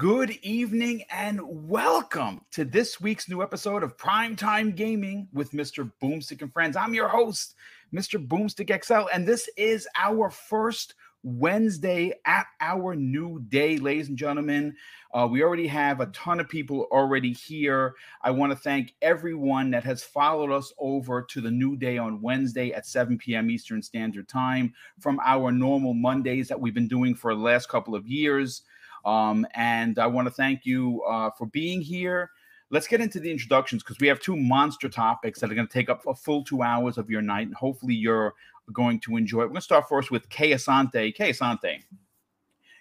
Good evening, and welcome to this week's new episode of Primetime Gaming with Mr. Boomstick and Friends. I'm your host, Mr. Boomstick XL, and this is our first Wednesday at our new day, ladies and gentlemen. Uh, we already have a ton of people already here. I want to thank everyone that has followed us over to the new day on Wednesday at 7 p.m. Eastern Standard Time from our normal Mondays that we've been doing for the last couple of years. Um, and I want to thank you uh, for being here. Let's get into the introductions because we have two monster topics that are going to take up a full two hours of your night. And hopefully, you're going to enjoy it. We're going to start first with Kay Asante. Kay Asante,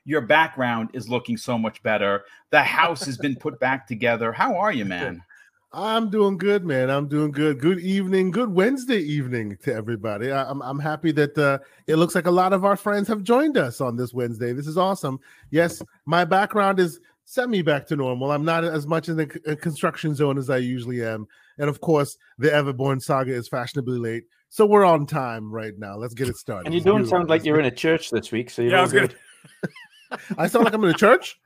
your background is looking so much better. The house has been put back together. How are you, man? I'm doing good, man. I'm doing good. Good evening, good Wednesday evening to everybody. I, am I'm, I'm happy that uh, it looks like a lot of our friends have joined us on this Wednesday. This is awesome. Yes, my background is semi back to normal. I'm not as much in the construction zone as I usually am, and of course, the Everborn saga is fashionably late. So we're on time right now. Let's get it started. And you don't sound like you're in a church this week, so you're yeah, all good. I sound like I'm in a church.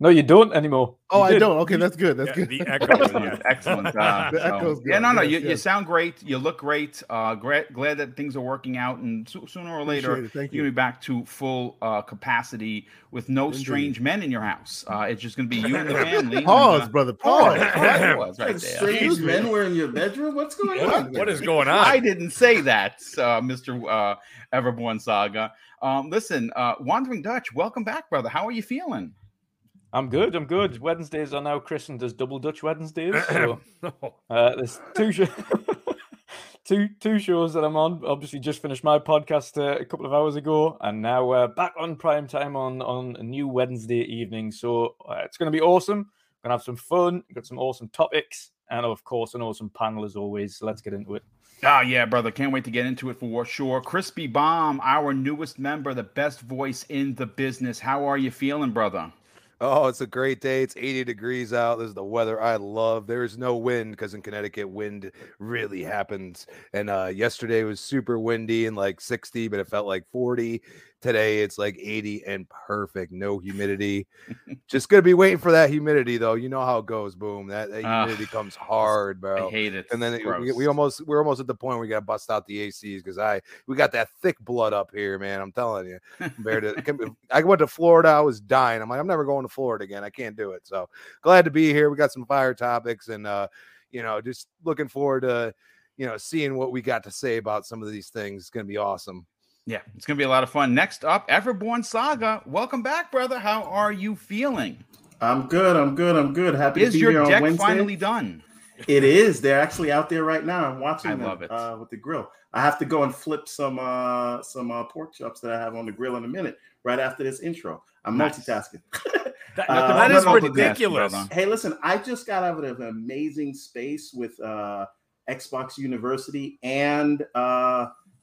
No, you don't anymore. Oh, I don't. Okay, that's good. That's yeah, good. The echoes, yeah. excellent. Uh, the echoes. Yeah, no, no. Yes, you, yes. you sound great. You look great. Uh, great. Glad that things are working out, and so, sooner or later, Thank you. are gonna be back to full uh, capacity with no Indeed. strange men in your house. Uh, it's just gonna be you and the family. Pause, and, brother. Pause. pause right strange men were in your bedroom. What's going on? What is going on? I didn't say that, uh, Mister uh, Everborn Saga. Um, listen, uh, Wandering Dutch, welcome back, brother. How are you feeling? I'm good. I'm good. Wednesdays are now christened as Double Dutch Wednesdays. So uh, there's two shows, two two shows that I'm on. Obviously, just finished my podcast uh, a couple of hours ago, and now we're uh, back on prime time on on a new Wednesday evening. So uh, it's going to be awesome. We're Gonna have some fun. Got some awesome topics, and of course, an awesome panel as always. So let's get into it. Oh, yeah, brother. Can't wait to get into it for sure. Crispy Bomb, our newest member, the best voice in the business. How are you feeling, brother? Oh, it's a great day. It's 80 degrees out. This is the weather I love. There is no wind because in Connecticut, wind really happens. And uh, yesterday was super windy and like 60, but it felt like 40. Today it's like 80 and perfect, no humidity. Just gonna be waiting for that humidity though. You know how it goes. Boom, that, that humidity uh, comes hard, bro. I hate it. And then it, we, we, almost we're almost at the point where we got to bust out the ACs because I we got that thick blood up here, man. I'm telling you. Compared to, I went to Florida, I was dying. I'm like, I'm never going to Florida again. I can't do it. So glad to be here. We got some fire topics and uh, you know, just looking forward to you know seeing what we got to say about some of these things. It's gonna be awesome. Yeah, it's gonna be a lot of fun. Next up, Everborn Saga. Welcome back, brother. How are you feeling? I'm good. I'm good. I'm good. Happy is to be here deck on Wednesday. Is your deck finally done? It is. They're actually out there right now. I'm watching I them love it. Uh, with the grill. I have to go and flip some uh, some uh, pork chops that I have on the grill in a minute. Right after this intro, I'm nice. multitasking. that, uh, that is ridiculous. Hey, listen, I just got out of an amazing space with uh, Xbox University and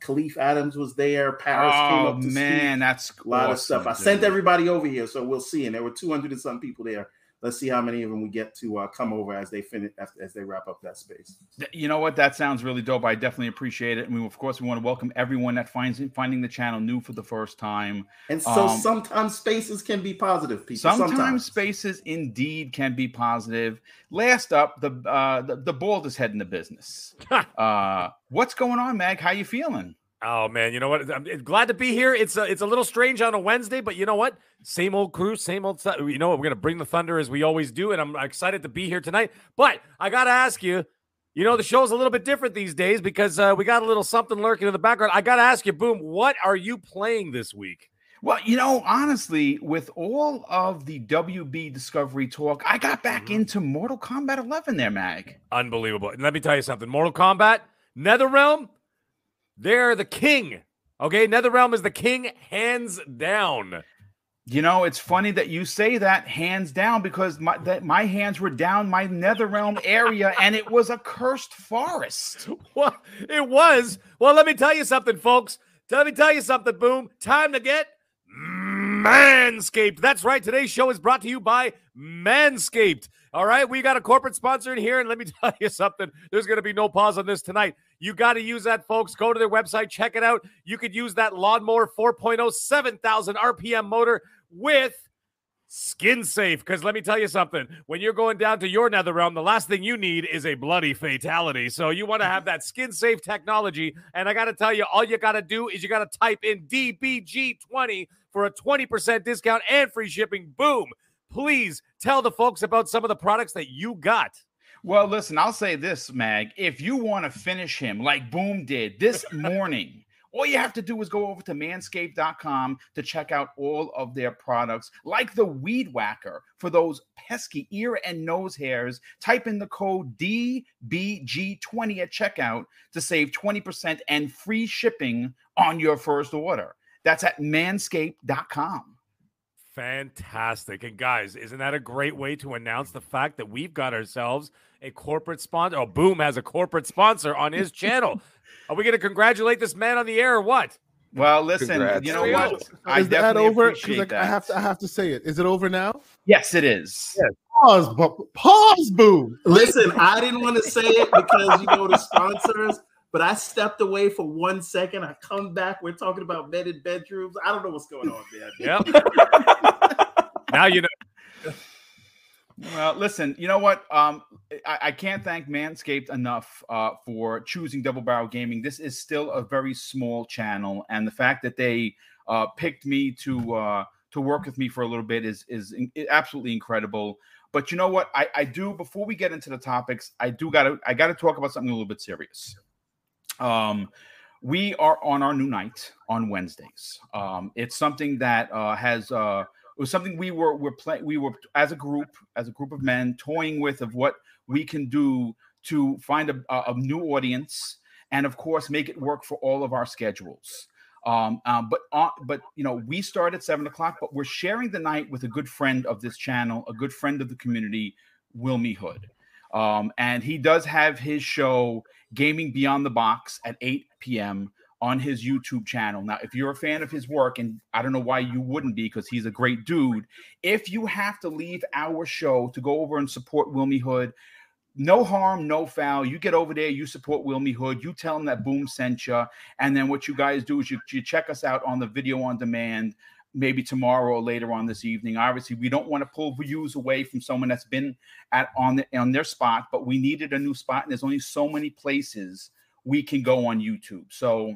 Kahlief Adams was there. Paris oh, came up to man, speak. that's a lot awesome, of stuff. I sent everybody over here, so we'll see. And there were 200 and some people there. Let's see how many of them we get to uh, come over as they finish as they wrap up that space. You know what? That sounds really dope. I definitely appreciate it. And we, of course, we want to welcome everyone that finds finding the channel new for the first time. And so um, sometimes spaces can be positive. People sometimes, sometimes, spaces indeed can be positive. Last up, the uh, the, the baldest head in the business. uh, what's going on, Mag? How you feeling? Oh man, you know what? I'm glad to be here. It's a, it's a little strange on a Wednesday, but you know what? Same old crew, same old stuff. You know what? We're gonna bring the thunder as we always do, and I'm excited to be here tonight. But I gotta ask you, you know, the show's a little bit different these days because uh, we got a little something lurking in the background. I gotta ask you, Boom, what are you playing this week? Well, you know, honestly, with all of the WB Discovery talk, I got back mm-hmm. into Mortal Kombat 11 there, Mag. Unbelievable. And let me tell you something Mortal Kombat, NetherRealm, they're the king. Okay, NetherRealm is the king, hands down. You know, it's funny that you say that hands down because my that my hands were down my NetherRealm area and it was a cursed forest. Well, it was. Well, let me tell you something, folks. Let me tell you something, boom. Time to get Manscaped. That's right. Today's show is brought to you by Manscaped. All right, we got a corporate sponsor in here, and let me tell you something. There's going to be no pause on this tonight. You got to use that, folks. Go to their website, check it out. You could use that lawnmower 4.0 7,000 RPM motor with skin safe. Because let me tell you something when you're going down to your nether realm, the last thing you need is a bloody fatality. So you want to have that skin safe technology. And I got to tell you, all you got to do is you got to type in DBG20 for a 20% discount and free shipping. Boom. Please tell the folks about some of the products that you got. Well, listen, I'll say this, Mag. If you want to finish him like Boom did this morning, all you have to do is go over to manscaped.com to check out all of their products, like the Weed Whacker for those pesky ear and nose hairs. Type in the code DBG20 at checkout to save 20% and free shipping on your first order. That's at manscaped.com. Fantastic. And guys, isn't that a great way to announce the fact that we've got ourselves a corporate sponsor? Oh, Boom has a corporate sponsor on his channel. Are we going to congratulate this man on the air or what? Well, listen, Congrats. you know what? Is I is that over? Because like, I have to, I have to say it. Is it over now? Yes, it is. Yes. Pause, pause, boom. Listen, I didn't want to say it because you know the sponsors, but I stepped away for one second. I come back. We're talking about bedded bedrooms. I don't know what's going on, man. Yep. now you know. Well, listen, you know what? Um, I, I can't thank Manscaped enough uh, for choosing Double Barrel Gaming. This is still a very small channel, and the fact that they uh, picked me to uh, to work with me for a little bit is is in, absolutely incredible. But you know what? I, I do before we get into the topics, I do gotta I gotta talk about something a little bit serious. Um, we are on our new night on Wednesdays. Um, it's something that uh, has uh, it was something we were we're playing we were as a group as a group of men toying with of what we can do to find a, a new audience and of course make it work for all of our schedules um, um, but uh, but you know we start at seven o'clock but we're sharing the night with a good friend of this channel a good friend of the community wilmy hood um, and he does have his show gaming beyond the box at 8 p.m on his YouTube channel. Now, if you're a fan of his work, and I don't know why you wouldn't be because he's a great dude, if you have to leave our show to go over and support Wilmy Hood, no harm, no foul. You get over there, you support Wilmy Hood, you tell him that Boom sent you, and then what you guys do is you, you check us out on the video on demand. Maybe tomorrow or later on this evening. Obviously, we don't want to pull views away from someone that's been at on the, on their spot, but we needed a new spot, and there's only so many places we can go on YouTube. So,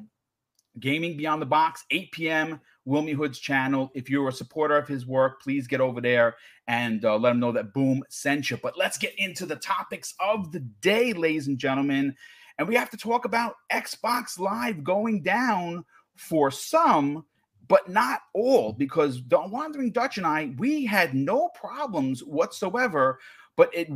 Gaming Beyond the Box, 8 p.m. Wilmy Hood's channel. If you're a supporter of his work, please get over there and uh, let him know that Boom sent you. But let's get into the topics of the day, ladies and gentlemen. And we have to talk about Xbox Live going down for some, but not all, because the Wandering Dutch and I, we had no problems whatsoever but it,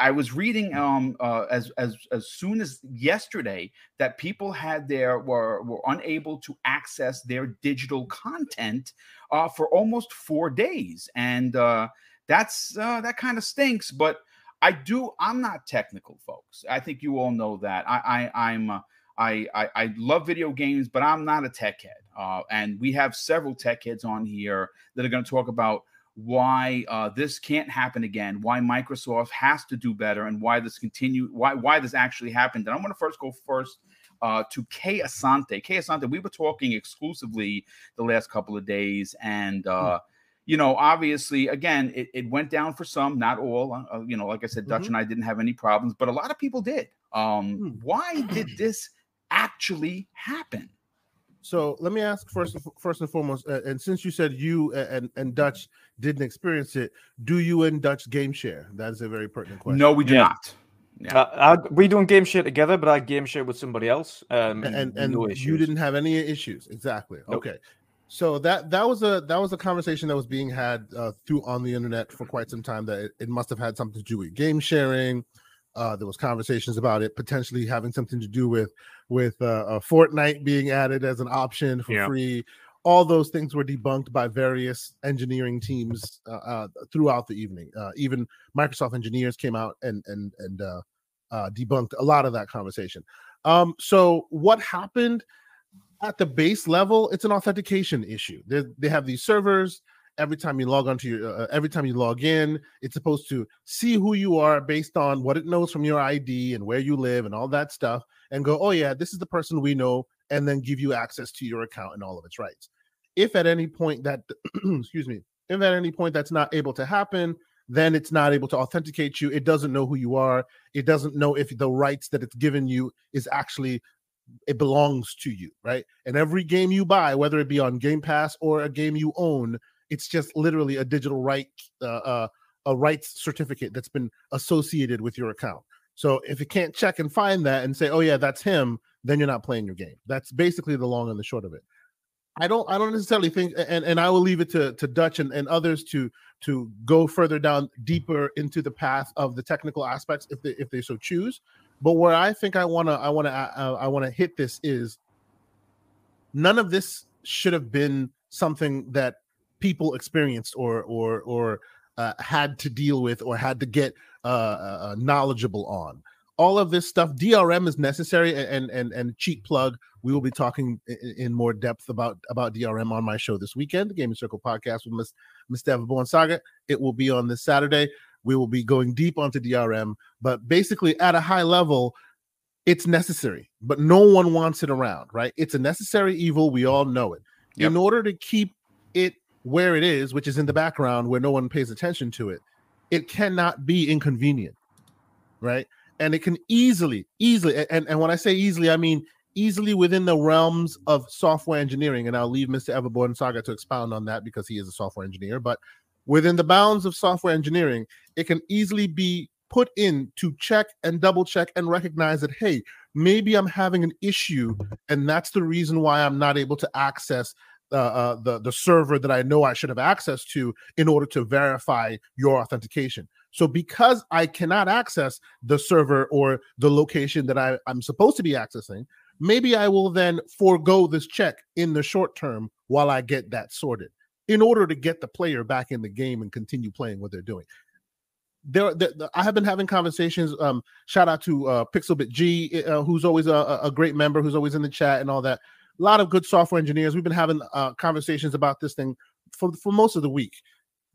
I was reading um, uh, as as as soon as yesterday that people had their were were unable to access their digital content uh, for almost four days, and uh, that's uh, that kind of stinks. But I do. I'm not technical, folks. I think you all know that. I, I I'm. Uh, I, I, I love video games, but I'm not a tech head. Uh, and we have several tech heads on here that are going to talk about why uh, this can't happen again, why Microsoft has to do better, and why this continue, why why this actually happened. And I'm going to first go first uh, to Kay Asante. Kay Asante, we were talking exclusively the last couple of days, and uh, mm. you know, obviously, again, it, it, went down for some, not all. Uh, uh, you know, like I said, Dutch mm-hmm. and I didn't have any problems, but a lot of people did. Um, mm. Why did this actually happen? So let me ask first, first and foremost, uh, and since you said you and, and Dutch didn't experience it, do you and Dutch game share? That is a very pertinent question. No, we do yeah. not. Yeah. Uh, I, we don't game share together, but I game share with somebody else. Um, and and, and no you didn't have any issues. Exactly. Nope. Okay. So that that was a that was a conversation that was being had uh, through on the internet for quite some time. That it, it must have had something to do with game sharing. Uh, there was conversations about it potentially having something to do with with uh, a Fortnite being added as an option for yeah. free. All those things were debunked by various engineering teams uh, uh, throughout the evening. Uh, even Microsoft engineers came out and and and uh, uh, debunked a lot of that conversation. Um, so what happened at the base level? It's an authentication issue. They they have these servers every time you log onto your uh, every time you log in it's supposed to see who you are based on what it knows from your id and where you live and all that stuff and go oh yeah this is the person we know and then give you access to your account and all of its rights if at any point that excuse me If at any point that's not able to happen, then it's not able to authenticate you. It doesn't know who you are. It doesn't know if the rights that it's given you is actually it belongs to you, right? And every game you buy, whether it be on Game Pass or a game you own, it's just literally a digital right, uh, uh, a rights certificate that's been associated with your account. So if you can't check and find that and say, "Oh yeah, that's him," then you're not playing your game. That's basically the long and the short of it. I don't I don't necessarily think and, and I will leave it to, to Dutch and, and others to to go further down deeper into the path of the technical aspects if they if they so choose. But where I think I wanna I wanna uh, I wanna hit this is none of this should have been something that people experienced or or or uh, had to deal with or had to get uh, uh, uh knowledgeable on. All of this stuff drm is necessary and and and cheap plug. We will be talking in, more depth about about drm on my show this weekend the gaming circle podcast with miss miss Devaborn saga it will be on this saturday. We will be going deep onto drm but basically at a high level it's necessary but no one wants it around right? It's a necessary evil. We all know it. Yep. in order to keep where it is which is in the background where no one pays attention to it it cannot be inconvenient right and it can easily, easily, and, and when I say easily, I mean easily within the realms of software engineering. And I'll leave Mr. Everborn Saga to expound on that because he is a software engineer. But within the bounds of software engineering, it can easily be put in to check and double check and recognize that, hey, maybe I'm having an issue, and that's the reason why I'm not able to access uh, uh, the the server that I know I should have access to in order to verify your authentication. So because I cannot access the server or the location that I, I'm supposed to be accessing, maybe I will then forego this check in the short term while I get that sorted in order to get the player back in the game and continue playing what they're doing. There, there I have been having conversations. Um, shout out to uh, Pixelbit G, uh, who's always a, a great member, who's always in the chat and all that. A lot of good software engineers. We've been having uh, conversations about this thing for, for most of the week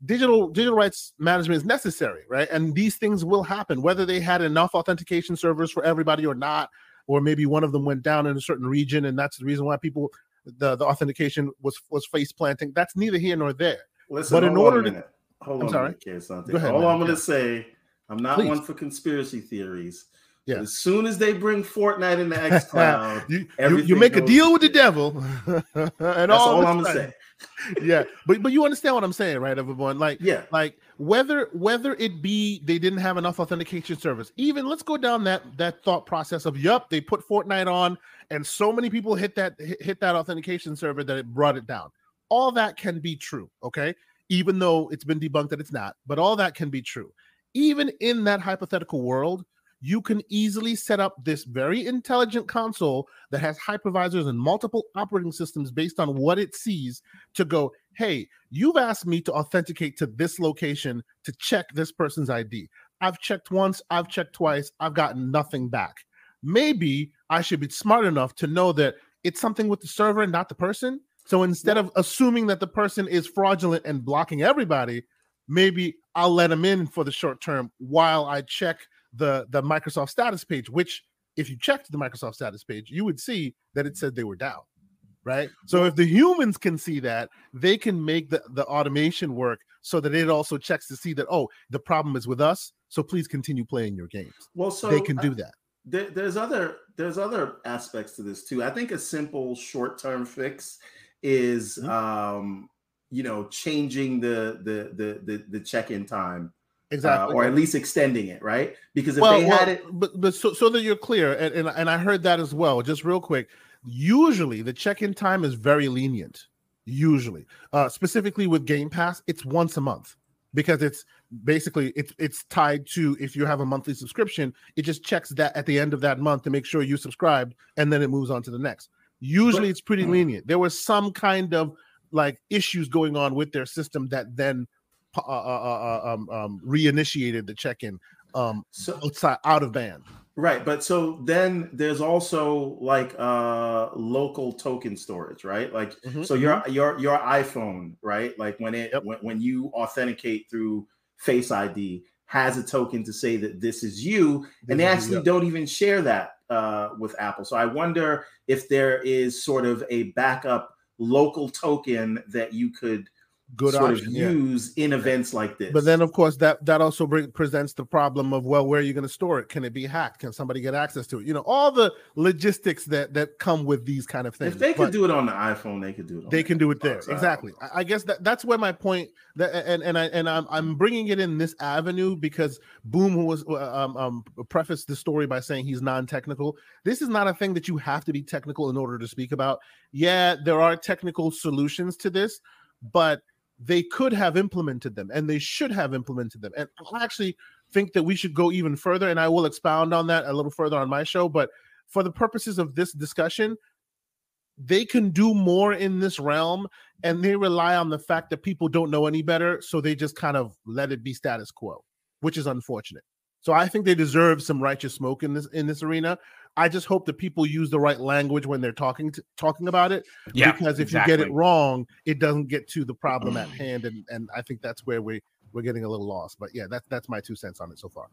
digital digital rights management is necessary, right? And these things will happen, whether they had enough authentication servers for everybody or not, or maybe one of them went down in a certain region, and that's the reason why people the, the authentication was was face planting. That's neither here nor there. Listen, but in order to hold I'm on, sorry. Go ahead, All man. I'm going to say, I'm not Please. one for conspiracy theories. Yeah. As soon as they bring Fortnite in the X Cloud, you, you, you, make a deal with the devil, and That's all, all I'm gonna say yeah, but but you understand what I'm saying, right, everyone? Like, yeah, like whether whether it be they didn't have enough authentication service, even let's go down that that thought process of yup, they put Fortnite on, and so many people hit that hit that authentication server that it brought it down. All that can be true, okay, even though it's been debunked that it's not, but all that can be true. Even in that hypothetical world, you can easily set up this very intelligent console that has hypervisors and multiple operating systems based on what it sees to go, hey, you've asked me to authenticate to this location to check this person's ID. I've checked once, I've checked twice, I've gotten nothing back. Maybe I should be smart enough to know that it's something with the server and not the person. So instead of assuming that the person is fraudulent and blocking everybody, maybe I'll let them in for the short term while I check the the Microsoft status page, which if you checked the Microsoft status page, you would see that it said they were down. Right. So if the humans can see that, they can make the, the automation work so that it also checks to see that, oh, the problem is with us. So please continue playing your games. Well, so they can do that. There, there's other there's other aspects to this too. I think a simple short-term fix is mm-hmm. um, you know, changing the the the the, the check-in time exactly, uh, or at least extending it, right? Because if well, they well, had it, but but so, so that you're clear, and, and and I heard that as well. Just real quick, usually the check-in time is very lenient. Usually, uh, specifically with Game Pass, it's once a month because it's basically it's it's tied to if you have a monthly subscription, it just checks that at the end of that month to make sure you subscribed, and then it moves on to the next. Usually, but, it's pretty lenient. There was some kind of like issues going on with their system that then uh, uh, uh, uh, um, um, reinitiated the check-in um, so, outside out of band. Right, but so then there's also like uh local token storage, right? Like mm-hmm. so your mm-hmm. your your iPhone, right? Like when it yep. when, when you authenticate through Face ID has a token to say that this is you, this and they actually don't even share that uh with Apple. So I wonder if there is sort of a backup local token that you could good sort option, of use yeah. in events like this. But then, of course, that that also bring, presents the problem of well, where are you going to store it? Can it be hacked? Can somebody get access to it? You know, all the logistics that that come with these kind of things. If they could do it on the iPhone, they could do it. they can do it there. Exactly. I, I guess that that's where my point. That and and I and I'm I'm bringing it in this avenue because Boom was uh, um, um prefaced the story by saying he's non-technical. This is not a thing that you have to be technical in order to speak about. Yeah, there are technical solutions to this, but they could have implemented them and they should have implemented them. And I actually think that we should go even further, and I will expound on that a little further on my show. But for the purposes of this discussion, they can do more in this realm and they rely on the fact that people don't know any better. So they just kind of let it be status quo, which is unfortunate. So I think they deserve some righteous smoke in this in this arena. I just hope that people use the right language when they're talking to, talking about it. Yeah, because if exactly. you get it wrong, it doesn't get to the problem at hand, and and I think that's where we we're getting a little lost. But yeah, that's that's my two cents on it so far.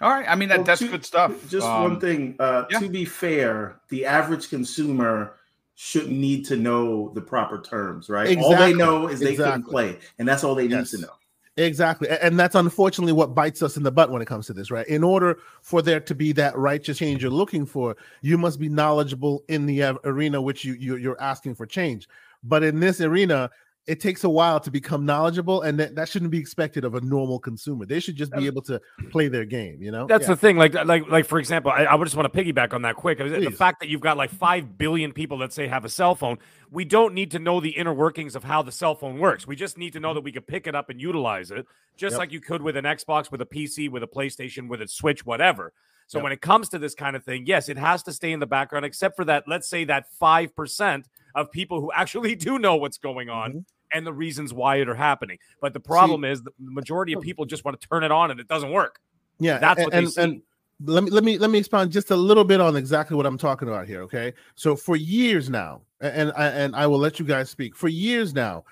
All right, I mean that well, that's to, good stuff. Just um, one thing. Uh, yeah. To be fair, the average consumer shouldn't need to know the proper terms, right? Exactly. All they know is they exactly. can play, and that's all they yes. need to know. Exactly. And that's unfortunately what bites us in the butt when it comes to this, right? In order for there to be that righteous change you're looking for, you must be knowledgeable in the arena which you, you are asking for change. But in this arena, it takes a while to become knowledgeable and that, that shouldn't be expected of a normal consumer they should just be able to play their game you know that's yeah. the thing like like like for example i, I just want to piggyback on that quick Please. the fact that you've got like 5 billion people that say have a cell phone we don't need to know the inner workings of how the cell phone works we just need to know that we could pick it up and utilize it just yep. like you could with an xbox with a pc with a playstation with a switch whatever so yep. when it comes to this kind of thing, yes, it has to stay in the background, except for that, let's say that 5% of people who actually do know what's going on. Mm-hmm and the reasons why it are happening. But the problem see, is the majority of oh. people just want to turn it on and it doesn't work. Yeah, that's and, what they and, see. And let me let me let me expound just a little bit on exactly what I'm talking about here. Okay, so for years now, and and, and I will let you guys speak. For years now,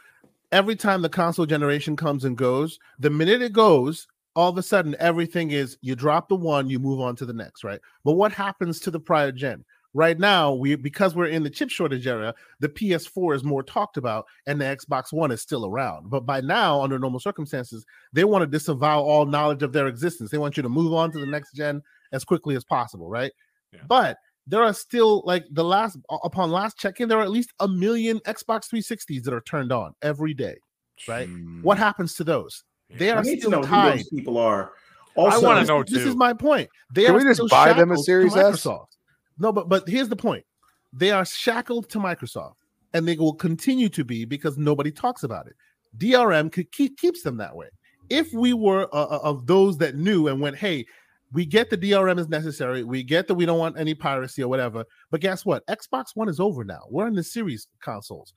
every time the console generation comes and goes, the minute it goes, all of a sudden everything is you drop the one, you move on to the next, right? But what happens to the prior gen? Right now we because we're in the chip shortage era the ps4 is more talked about and the xbox one is still around but by now under normal circumstances they want to disavow all knowledge of their existence they want you to move on to the next gen as quickly as possible right yeah. but there are still like the last upon last check-in there are at least a million xbox 360s that are turned on every day right mm. what happens to those they are still tied people are also, I want to know this too. is my point. They Can we just buy them a Series S? No, but but here's the point: they are shackled to Microsoft, and they will continue to be because nobody talks about it. DRM keep, keeps them that way. If we were uh, uh, of those that knew and went, hey, we get the DRM is necessary, we get that we don't want any piracy or whatever, but guess what? Xbox One is over now. We're in the series consoles.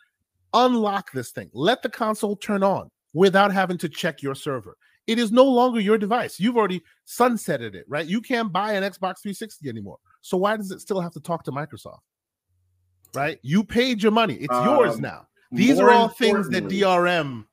Unlock this thing. Let the console turn on without having to check your server. It is no longer your device. You've already sunsetted it, right? You can't buy an Xbox 360 anymore. So why does it still have to talk to Microsoft? Right? You paid your money. It's um, yours now. These are all things that DRM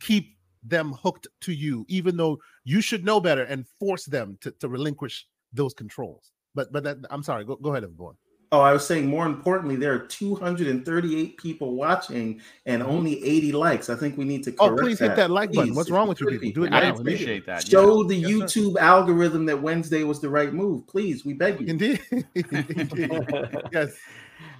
keep them hooked to you, even though you should know better and force them to, to relinquish those controls. But but that, I'm sorry, go, go ahead, everyone. Oh, I was saying more importantly, there are 238 people watching and mm-hmm. only 80 likes. I think we need to Oh, please that. hit that like please, button. What's wrong with you people? Do it now. I appreciate that. Show yeah. the yes, YouTube sir. algorithm that Wednesday was the right move. Please, we beg you. Indeed. yes.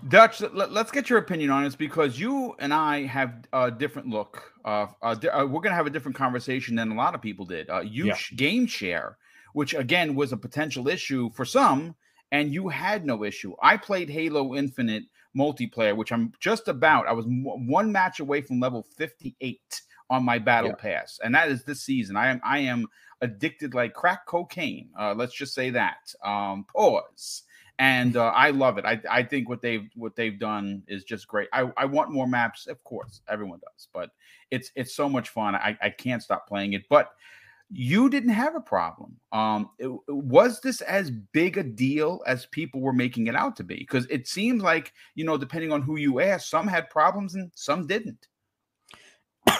Dutch, let, us get your opinion on this because you and I have a different look. Uh, uh, uh we're going to have a different conversation than a lot of people did. Uh, you yeah. game share, which again was a potential issue for some and you had no issue. I played Halo Infinite multiplayer, which I'm just about. I was one match away from level 58 on my battle yeah. pass, and that is this season. I am I am addicted like crack cocaine. Uh, let's just say that. Um, pause. And uh, I love it. I, I think what they've what they've done is just great. I, I want more maps, of course, everyone does, but it's it's so much fun. I, I can't stop playing it. But you didn't have a problem. Um, it, was this as big a deal as people were making it out to be? Because it seems like, you know, depending on who you ask, some had problems and some didn't.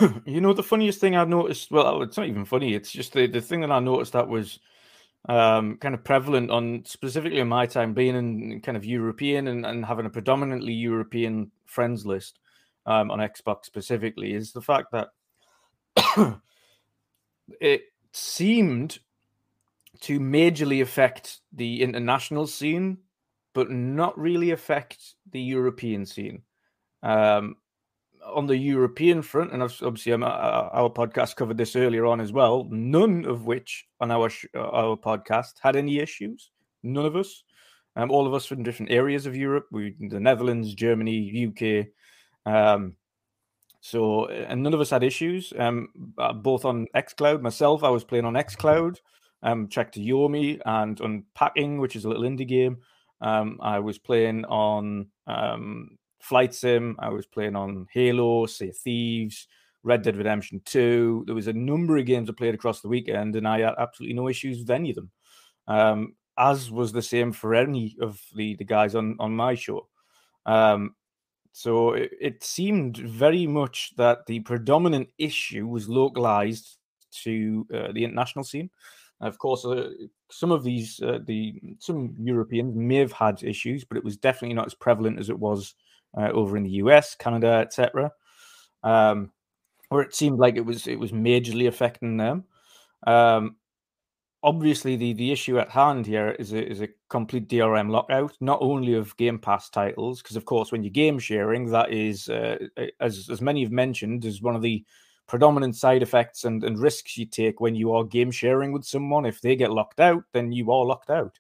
you know, the funniest thing I noticed, well, it's not even funny, it's just the, the thing that I noticed that was um, kind of prevalent on specifically in my time being in kind of European and, and having a predominantly European friends list um, on Xbox specifically is the fact that it seemed to majorly affect the international scene, but not really affect the European scene. Um, on the European front, and obviously um, our podcast covered this earlier on as well. None of which on our our podcast had any issues. None of us. Um, all of us from different areas of Europe. We, the Netherlands, Germany, UK. Um, so, and none of us had issues. Um, both on XCloud. Myself, I was playing on XCloud. Um, Trek to Yomi and Unpacking, which is a little indie game. Um, I was playing on um, Flight Sim. I was playing on Halo, Sea Thieves, Red Dead Redemption 2. There was a number of games I played across the weekend, and I had absolutely no issues with any of them. Um, as was the same for any of the, the guys on, on my show. Um, so it, it, seemed very much that the predominant issue was localized to uh, the international scene. Of course, uh, some of these, uh, the some Europeans may have had issues, but it was definitely not as prevalent as it was uh, over in the US, Canada, etc. Um, where it seemed like it was it was majorly affecting them. Um, obviously, the the issue at hand here is a, is a complete DRM lockout, not only of Game Pass titles, because of course, when you're game sharing, that is uh, as as many have mentioned, is one of the predominant side effects and, and risks you take when you are game sharing with someone. If they get locked out, then you are locked out.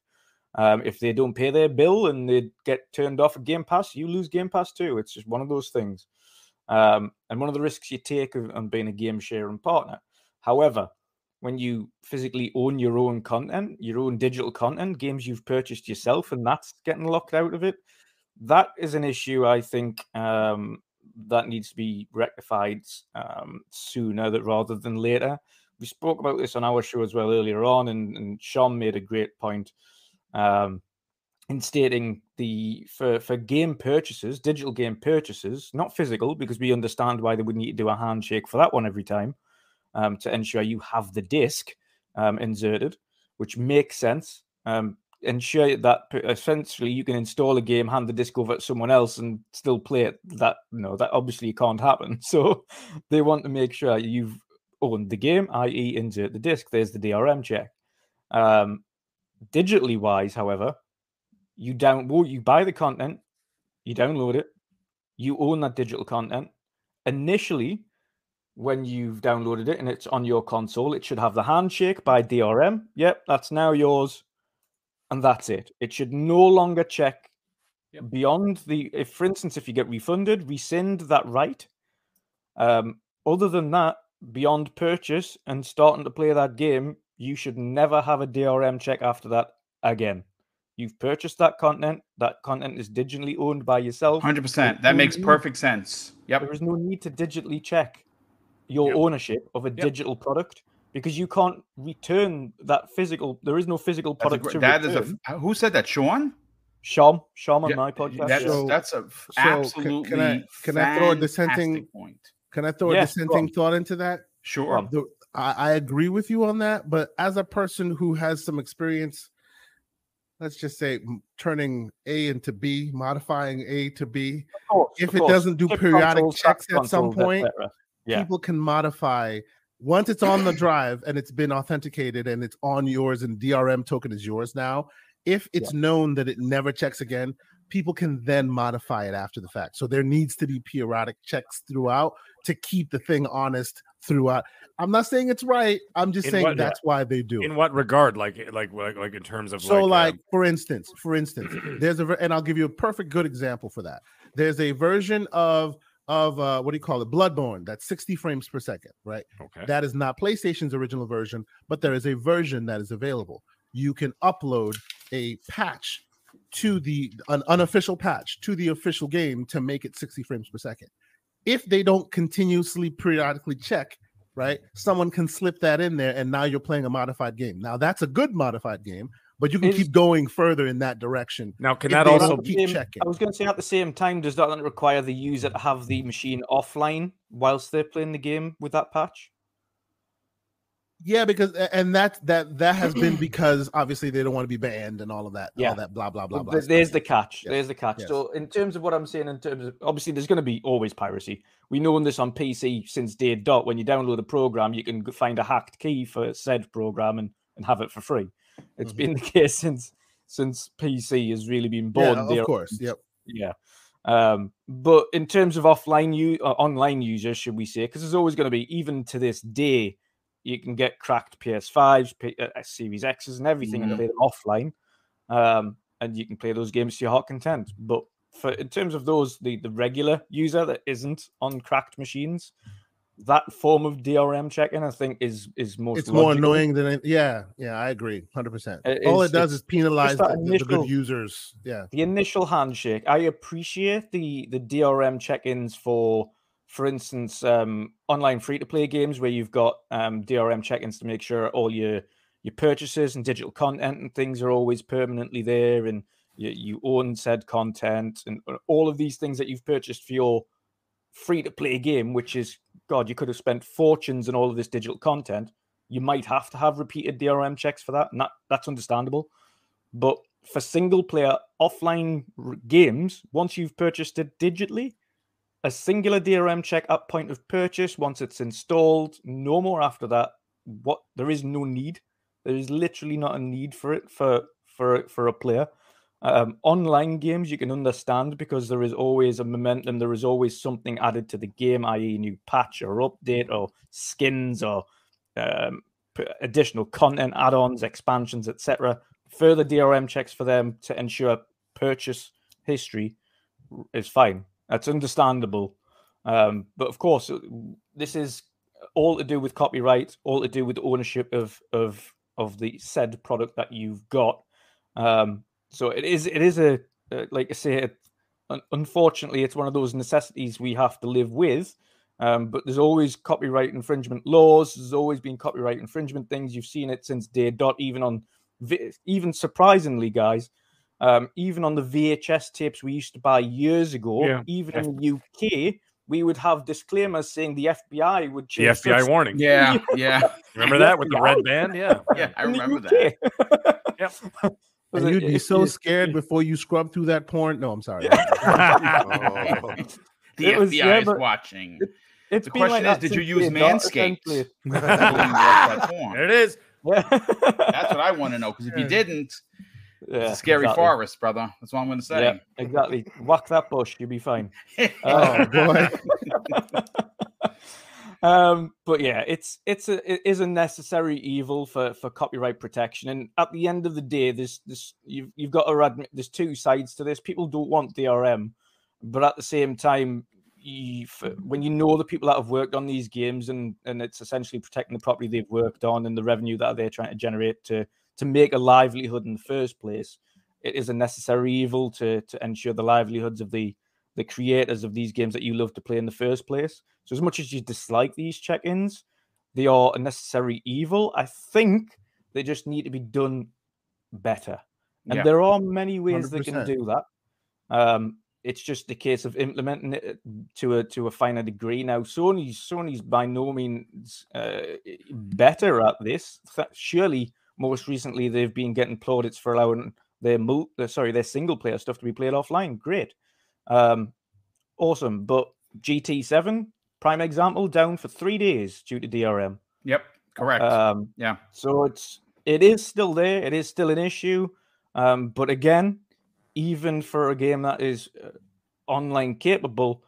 Um, if they don't pay their bill and they get turned off at Game Pass, you lose Game Pass too. It's just one of those things. Um, and one of the risks you take on being a game sharing partner. However, when you physically own your own content, your own digital content, games you've purchased yourself, and that's getting locked out of it, that is an issue I think um, that needs to be rectified um, sooner that rather than later. We spoke about this on our show as well earlier on, and, and Sean made a great point um, in stating the for for game purchases, digital game purchases, not physical, because we understand why they would need to do a handshake for that one every time um, to ensure you have the disc um, inserted, which makes sense. Um, ensure that essentially you can install a game, hand the disc over to someone else, and still play it. That know that obviously can't happen. So they want to make sure you've owned the game, i.e., insert the disc. There's the DRM check. Um, Digitally wise, however, you download, you buy the content, you download it, you own that digital content. Initially, when you've downloaded it and it's on your console, it should have the handshake by DRM. Yep, that's now yours. And that's it. It should no longer check yep. beyond the if for instance, if you get refunded, rescind that right. Um, other than that, beyond purchase and starting to play that game, you should never have a DRM check after that again. You've purchased that content. That content is digitally owned by yourself. Hundred percent. That makes perfect sense. Yep. There is no need to digitally check your yep. ownership of a yep. digital product because you can't return that physical. There is no physical product. That's a, that is a. Uh, who said that? Sean. Sean. Sean on yeah, my podcast. That's, so, that's a so absolutely. Can, I can I throw a dissenting point? Can I throw a dissenting thought into that? Sure. The, I, I agree with you on that, but as a person who has some experience, let's just say turning A into B, modifying A to B, course, if it course. doesn't do Chip periodic consoles, checks at some point, yeah. people can modify once it's on the drive and it's been authenticated and it's on yours and DRM token is yours now. If it's yeah. known that it never checks again, people can then modify it after the fact. So there needs to be periodic checks throughout to keep the thing honest throughout. I'm not saying it's right. I'm just in saying what, that's why they do. In it. what regard? Like, like, like, like in terms of so, like, like um... for instance, for instance, there's a and I'll give you a perfect good example for that. There's a version of of uh, what do you call it? Bloodborne. That's 60 frames per second, right? Okay. That is not PlayStation's original version, but there is a version that is available. You can upload a patch to the an unofficial patch to the official game to make it 60 frames per second. If they don't continuously periodically check, right? Someone can slip that in there and now you're playing a modified game. Now that's a good modified game, but you can keep going further in that direction. Now, can that also keep checking? I was going to say at the same time, does that require the user to have the machine offline whilst they're playing the game with that patch? Yeah, because and that that that has been because obviously they don't want to be banned and all of that. Yeah, all that blah blah blah. blah there's stuff. the catch. Yes. There's the catch. Yes. So in terms of what I'm saying, in terms of obviously there's going to be always piracy. We know this on PC since day dot. When you download a program, you can find a hacked key for said program and, and have it for free. It's Mhm. been the case since since PC has really been born. Yeah, of course. Yep. Yeah. Um, but in terms of offline you uh, online users, should we say, because there's always going to be, even to this day, you can get cracked PS5s, P- uh, uh, Series X's, and everything, and Mhm. play them offline, um, and you can play those games to your heart content. But for in terms of those, the the regular user that isn't on cracked machines, that form of DRM checking, I think, is is most. It's more annoying than it, yeah, yeah, I agree, hundred percent. All it does is penalize the, the- the good users. Yeah, the initial handshake i appreciate the the drm check-ins for for instance um online free to play games where you've got um drm check-ins to make sure all your your purchases and digital content and things are always permanently there and you, you own said content and uh, all of these things that you've purchased for your free to play game which is god you could have spent fortunes on all of this digital content you might have to have repeated drm checks for that and that that's understandable but for single player offline games, once you've purchased it digitally, a singular DRM check at point of purchase, once it's installed, no more after that. What there is no need. There is literally not a need for it for for for a player. Um, online games you can understand because there is always a momentum. There is always something added to the game, i.e., new patch or update or skins or um, additional content, add-ons, expansions, etc further DRM checks for them to ensure purchase history is fine. That's understandable. Um, but of course, uh, this is all to do with copyright, all to do with ownership of of of the said product that you've got. Um, so it is it is a uh, like I say, it, un- unfortunately, it's one of those necessities we have to live with. Um, but there's always copyright infringement laws. There's always been copyright infringement things. You've seen it since day dot, even on even surprisingly, guys, um, even on the VHS tapes we used to buy years ago, Yeah. even in the UK, we would have disclaimers saying the FBI would change The FBI subs- warning. Yeah, yeah, Remember that with the red band? Yeah. yeah. I remember that. Yep. Was and it- you'd be so scared before you scrub through that porn. No, I'm sorry. Oh. The It FBI was- yeah, is but- watching. It's The question like is, did you use day dot, Manscaped? essentially. When you watch that porn. there it is. Yeah. That's what I want to know. Because if you didn't, it's a scary exactly. forest, brother. That's what I'm going to say. Yeah, exactly. Whack that bush, you'll be fine. Oh boy. um, but yeah, it's it's a it is a necessary evil for for copyright protection. And at the end of the day, there's this you've you've got to admit there's two sides to this. People don't want DRM, but at the same time, you, f- when you know the people that have worked on these games and and it's essentially protecting the property they've worked on and the revenue that they're trying to generate to to make a livelihood in the first place, it is a necessary evil to to ensure the livelihoods of the the creators of these games that you love to play in the first place. So as much as you dislike these check-ins, they are a necessary evil. I think they just need to be done better. And Yeah. there are many ways they can do that. Um, it's just a case of implementing it to a to a finer degree. Now, Sony's Sony's by no means uh, better at this. Surely, most recently they've been getting plaudits for allowing their mul- uh, sorry their single player stuff to be played offline. Great, um, awesome. But GT7 prime example down for three days due to DRM. Yep. Correct. Um, yeah. so it's it is still there. It is still an issue. Um, but again, even for a game that is uh, online capable,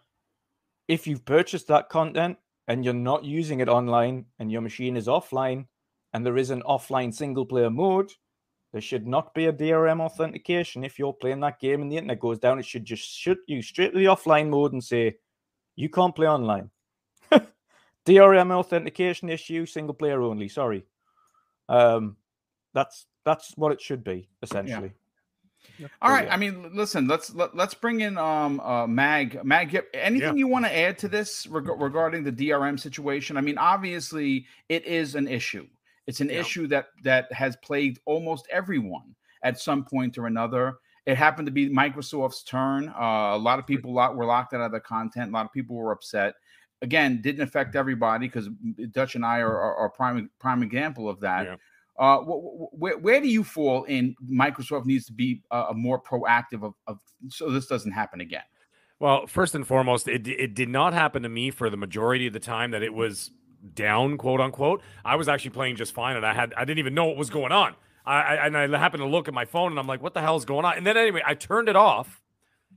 if you've purchased that content and you're not using it online and your machine is offline and there is an offline single player mode, there should not be a DRM authentication. If you're playing that game and the internet goes down, it should just shoot you straight to the offline mode and say, you can't play online. DRM authentication issue, single player only. Sorry. Um, that's that's what it should be essentially. All right. yeah. I mean, listen. Let's let, let's bring in um uh Mag. Mag, yep, anything you want to add to this reg- regarding the DRM situation? I mean, obviously, it is an issue. It's an Yeah. issue that that has plagued almost everyone at some point or another. It happened to be Microsoft's turn. Uh, a lot of people lot, were locked out of the content. A lot of people were upset. Again didn't affect everybody because Dutch and I are, are, are, prime prime example of that. Yeah. Uh, where, where do you fall in Microsoft needs to be uh, more proactive of, of so this doesn't happen again? Well, first and foremost, it it did not happen to me for the majority of the time that it was down, quote unquote. I was actually playing just fine, and I had I didn't even know what was going on. I, I and I happened to look at my phone, and I'm like, "What the hell is going on?" And then anyway, I turned it off,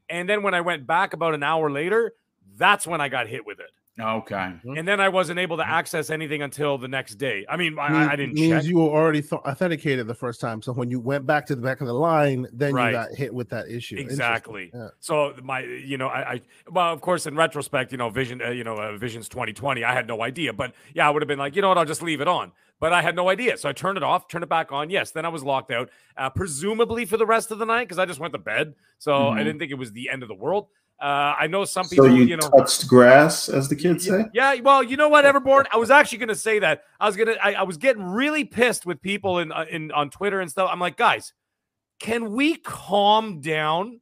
and then when I went back about an hour later, that's when I got hit with it. Okay. Mm-hmm. And then I wasn't able to access anything until the next day. I mean, I, I didn't means check. you were already th- authenticated the first time. So when you went back to the back of the line, then right. you got hit with that issue. Exactly. Yeah. So my, you know, I, I, well, of course, in retrospect, you know, Vision, uh, you know, uh, Vision's 2020, I had no idea. But yeah, I would have been like, you know what, I'll just leave it on. But I had no idea. So I turned it off, turned it back on. Yes. Then I was locked out, uh, presumably for the rest of the night because I just went to bed. So mm-hmm. I didn't think it was the end of the world. Uh, I know some people. So you, you know, touched grass, as the kids say. Yeah, well, you know what, Everborn, I was actually going to say that. I was gonna. I, I, was getting really pissed with people in uh, in on Twitter and stuff. I'm like, guys, can we calm down?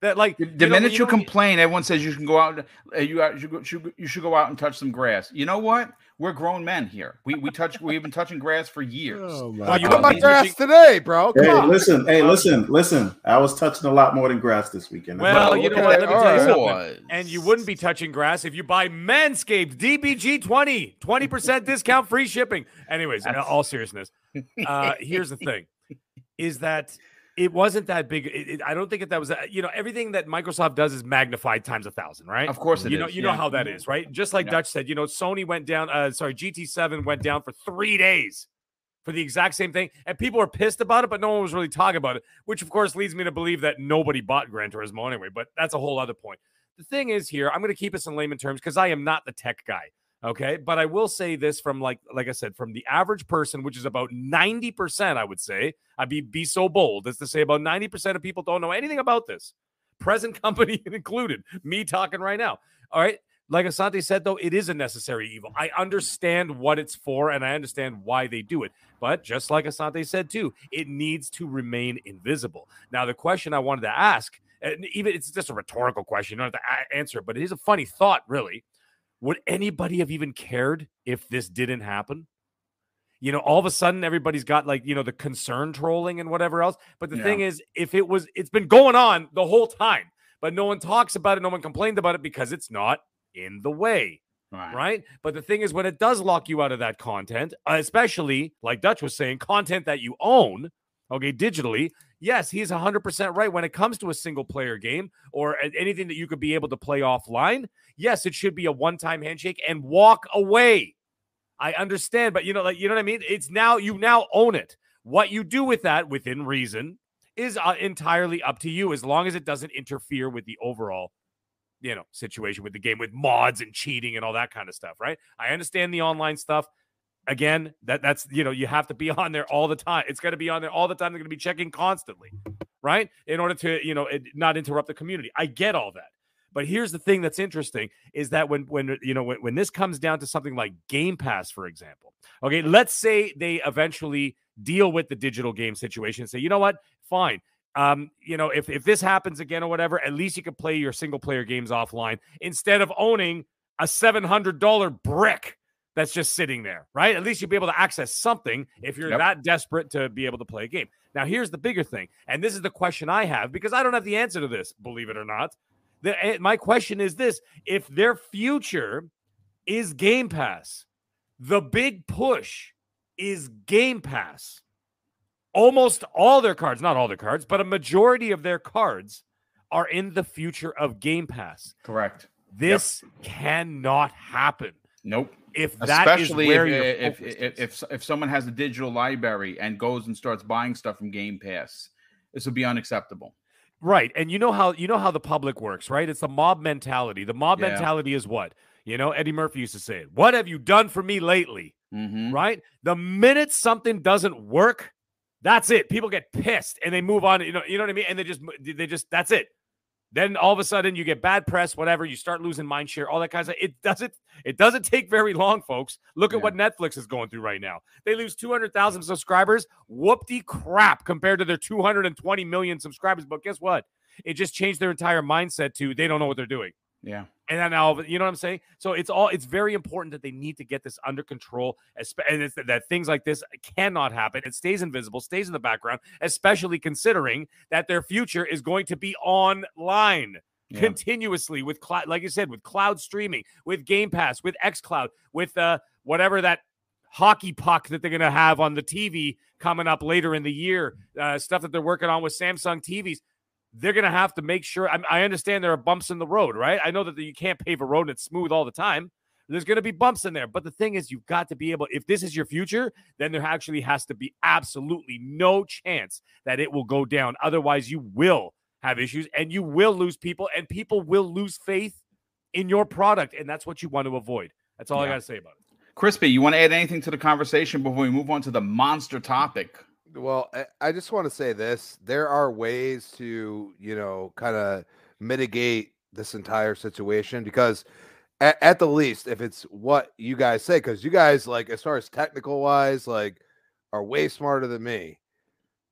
That like the, the minute you, you complain, everyone says you can go out. Uh, you, you, should, you should go out and touch some grass. You know what? We're grown men here. We we touch. We've been touching grass for years. Oh my well, you got grass today, bro. Come hey, on. listen. Hey, listen. Listen. I was touching a lot more than grass this weekend. Well, you know what? Let me tell you something. And you wouldn't be touching grass if you buy Manscaped DBG 20, 20 percent discount, free shipping. Anyways, in all seriousness, uh, here's the thing: is that it wasn't that big. It, it, I don't think that, that was, a, you know, everything that Microsoft does is magnified times a thousand, right? Of course, you know, is. you yeah. know how that is, right? Just like yeah. Dutch said, you know, Sony went down. Uh, sorry, GT7 went down for three days for the exact same thing, and people were pissed about it, but no one was really talking about it. Which, of course, leads me to believe that nobody bought Gran Turismo anyway. But that's a whole other point. The thing is, here, I'm going to keep this in layman terms because I am not the tech guy. Okay. But I will say this from like, like I said, from the average person, which is about 90%, I would say, I'd be, be so bold as to say about 90% of people don't know anything about this. Present company included, me talking right now. All right. Like Asante said, though, it is a necessary evil. I understand what it's for and I understand why they do it. But just like Asante said, too, it needs to remain invisible. Now, the question I wanted to ask, and even it's just a rhetorical question, you don't have to answer, but it is a funny thought, really would anybody have even cared if this didn't happen? You know, all of a sudden everybody's got like, you know, the concern trolling and whatever else. But the yeah. thing is, if it was, it's been going on the whole time, but no one talks about it. No one complained about it because it's not in the way. Right. right. But the thing is, when it does lock you out of that content, especially like Dutch was saying, content that you own, okay, digitally, yes, he's 100% right. When it comes to a single player game or anything that you could be able to play offline, yes, it should be a one time handshake and walk away. I understand, but you know, like, you know what I mean? It's now, you now own it. What you do with that within reason is uh, entirely up to you as long as it doesn't interfere with the overall you know situation with the game with mods and cheating and all that kind of stuff right i understand the online stuff again, that that's you know, you have to be on there all the time. It's going to be on there all the time. They're going to be checking constantly, right? In order to you know it, not interrupt the community. I get all that. But here's the thing that's interesting is that when when you know when, when this comes down to something like Game Pass, for example, okay, let's say they eventually deal with the digital game situation and say, you know what, fine. Um, you know, if if this happens again or whatever, at least you can play your single player games offline instead of owning a seven hundred dollar brick that's just sitting there, right? At least you'll be able to access something if you're yep. that desperate to be able to play a game. Now, here's the bigger thing, and this is the question I have because I don't have the answer to this, believe it or not. The, eh, my question is this if their future is Game Pass, the big push is Game Pass. Almost all their cards, not all their cards, but a majority of their cards are in the future of Game Pass. Correct. This yep. cannot happen. Nope if that especially if, if, if, if if someone has a digital library and goes and starts buying stuff from Game Pass, this would be unacceptable. Right, and you know how you know how the public works, right? It's a mob mentality. The mob yeah. mentality is what you know. Eddie Murphy used to say it. What have you done for me lately? Mm-hmm. Right. The minute something doesn't work, that's it. People get pissed and they move on. You know, you know what I mean. And they just they just that's it. Then all of a sudden you get bad press, whatever. You start losing mind share, all that kind of stuff. It doesn't. It doesn't take very long, folks. Look at what Netflix is going through right now. They lose two hundred thousand subscribers. Whoopty crap compared to their two hundred and twenty million subscribers. But guess what? It just changed their entire mindset to they don't know what they're doing. Yeah. And then now you know what I'm saying. So it's all it's very important that they need to get this under control, and it's that things like this cannot happen. It stays invisible, stays in the background, especially considering that their future is going to be online. Yeah. continuously with cloud, like you said, with cloud streaming, with Game Pass, with XCloud, with uh, whatever that hockey puck that they're going to have on the TV coming up later in the year, uh, stuff that they're working on with Samsung TVs they're going to have to make sure. I, I, understand there are bumps in the road, right? I know that you can't pave a road and it's smooth all the time. There's going to be bumps in there. But the thing is, you've got to be able, if this is your future, then there actually has to be absolutely no chance that it will go down. Otherwise, you will have issues and you will lose people and people will lose faith in your product. And that's what you want to avoid. That's all yeah. I got to say about it. Crispy, you want to add anything to the conversation before we move on to the monster topic? Well, I just want to say this: there are ways to, you know, kind of mitigate this entire situation because, at, at, the least, if it's what you guys say, because you guys, like, as far as technical wise, like, are way smarter than me.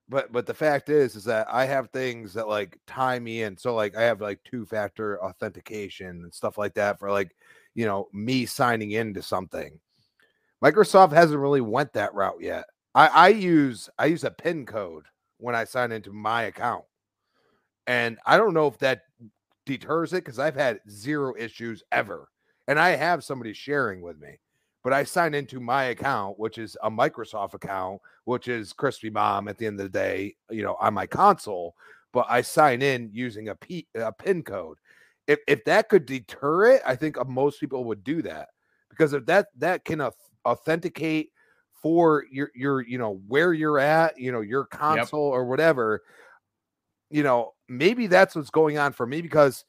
But but the fact is, is that I have things that like tie me in. So like I have like two factor authentication and stuff like that for like, you know, me signing into something. Microsoft hasn't really went that route yet. I, I use I use a pin code when I sign into my account. And I don't know if that deters it because I've had zero issues ever. And I have somebody sharing with me. But I sign into my account, which is a Microsoft account, which is Crispy Mom at the end of the day, you know, on my console. But I sign in using a, P, a pin code. If, if that could deter it, I think uh, most people would do that because if that that can authenticate for your your you know where you're at you know your console yep. or whatever you know maybe that's what's going on for me because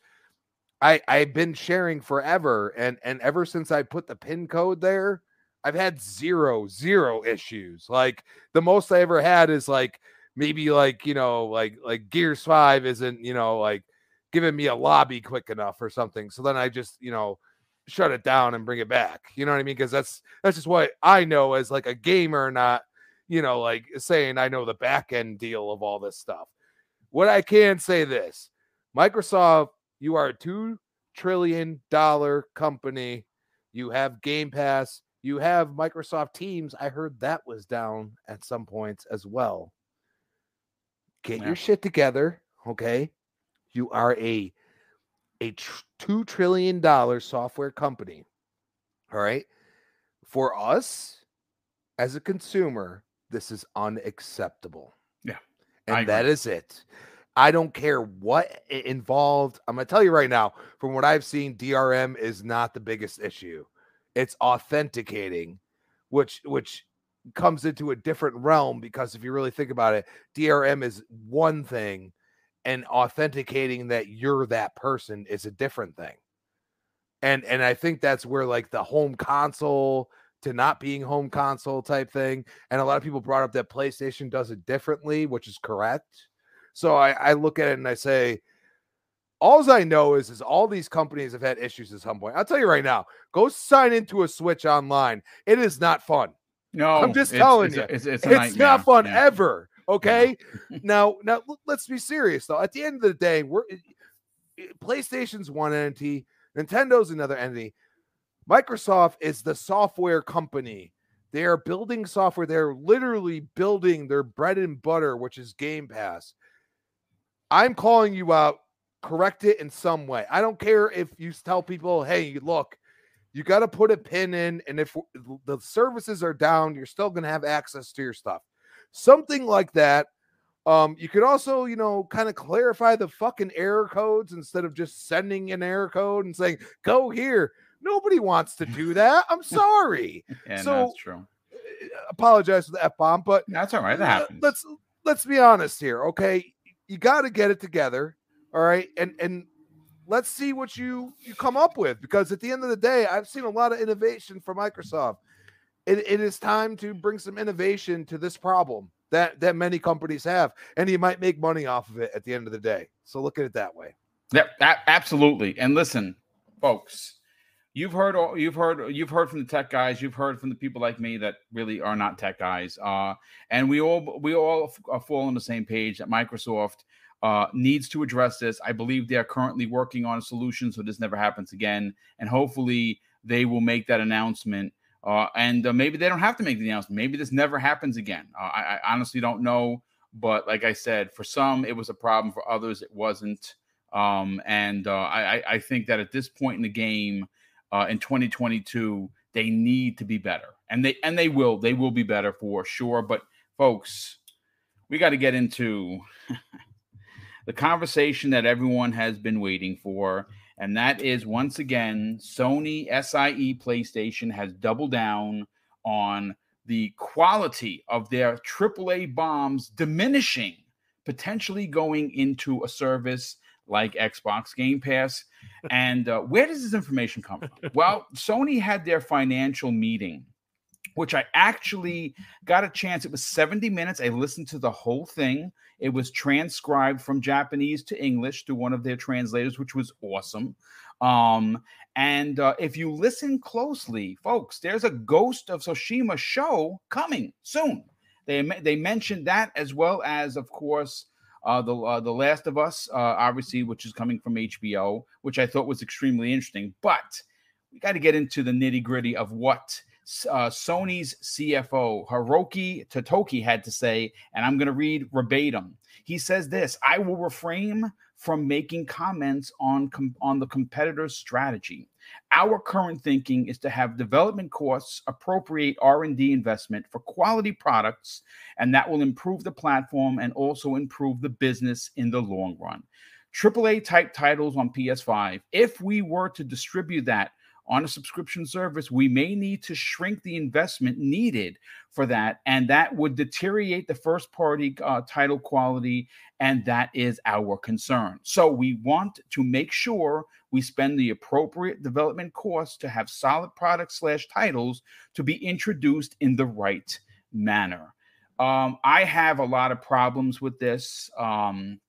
i i've been sharing forever and and ever since i put the pin code there i've had zero zero issues like the most i ever had is like maybe like you know like like gears 5 isn't you know like giving me a lobby quick enough or something so then i just you know shut it down and bring it back. You know what I mean? Because that's that's just what I know as like a gamer, not you know like saying I know the back end deal of all this stuff. What I can say this, Microsoft, you are a two trillion dollar company. You have Game Pass. You have Microsoft Teams. I heard that was down at some points as well. Get yeah. your shit together, okay? You are a a tr- $2 trillion software company. All right. For us as a consumer, this is unacceptable. Yeah. And that is it. I don't care what it involved. I'm going to tell you right now, from what I've seen, DRM is not the biggest issue. It's authenticating, which which comes into a different realm because if you really think about it, DRM is one thing and authenticating that you're that person is a different thing. And and I think that's where like the home console to not being home console type thing. And a lot of people brought up that PlayStation does it differently, which is correct. So I, I look at it and I say, all I know is is all these companies have had issues at some point. I'll tell you right now, go sign into a Switch online. It is not fun. No, I'm just telling it's, you, it's, it's, it's not fun yeah. ever. Okay. Now, now let's be serious though. At the end of the day, we're PlayStation's one entity, Nintendo's another entity. Microsoft is the software company. They are building software. They're literally building their bread and butter, which is Game Pass. I'm calling you out. Correct it in some way. I don't care if you tell people, hey, look, you got to put a pin in. And if the services are down, you're still going to have access to your stuff something like that. Um, you could also, you know, kind of clarify the fucking error codes instead of just sending an error code and saying, go here. Nobody wants to do that. I'm sorry. yeah, so, that's true. Eh, apologize for the F bomb, but that's all right. That happens. Let's let's be honest here, okay? You got to get it together, all right? And and let's see what you you come up with because at the end of the day, I've seen a lot of innovation from Microsoft it, it is time to bring some innovation to this problem that that many companies have and you might make money off of it at the end of the day so look at it that way yeah absolutely and listen folks you've heard all, you've heard you've heard from the tech guys you've heard from the people like me that really are not tech guys uh, and we all we all fall on the same page that microsoft uh, needs to address this. I believe they are currently working on a solution so this never happens again. And hopefully they will make that announcement. Uh, and uh, maybe they don't have to make the announcement. Maybe this never happens again. Uh, I, I, honestly don't know. But like I said, for some it was a problem. For others, it wasn't. Um, and uh, I, I think that at this point in the game, uh, in 2022, they need to be better, and they and they will. They will be better for sure. But folks, we got to get into the conversation that everyone has been waiting for. And that is once again, Sony SIE PlayStation has doubled down on the quality of their AAA bombs diminishing, potentially going into a service like Xbox Game Pass. And uh, where does this information come from? Well, Sony had their financial meeting which I actually got a chance. It was 70 minutes. I listened to the whole thing. It was transcribed from Japanese to English through one of their translators, which was awesome. Um, and uh, if you listen closely, folks, there's a Ghost of Tsushima show coming soon. They they mentioned that as well as, of course, uh, the uh, the Last of Us, uh, obviously, which is coming from HBO, which I thought was extremely interesting. But we got to get into the nitty gritty of what uh, Sony's CFO Hiroki Totoki had to say, and I'm going to read verbatim. He says this: "I will refrain from making comments on com- on the competitor's strategy. Our current thinking is to have development costs appropriate R&D investment for quality products, and that will improve the platform and also improve the business in the long run." AAA type titles on PS5. If we were to distribute that on a subscription service, we may need to shrink the investment needed for that. And that would deteriorate the first party uh, title quality. And that is our concern. So we want to make sure we spend the appropriate development costs to have solid products slash titles to be introduced in the right manner. Um, I have a lot of problems with this. Um,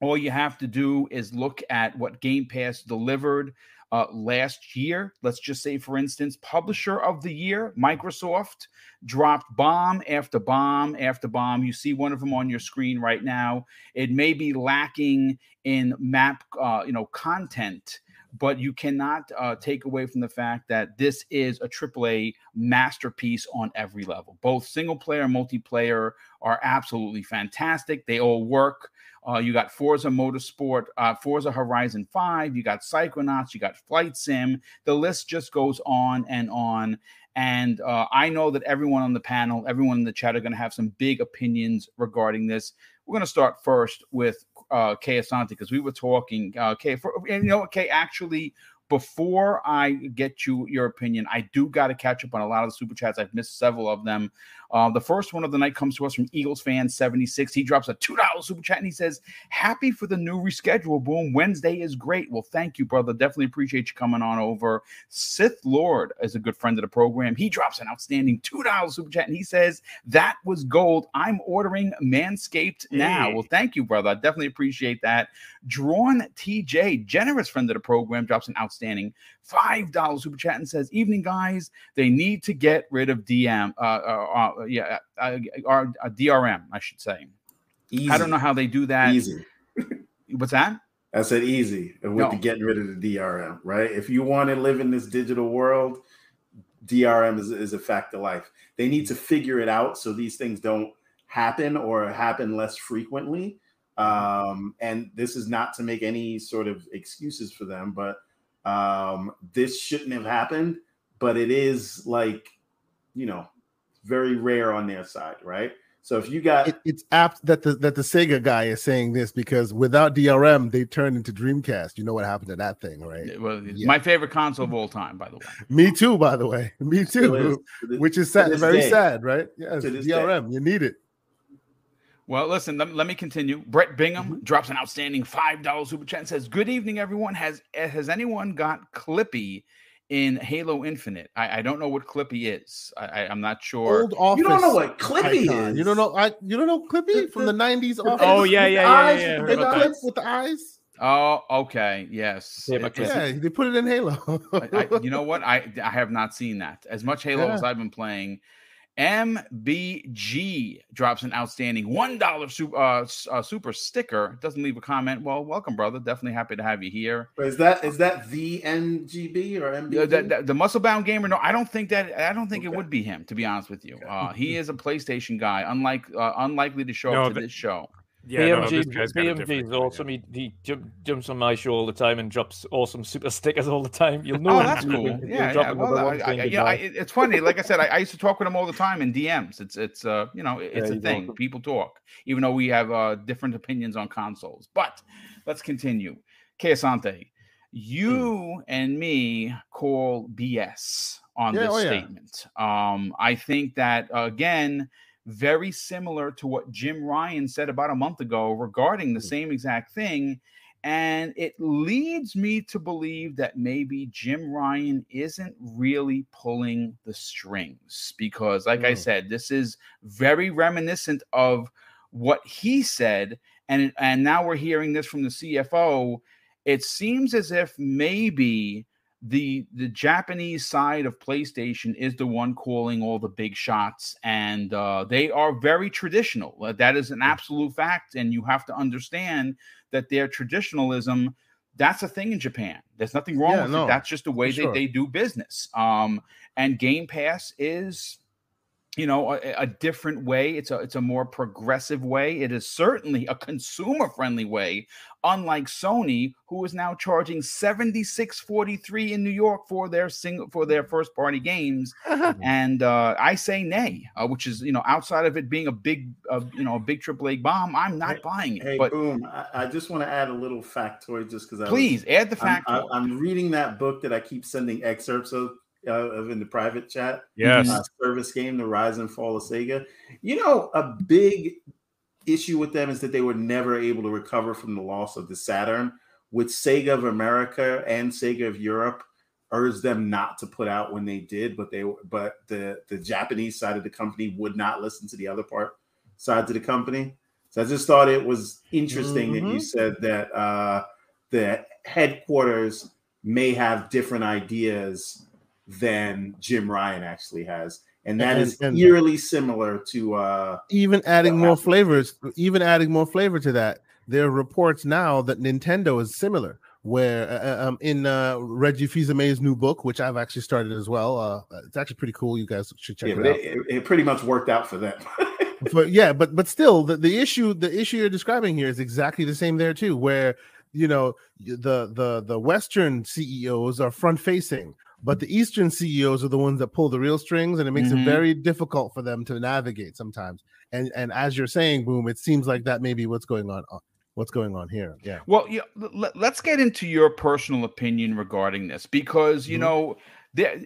all you have to do is look at what Game Pass delivered uh, last year. Let's just say, for instance, publisher of the year, Microsoft, dropped bomb after bomb after bomb. You see one of them on your screen right now. It may be lacking in map, uh, you know, content but you cannot uh, take away from the fact that this is a AAA masterpiece on every level. Both single player and multiplayer are absolutely fantastic. They all work. Uh, you got Forza Motorsport, uh, Forza Horizon 5, you got Psychonauts, you got Flight Sim. The list just goes on and on. And uh, I know that everyone on the panel, everyone in the chat are going to have some big opinions regarding this. We're going to start first with uh, Kay Asante because we were talking. Uh, Kay, for, you know what, Kay, actually, before I get you your opinion, I do got to catch up on a lot of the super chats. I've missed several of them. Uh, the first one of the night comes to us from Eagles fan 76. He drops a $2 super chat and he says, Happy for the new reschedule. Boom. Wednesday is great. Well, thank you, brother. Definitely appreciate you coming on over. Sith Lord is a good friend of the program. He drops an outstanding $2 super chat and he says, That was gold. I'm ordering Manscaped now. Hey. Well, thank you, brother. I definitely appreciate that. Drawn TJ, generous friend of the program, drops an outstanding $5 super chat and says, Evening, guys. They need to get rid of DM. Uh, uh, uh yeah, uh, uh, DRM, I should say. Easy. I don't know how they do that. Easy. What's that? I said easy with no. the getting rid of the DRM, right? If you want to live in this digital world, DRM is, is a fact of life. They need to figure it out so these things don't happen or happen less frequently. Um, and this is not to make any sort of excuses for them, but um, this shouldn't have happened. But it is like, you know, very rare on their side, right? So if you got, it, it's apt that the that the Sega guy is saying this because without DRM, they turned into Dreamcast. You know what happened to that thing, right? Well, yeah. my favorite console of all time, by the way. Me too, by the way. Me too. Is, which is sad, very day. sad, right? Yes, DRM. Day. You need it. Well, listen, let, let me continue. Brett Bingham mm-hmm. drops an outstanding $5 super chat and says, Good evening, everyone. Has has anyone got Clippy in Halo Infinite. I, I don't know what Clippy is. I, am not sure. Old office. You don't know what Clippy icon. is. You don't know. I you don't know Clippy from the '90s. Office? Oh yeah, yeah, yeah, yeah. yeah. With, the clip with the eyes. Oh, okay. Yes. Yeah, yeah they put it in Halo. I, I, you know what? I I have not seen that. As much Halo yeah. as I've been playing, MBG drops an outstanding $1 super, uh, uh, super sticker. Doesn't leave a comment. Well, welcome, brother. Definitely happy to have you here. Is that is that the NGB or MBG? The, the, the muscle bound gamer? No, I don't think that. I don't think okay. it would be him. To be honest with you, uh, he is a PlayStation guy. Unlike uh, unlikely to show no, up to this show. Yeah, BMG, no, BMG is awesome. He, he jumps on my show all the time and drops awesome super stickers all the time. You'll know. Oh, that's cool. yeah, yeah. Well, I, I, yeah I, it's funny. Like I said, I, used to talk with him all the time in DMs. It's it's uh you know it's yeah, a thing. Awesome. People talk, even though we have uh different opinions on consoles. But let's continue. Asante, you mm. and me call BS on yeah, this oh, statement. Um, I think that uh, again very similar to what Jim Ryan said about a month ago regarding the mm. same exact thing. And it leads me to believe that maybe Jim Ryan isn't really pulling the strings because, like I said, this is very reminiscent of what he said. And, and now we're hearing this from the CFO. It seems as if maybe the the Japanese side of PlayStation is the one calling all the big shots, and uh, they are very traditional. That is an absolute fact, and you have to understand that their traditionalism that's a thing in Japan. There's nothing wrong yeah, with no, it. That's just the way they, sure. they do business. Um, and Game Pass is you know a, a, different way it's a it's a more progressive way it is certainly a consumer friendly way unlike sony who is now charging 7643 in new york for their single for their first party games uh-huh. and uh, i say nay uh, which is you know outside of it being a big uh, you know a big triple a bomb i'm not hey, buying it hey, but boom I, I, just want to add a little factoid just because i please was, add the fact I'm, I'm reading that book that i keep sending excerpts of uh, in the private chat. Yes. Uh, service game, The Rise and Fall of Sega. You know, a big issue with them is that they were never able to recover from the loss of the Saturn, which Sega of America and Sega of Europe urged them not to put out when they did, but they were, but the the Japanese side of the company would not listen to the other part sides of the company. So I just thought it was interesting mm-hmm. that you mm-hmm. said that uh, the headquarters may have different ideas than Jim Ryan actually has. And that and, is and eerily similar to uh even adding more flavors, even adding more flavor to that. There are reports now that Nintendo is similar, where uh, uh um, in uh, Reggie Fils-Aimé's new book, which I've actually started as well. Uh, it's actually pretty cool. You guys should check yeah, it out. It, it pretty much worked out for them. but yeah, but but still, the, the issue the issue you're describing here is exactly the same there too, where you know the the the Western CEOs are front facing but the Eastern CEOs are the ones that pull the real strings, and it makes mm-hmm. it very difficult for them to navigate sometimes. And and as you're saying, boom, it seems like that may be what's going on. Uh, what's going on here? Yeah. Well, yeah, let's get into your personal opinion regarding this because you mm-hmm. know, there,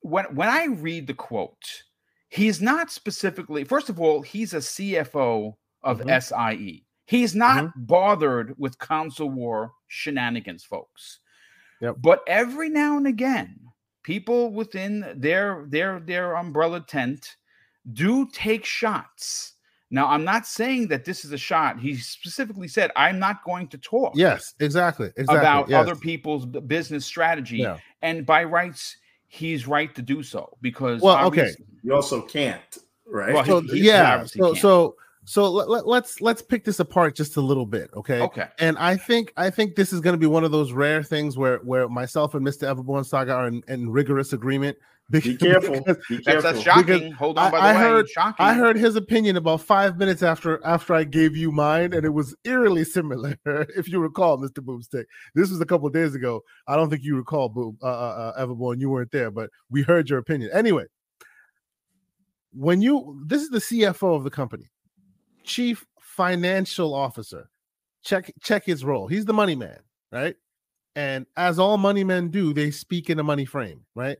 when when I read the quote, he's not specifically. First of all, he's a CFO of mm-hmm. SIE. He's not mm-hmm. bothered with console war shenanigans, folks. Yep. But every now and again, people within their their their umbrella tent do take shots. Now, I'm not saying that this is a shot. He specifically said, "I'm not going to talk." Yes, exactly, exactly about yes. other people's business strategy, yeah. and by rights, he's right to do so because well, okay, you also can't, right? Well, so, he, yeah, so, so so let, let, let's let's pick this apart just a little bit, okay? Okay. And I think I think this is going to be one of those rare things where where myself and Mr. Everborn Saga are in, in rigorous agreement. Because, be careful. Be careful. That's, that's shocking. Hold on, by I, the I way. Heard, shocking. I heard his opinion about five minutes after after I gave you mine, and it was eerily similar. if you recall, Mr. Boomstick, this was a couple days ago. I don't think you recall, Boom, uh, uh, uh, Everborn. You weren't there, but we heard your opinion. Anyway, when you this is the CFO of the company, chief financial officer. Check check his role. He's the money man, right? And as all money men do, they speak in a money frame, right?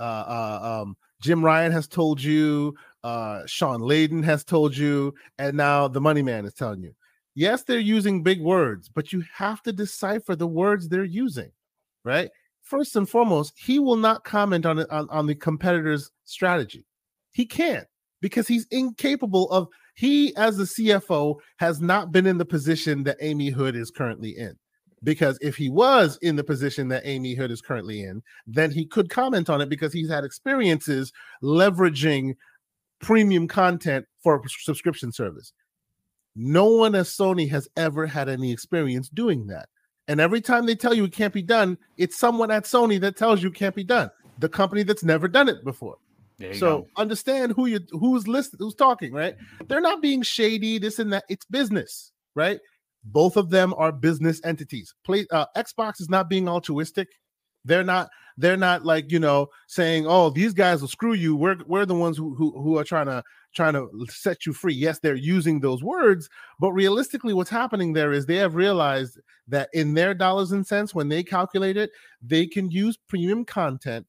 Uh, uh, um, Jim Ryan has told you, uh, Shawn Layden has told you, and now the money man is telling you. Yes, they're using big words, but you have to decipher the words they're using, right? First and foremost, he will not comment on on, on the competitor's strategy. He can't because he's incapable of he, as the CFO, has not been in the position that Amy Hood is currently in. Because if he was in the position that Amy Hood is currently in, then he could comment on it because he's had experiences leveraging premium content for a subscription service. No one at Sony has ever had any experience doing that. And every time they tell you it can't be done, it's someone at Sony that tells you it can't be done. The company that's never done it before. So go. understand who you who's listening, who's talking, right? They're not being shady, this and that. It's business, right? Both of them are business entities. Play uh, Xbox is not being altruistic. They're not. They're not like you know saying, "Oh, these guys will screw you." We're we're the ones who who, who are trying to trying to set you free. Yes, they're using those words, but realistically, what's happening there is they have realized that in their dollars and cents, when they calculate it, they can use premium content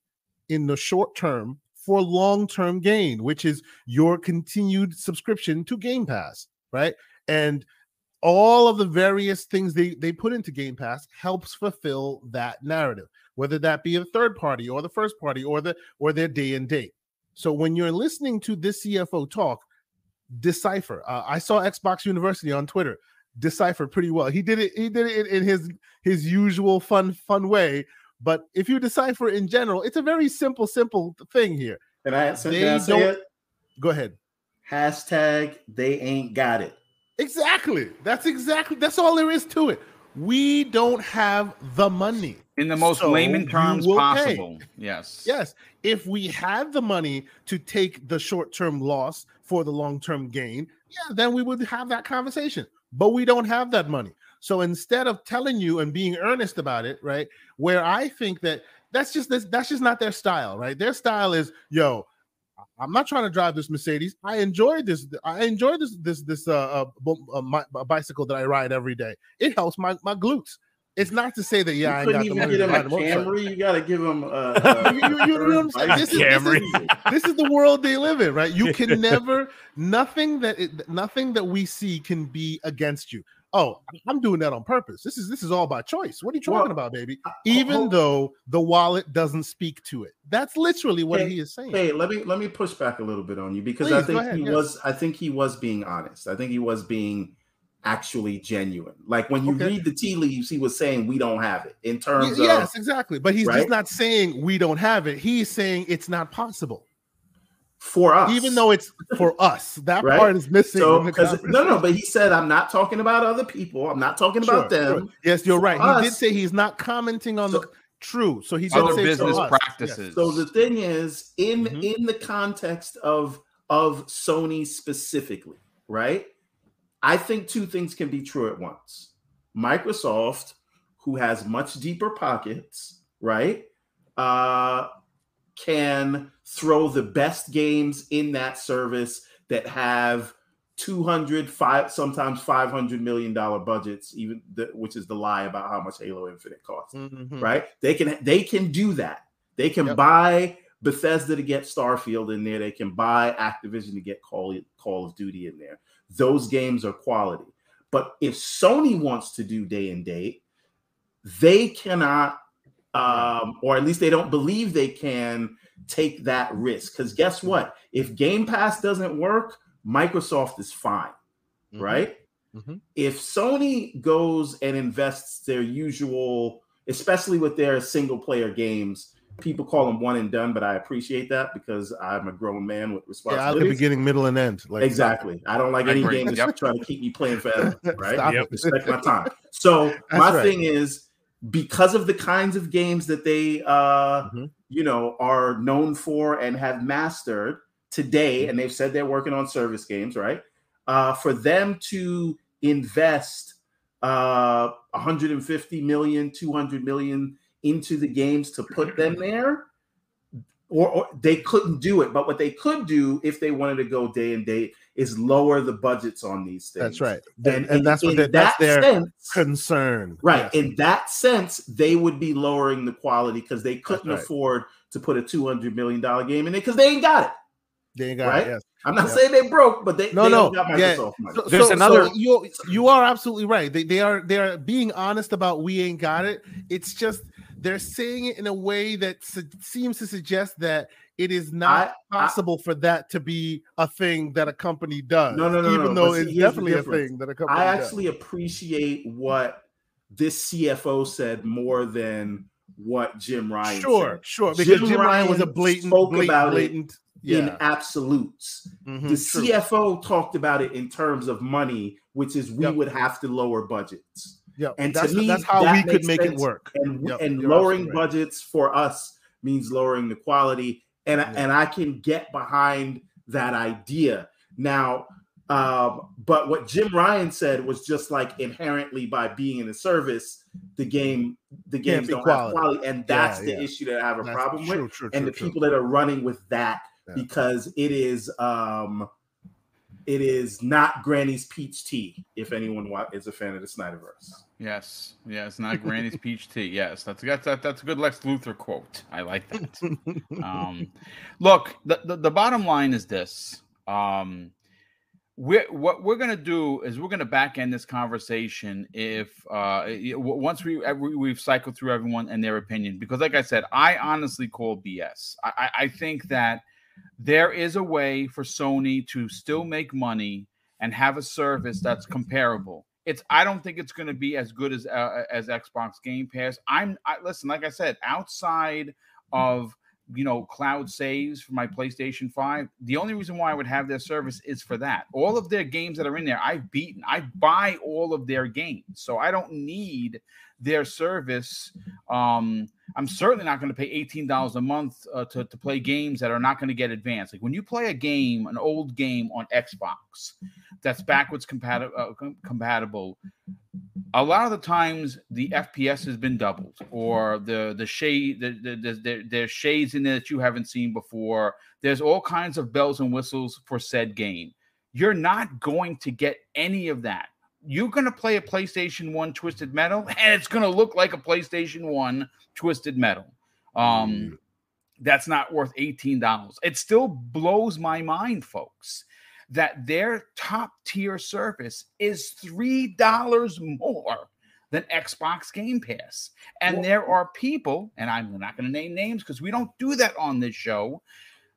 in the short term for long term gain, which is your continued subscription to Game Pass, right? And all of the various things they, they put into Game Pass helps fulfill that narrative, whether that be a third party or the first party or the or their day and date. So when you're listening to this CFO talk, decipher. Uh, I saw Xbox University on Twitter decipher pretty well. He did it. He did it in, in his his usual fun fun way. But if you decipher in general, it's a very simple simple thing here. And I, so they can I say it? Go ahead. Hashtag they ain't got it. Exactly. That's exactly that's all there is to it. We don't have the money. In the most so layman terms possible. Pay. Yes. Yes. If we had the money to take the short-term loss for the long-term gain, yeah, then we would have that conversation. But we don't have that money. So instead of telling you and being earnest about it, right? Where I think that that's just this, that's just not their style, right? Their style is, yo, I'm not trying to drive this Mercedes. I enjoy this. I enjoy this this this uh, uh, uh my, bicycle that I ride every day. It helps my my glutes. It's not to say that yeah, I got the money get him a Camry. You got to give him. Uh, you, you, you, know what I'm saying? This is, Camry. This is, this is the world they live in, right? You can never nothing that it, nothing that we see can be against you oh, I'm doing that on purpose. This is this is all by choice. What are you talking well, about, baby? Oh, Even though the wallet doesn't speak to it. That's literally what hey, he is saying. Hey, let me let me push back a little bit on you because Please, I think ahead, he yes. was I think he was being honest. I think he was being actually genuine. Like when you okay. read the tea leaves, he was saying we don't have it in terms yes, of Yes, exactly. But he's right? just not saying we don't have it. He's saying it's not possible for us, even though it's for us. That right? part is missing. So, no, no, but he said, "I'm not talking about other people. I'm not talking sure, about them." Sure. Yes, you're for right. Us, he did say he's not commenting on so, the true. So he's other business practices. Yes. So the thing is, in mm-hmm. in the context of of Sony specifically, right? I think two things can be true at once. Microsoft, who has much deeper pockets, right? Uh, can throw the best games in that service that have 200 five sometimes 500 million dollar budgets even the, which is the lie about how much halo infinite costs mm-hmm. right? They can they can do that. They can yep. buy bethesda to get starfield in there. They can buy activision to get call, call of duty in there. Those games are quality. But if sony wants to do day and date they cannot um, or at least they don't believe they can take that risk. Because guess what? If Game Pass doesn't work, Microsoft is fine, mm-hmm. right? Mm-hmm. If Sony goes and invests their usual, especially with their single player games, people call them one and done, but I appreciate that because I'm a grown man with responsibilities. Yeah, the beginning, middle, and end. Like exactly. I don't like any game that's yep. trying to keep me playing forever. Right? yep. Respect my time. So my right. thing is because of the kinds of games that they uh mm-hmm. you know are known for and have mastered today mm-hmm. and they've said they're working on service games right uh for them to invest uh 150 million 200 million into the games to put them there or, or, they couldn't do it. But what they could do if they wanted to go day and date is lower the budgets on these things. That's right, and, and, and that's what they, that's that their sense, concern. Right. Yes. In that sense, they would be lowering the quality because they couldn't right. afford to put a two hundred million dollar game in it because they ain't got it. They ain't got right? it. Yes. I'm not saying they broke, but they no they no got Microsoft yeah. So, There's so, another. So you you are absolutely right. They they are they are being honest about we ain't got it. It's just they're saying it in a way that su- seems to suggest that it is not I, possible I, for that to be a thing that a company does. No, no, no, even no, though it's definitely a thing that a company. Does. I actually does. appreciate what this CFO said more than what Jim Ryan. Sure, said. sure, because Jim, Jim Ryan, Ryan, was a blatant, blatant, blatant yeah. in absolutes. Mm-hmm, the true. CFO talked about it in terms of money, which is we yep. would have to lower budgets. Yeah, and that's, to me, that's how that we could make sense. it work. And, yep, and lowering right. budgets for us means lowering the quality. And, yeah. and I can get behind that idea. Now, um, but what Jim Ryan said was just like inherently by being in the service, the game, the games don't quality. have quality, and that's yeah, the yeah. issue that I have a that's problem true, with. True, and true, the people that are running with that because it is um it is not Granny's peach tea. If anyone is a fan of the Snyderverse, yes, yes, not Granny's peach tea. Yes, that's that's that, that's a good Lex Luthor quote. I like that. um, look, the, the the bottom line is this. Um, we're, what we're going to do is we're going to back end this conversation if uh, once we we've cycled through everyone and their opinion because like i said i honestly call bs i, I think that there is a way for Sony to still make money and have a service that's comparable. It's I don't think it's going to be as good as uh, as Xbox Game Pass. I'm I, listen, like I said, outside of you know cloud saves for my PlayStation 5, the only reason why I would have their service is for that. All of their games that are in there, I've beaten. I buy all of their games. So I don't need their service um I'm certainly not going to pay $18 a month uh, to, to play games that are not going to get advanced. Like when you play a game, an old game on Xbox that's backwards compatible, uh, compatible, a lot of the times the FPS has been doubled, or the the shade, the, the, the, there's shades in there that you haven't seen before. There's all kinds of bells and whistles for said game. You're not going to get any of that you're going to play a PlayStation 1 Twisted Metal and it's going to look like a PlayStation 1 Twisted Metal. Um, mm. That's not worth $18. It still blows my mind, folks, that their top tier service is $3 more than Xbox Game Pass. And there are people, and I'm not going to name names because we don't do that on this show,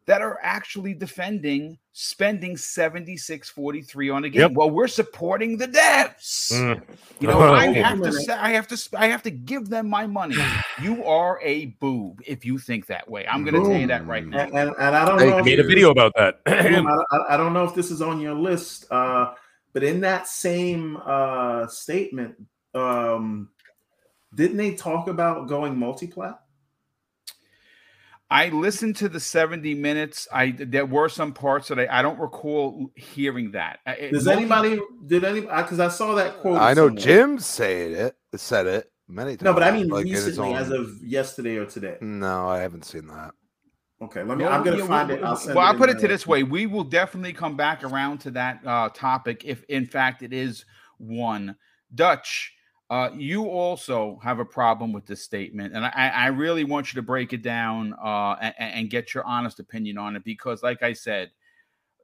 that are actually defending spending 7643 on a game. Yep. Well, we're supporting the devs. Mm. You know, I have to say, I have to I have to give them my money. You are a boob if you think that way. I'm gonna tell you that right now. And, and, and I don't know I made a video about that. I, I, don't know if this is on your list, uh, but in that same uh, statement, um, didn't they talk about going multi-plat? I listened to the 70 minutes. I there were some parts that I, I don't recall hearing that. Does anybody did any because I saw that quote? I know somewhere. Jim said it said it many times. No, but I mean like recently, as of yesterday or today. No, I haven't seen that. Okay, let me. Well, I'm gonna yeah, find it. I'll well, I'll put it to this way: we will definitely come back around to that uh, topic if, in fact, it is one. Dutch, uh, you also have a problem with this statement, and I, I really want you to break it down uh, and, and, get your honest opinion on it because, like I said,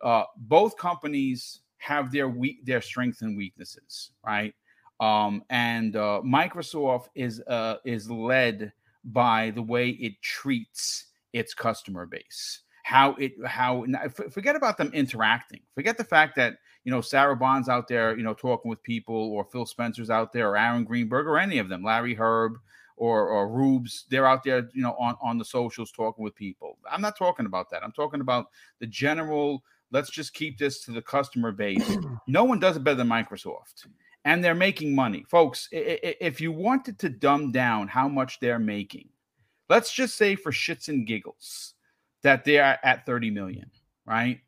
uh, both companies have their weak, their strengths and weaknesses, right? Um, and uh, Microsoft is uh, is led by the way it treats its customer base, how it how forget about them interacting, forget the fact that you know, Sarah Bond's out there, you know, talking with people, or Phil Spencer's out there, or Aaron Greenberg, or any of them, Larry Hryb, or or Rubes, they're out there, you know, on on the socials talking with people. I'm not talking about that. I'm talking about the general. Let's just keep this to the customer base. no one does it better than Microsoft, and they're making money, folks. If you wanted to dumb down how much they're making, let's just say for shits and giggles that they are at 30 million, right?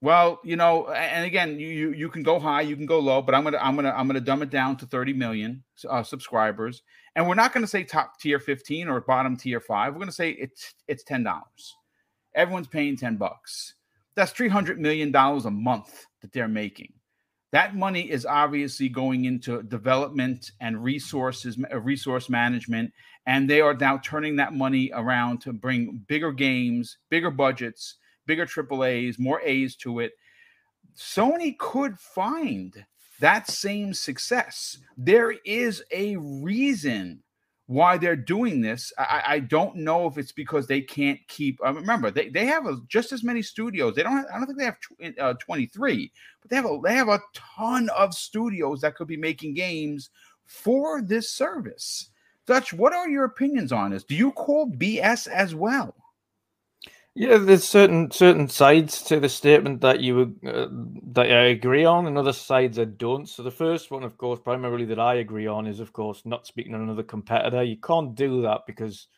Well, you know, and again, you, you you can go high, you can go low, but I'm gonna I'm gonna I'm gonna dumb it down to 30 million uh, subscribers, and we're not gonna say top tier 15 or bottom tier five. We're gonna say it's it's ten dollars. Everyone's paying 10 bucks. That's 300 million dollars a month that they're making. That money is obviously going into development and resources, uh, resource management, and they are now turning that money around to bring bigger games, bigger budgets bigger triple A's, more A's to it. Sony could find that same success. There is a reason why they're doing this. I, I don't know if it's because they can't keep. Uh, remember, they, they have a, just as many studios. They don't. Have, I don't think they have tw- uh, twenty three, but they have a they have a ton of studios that could be making games for this service. Dutch, what are your opinions on this? Do you call BS as well? Yeah, there's certain certain sides to the statement that you uh, that I agree on, and other sides I don't. So the first one, of course, primarily that I agree on is, of course, not speaking on another competitor. You can't do that because,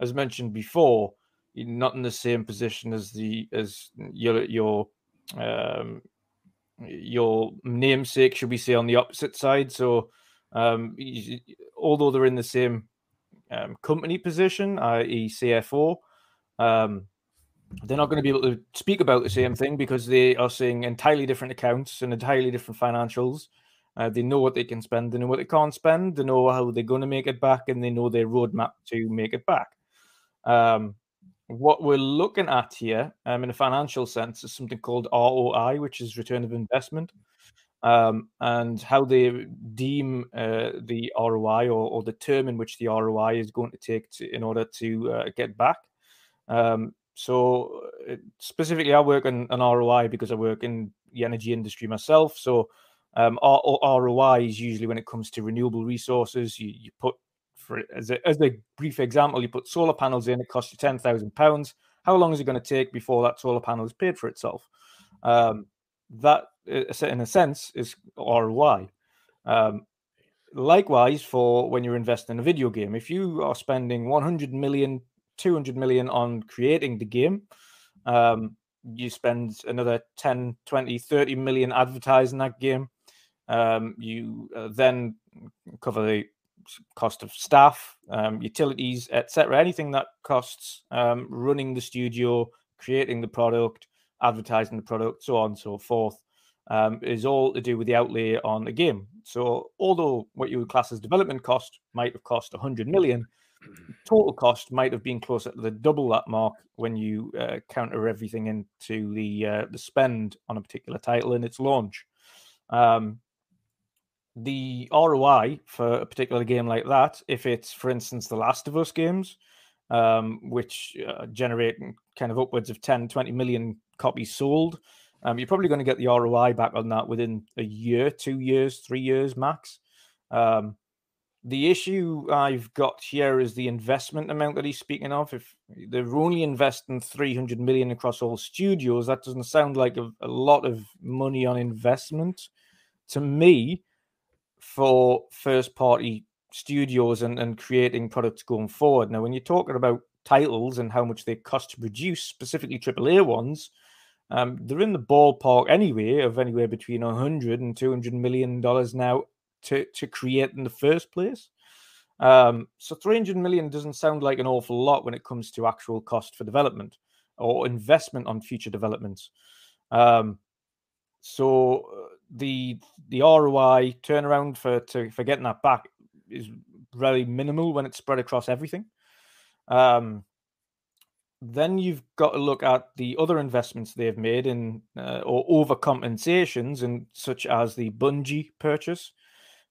as mentioned before, you're not in the same position as the as your your um, your namesake, should we say, on the opposite side. So, um, although they're in the same um, company position, i.e., CFO. Um, they're not going to be able to speak about the same thing because they are seeing entirely different accounts and entirely different financials. Uh, they know what they can spend, they know what they can't spend, they know how they're going to make it back, and they know their roadmap to make it back. Um, what we're looking at here, um, in a financial sense, is something called ROI, which is return of investment, um, and how they deem uh, the ROI or, or in which the ROI is going to take to, in order to uh, get back. Um, so uh, specifically, I work on an ROI because I work in the energy industry myself. So um, ROI is usually when it comes to renewable resources. You, you put for as a, as a brief example, you put solar panels in. It costs you ten thousand pounds. How long is it going to take before that solar panel is paid for itself? Um, that, uh, in a sense, is ROI. Um, likewise, for when you're investing in a video game, if you are spending 100 million 200 million on creating the game. Um, you spend another 10, 20, 30 million advertising that game. Um, you uh, then cover the cost of staff, um, utilities, etc. Anything that costs um, running the studio, creating the product, advertising the product, so on and so forth, um, is all to do with the outlay on the game. So, although what you would class as development cost might have cost 100 million, total cost might have been closer to the double that mark when you uh, counter everything into the uh, the spend on a particular title and its launch. Um, the ROI for a particular game like that, if it's, for instance, the Last of Us games, um, which uh, generate kind of upwards of 10, 20 million copies sold, um, you're probably going to get the ROI back on that within a year, two years, three years max. Um, the issue I've got here is the investment amount that he's speaking of. If they're only investing 300 million across all studios, that doesn't sound like a, a lot of money on investment to me for first party studios and, and creating products going forward. Now, when you're talking about titles and how much they cost to produce, specifically AAA ones, um, they're in the ballpark anyway of anywhere between 100 and 200 million dollars now to to create in the first place. Um, so 300 million doesn't sound like an awful lot when it comes to actual cost for development or investment on future developments. Um, so uh, the the ROI turnaround for to for getting that back is really minimal when it's spread across everything. Um, then you've got to look at the other investments they've made in uh, or overcompensations, and such as the Bungie purchase,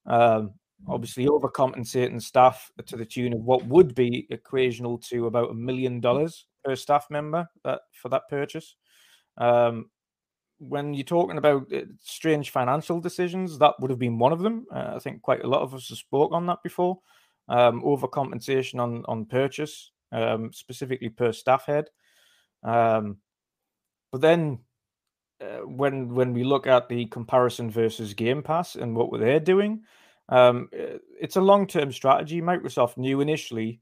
um, obviously, overcompensating staff to the tune of what would be equational to about a million dollars per staff member that for that purchase. Um, when you're talking about uh, strange financial decisions, that would have been one of them. Uh, I think quite a lot of us have spoke on that before. Um, overcompensation on on purchase, um, specifically per staff head. Um, but then uh, when when we look at the comparison versus Game Pass and what were they doing, um, uh, it's a long term strategy. Microsoft knew initially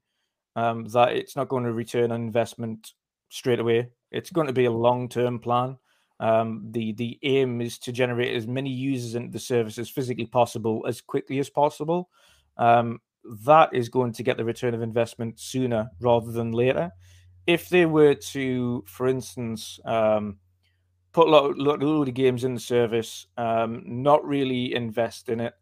um, that it's not going to return on investment straight away. It's going to be a long term plan. Um, the the aim is to generate as many users into the service as physically possible as quickly as possible. Um, that is going to get the return of investment sooner rather than later. If they were to, for instance, um, put a lot, lot, lot of games in the service, um, not really invest in it,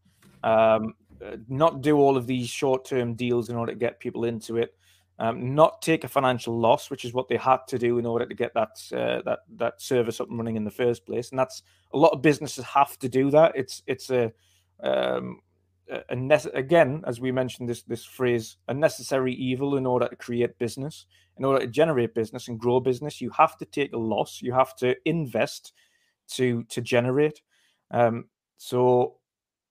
um, uh, not do all of these short term deals in order to get people into it, um, not take a financial loss, which is what they had to do in order to get that uh, that that service up and running in the first place. And that's a lot of businesses have to do that. It's it's a um, a nece- again, as we mentioned this this phrase, a necessary evil in order to create business, in order to generate business and grow business. You have to take a loss. You have to invest to to generate. Um, so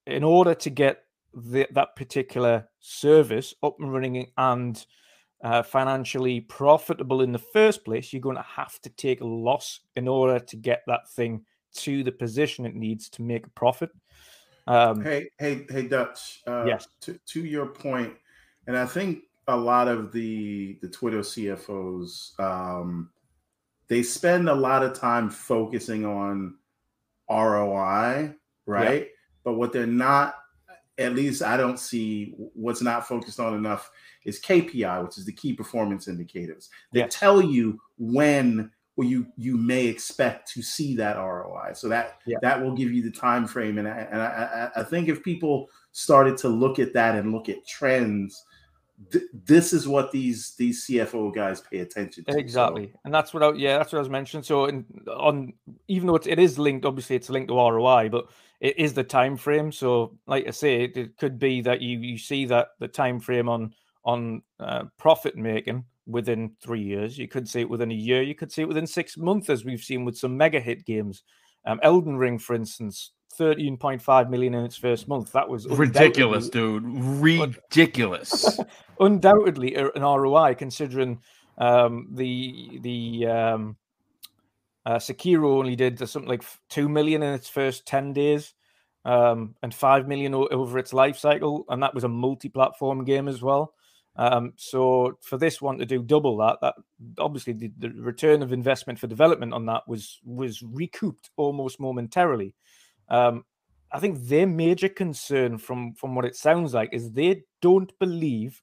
in order to get the, that particular service up and running and uh, financially profitable in the first place, you're going to have to take a loss in order to get that thing to the position it needs to make a profit. Um, hey, hey, hey, Dutch. Uh, yes. To, to your point, and I think a lot of the the Twitter CFOs, um, they spend a lot of time focusing on ROI, right? Yep. But what they're not, at least I don't see what's not focused on enough is KPI, which is the key performance indicators. They yes. tell you when where you you may expect to see that ROI. So that yeah. that will give you the time frame. And I, and I, I think if people started to look at that and look at trends, th- this is what these these CFO guys pay attention to. Exactly, so. and that's what I, yeah, that's what I was mentioning. So in, on even though it's, it is linked, obviously it's linked to ROI, but it is the time frame. So like I say, it, it could be that you you see that the time frame on on uh, profit making within three years. You could see it within a year. You could see it within six months, as we've seen with some mega hit games. Um, Elden Ring, for instance, 13.5 million in its first month. That was ridiculous, dude. Ridiculous. undoubtedly an ROI considering um, the the um, uh, Sekiro only did something like 2 million in its first 10 days um, and 5 million over its life cycle. And that was a multi platform game as well. Um, so for this one to do double that, that obviously the, the, return of investment for development on that was was recouped almost momentarily. Um, I think their major concern, from from what it sounds like, is they don't believe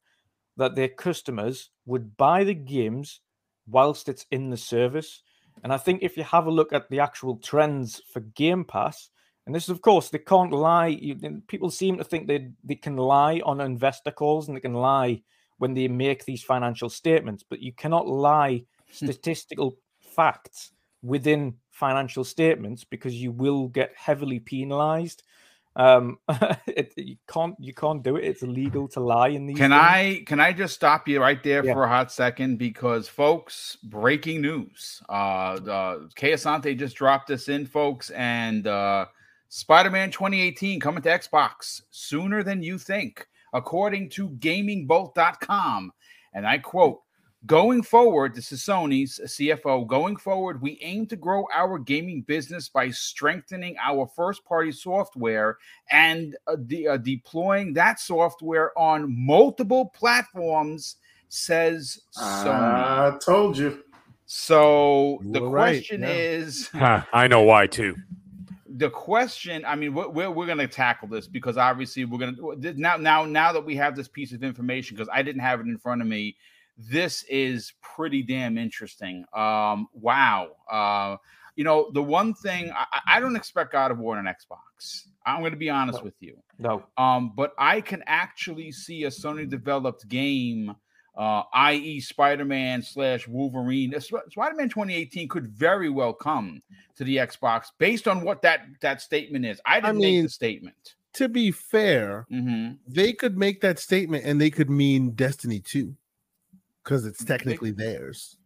that their customers would buy the games whilst it's in the service. And I think if you have a look at the actual trends for Game Pass, and this is, of course, they can't lie. You, people seem to think they they can lie on investor calls and they can lie when they make these financial statements, but you cannot lie hmm. statistical facts within financial statements because you will get heavily penalized. Um, it, you can't you can't do it. It's illegal to lie in these. Can things. I can I just stop you right there yeah. for a hot second because folks, breaking news. Uh, the Asante just dropped this in, folks, and uh, Spider-Man 2018 coming to Xbox sooner than you think according to gamingbolt.com. And I quote, Going forward, this is Sony's CFO. Going forward, we aim to grow our gaming business by strengthening our first party software and uh, de- uh, deploying that software on multiple platforms, says Sony. I told you. So you the question right. yeah. is I know why too the question i mean we're, we're going to tackle this because obviously we're going to now now now that we have this piece of information because i didn't have it in front of me this is pretty damn interesting. Um wow uh you know the one thing i, I don't expect god of war on an xbox. I'm going to be honest no. with you. No. Um but i can actually see a sony developed game uh, i.e., Spider Man slash Wolverine. Spider Man 2018 could very well come to the Xbox based on what that that statement is. I didn't I mean, make the statement. To be fair, mm-hmm. they could make that statement and they could mean Destiny 2 because it's technically theirs.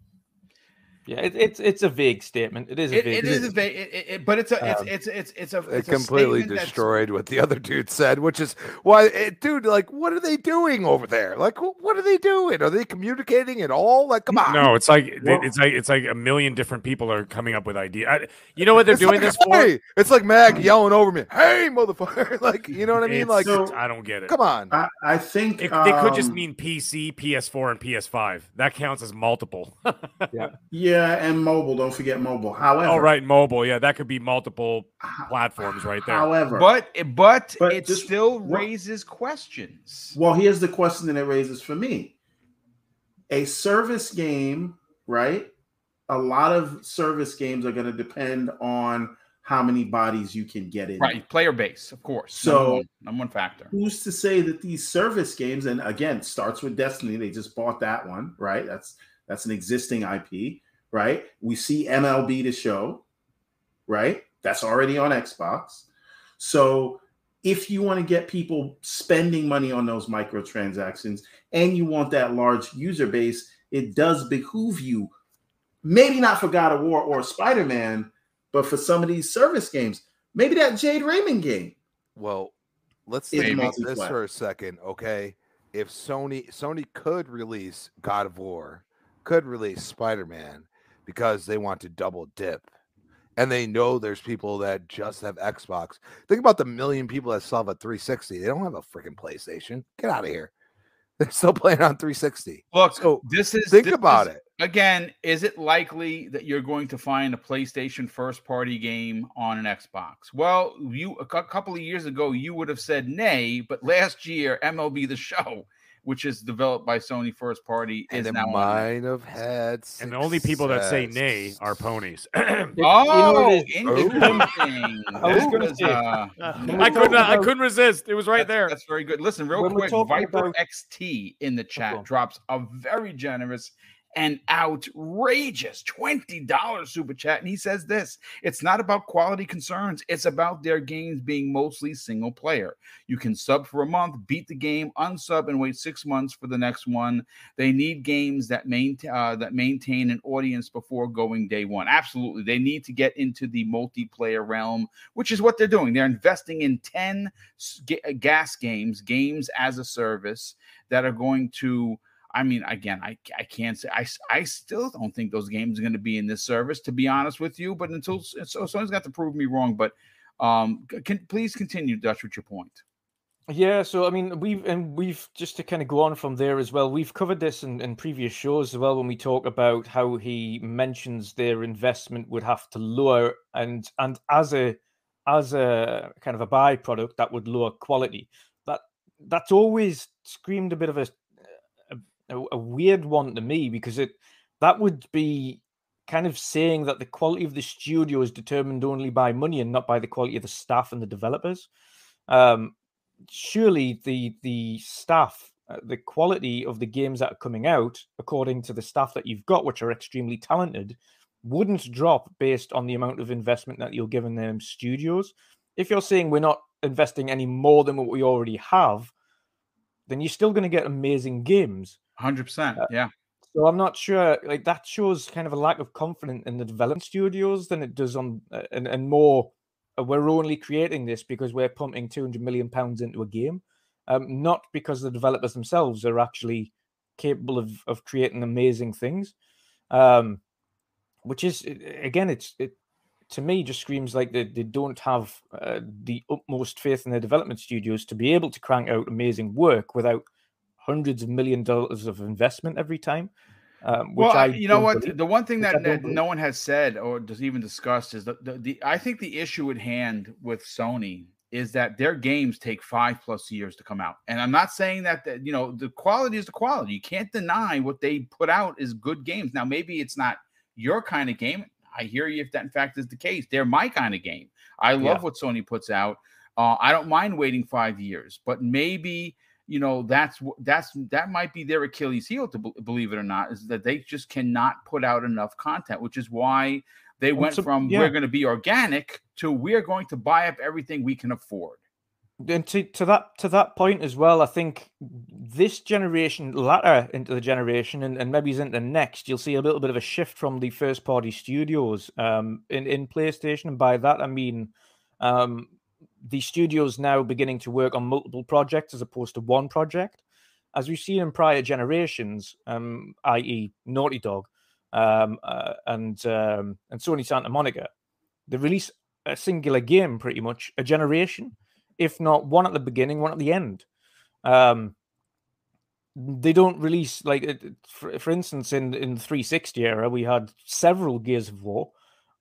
Yeah, it, it's it's a vague statement. It is a vague. it, it is a vague, it, it, but it's a it's um, it's it's it's a it's it completely a destroyed what the other dude said, which is why, dude, like, what are they doing over there? Like, what are they doing? Are they communicating at all? Like, come on. No, it's like well, it's like it's like a million different people are coming up with ideas. You know what they're doing like, this hey! for? It's like Mag yelling over me, "Hey, motherfucker!" like, you know what I mean? It's, like, so, I don't get it. Come on. I, I think it, um, they could just um, mean PC, PS4, and PS5. That counts as multiple. yeah, yeah, and mobile don't forget mobile. However, oh right, mobile. Yeah, that could be multiple platforms right there. However, but but, but it just, still raises questions. Well, here's the question that it raises for me: a service game, right? A lot of service games are going to depend on how many bodies you can get in. Right, player base, of course. So, number one, number one factor. Who's to say that these service games, and again, starts with Destiny. They just bought that one, right? That's that's an existing IP right? We see MLB the show, right? That's already on Xbox. So if you want to get people spending money on those microtransactions and you want that large user base, it does behoove you, maybe not for God of War or Spider Man, but for some of these service games, maybe that Jade Raymond game. Well, let's think about this for a second, okay? if Sony Sony could release God of War, could release Spider Man because they want to double dip. And they know there's people that just have Xbox. Think about the million people that still have a 360. They don't have a freaking PlayStation. Get out of here. They're still playing on 360. Look, so this is think this about is, it. Again, is it likely that you're going to find a PlayStation first party game on an Xbox? Well, you a couple of years ago you would have said nay, but last year MLB the Show which is developed by Sony first party, and is now might have had. Success. And the only people that say nay are ponies. oh, interesting. I, was, uh, I couldn't. About, I couldn't resist. It was right that's, there. That's very good. Listen, real quick. Viper about... XT in the chat drops a very generous an outrageous $20 super chat. And he says this it's not about quality concerns, it's about their games being mostly single player. You can sub for a month, beat the game, unsub, and wait six months for the next one. They need games that, maintain uh, that maintain an audience before going day one. Absolutely. They need to get into the multiplayer realm, which is what they're doing. They're investing in 10 GaaS games, games as a service that are going to I mean, again, I, I can't say I, I still don't think those games are going to be in this service, to be honest with you. But until so someone's got to prove me wrong. But um, can please continue, Dutch, with your point. Yeah, so I mean, we've and we've just to kind of go on from there as well. We've covered this in, in previous shows as well when we talk about how he mentions their investment would have to lower and and as a as a kind of a byproduct that would lower quality. That that's always screamed a bit of a a, a weird one to me because it that would be kind of saying that the quality of the studio is determined only by money and not by the quality of the staff and the developers. Um, surely the the staff, uh, the quality of the games that are coming out, according to the staff that you've got, which are extremely talented, wouldn't drop based on the amount of investment that you're giving them studios. If you're saying we're not investing any more than what we already have, then you're still going to get amazing games. Hundred percent. Uh, yeah. So I'm not sure. Like that shows kind of a lack of confidence in the development studios than it does on uh, and and more. Uh, we're only creating this because we're pumping 200 million pounds into a game, um, not because the developers themselves are actually capable of of creating amazing things. Um, which is again, it's it to me just screams like they, they don't have uh, the utmost faith in their development studios to be able to crank out amazing work without hundreds of million dollars of investment every time. Um, well, I, you know what? Believe, the one thing that, that no one has said or does even discussed is the, the, the I think the issue at hand with Sony is that their games take five plus years to come out. And I'm not saying that, that you know the quality is the quality. You can't deny what they put out is good games. Now maybe it's not your kind of game. I hear you if that in fact is the case. They're my kind of game. I love yeah. what Sony puts out. Uh, I don't mind waiting five years, but maybe you know that's that's that might be their Achilles heel to believe it or not is that they just cannot put out enough content, which is why they went so, from yeah. we're going to be organic to we're going to buy up everything we can afford. And to, to that to that point as well, I think this generation, latter into the generation, and, and maybe into next, you'll see a little bit of a shift from the first party studios um, in in PlayStation, and by that I mean um, the studio's now beginning to work on multiple projects as opposed to one project. As we've seen in prior generations, um, i.e., Naughty Dog um, uh, and um, and Sony Santa Monica, they release a singular game pretty much a generation, if not one at the beginning, one at the end. Um, they don't release like for, for instance in in the 360 era we had several gears of war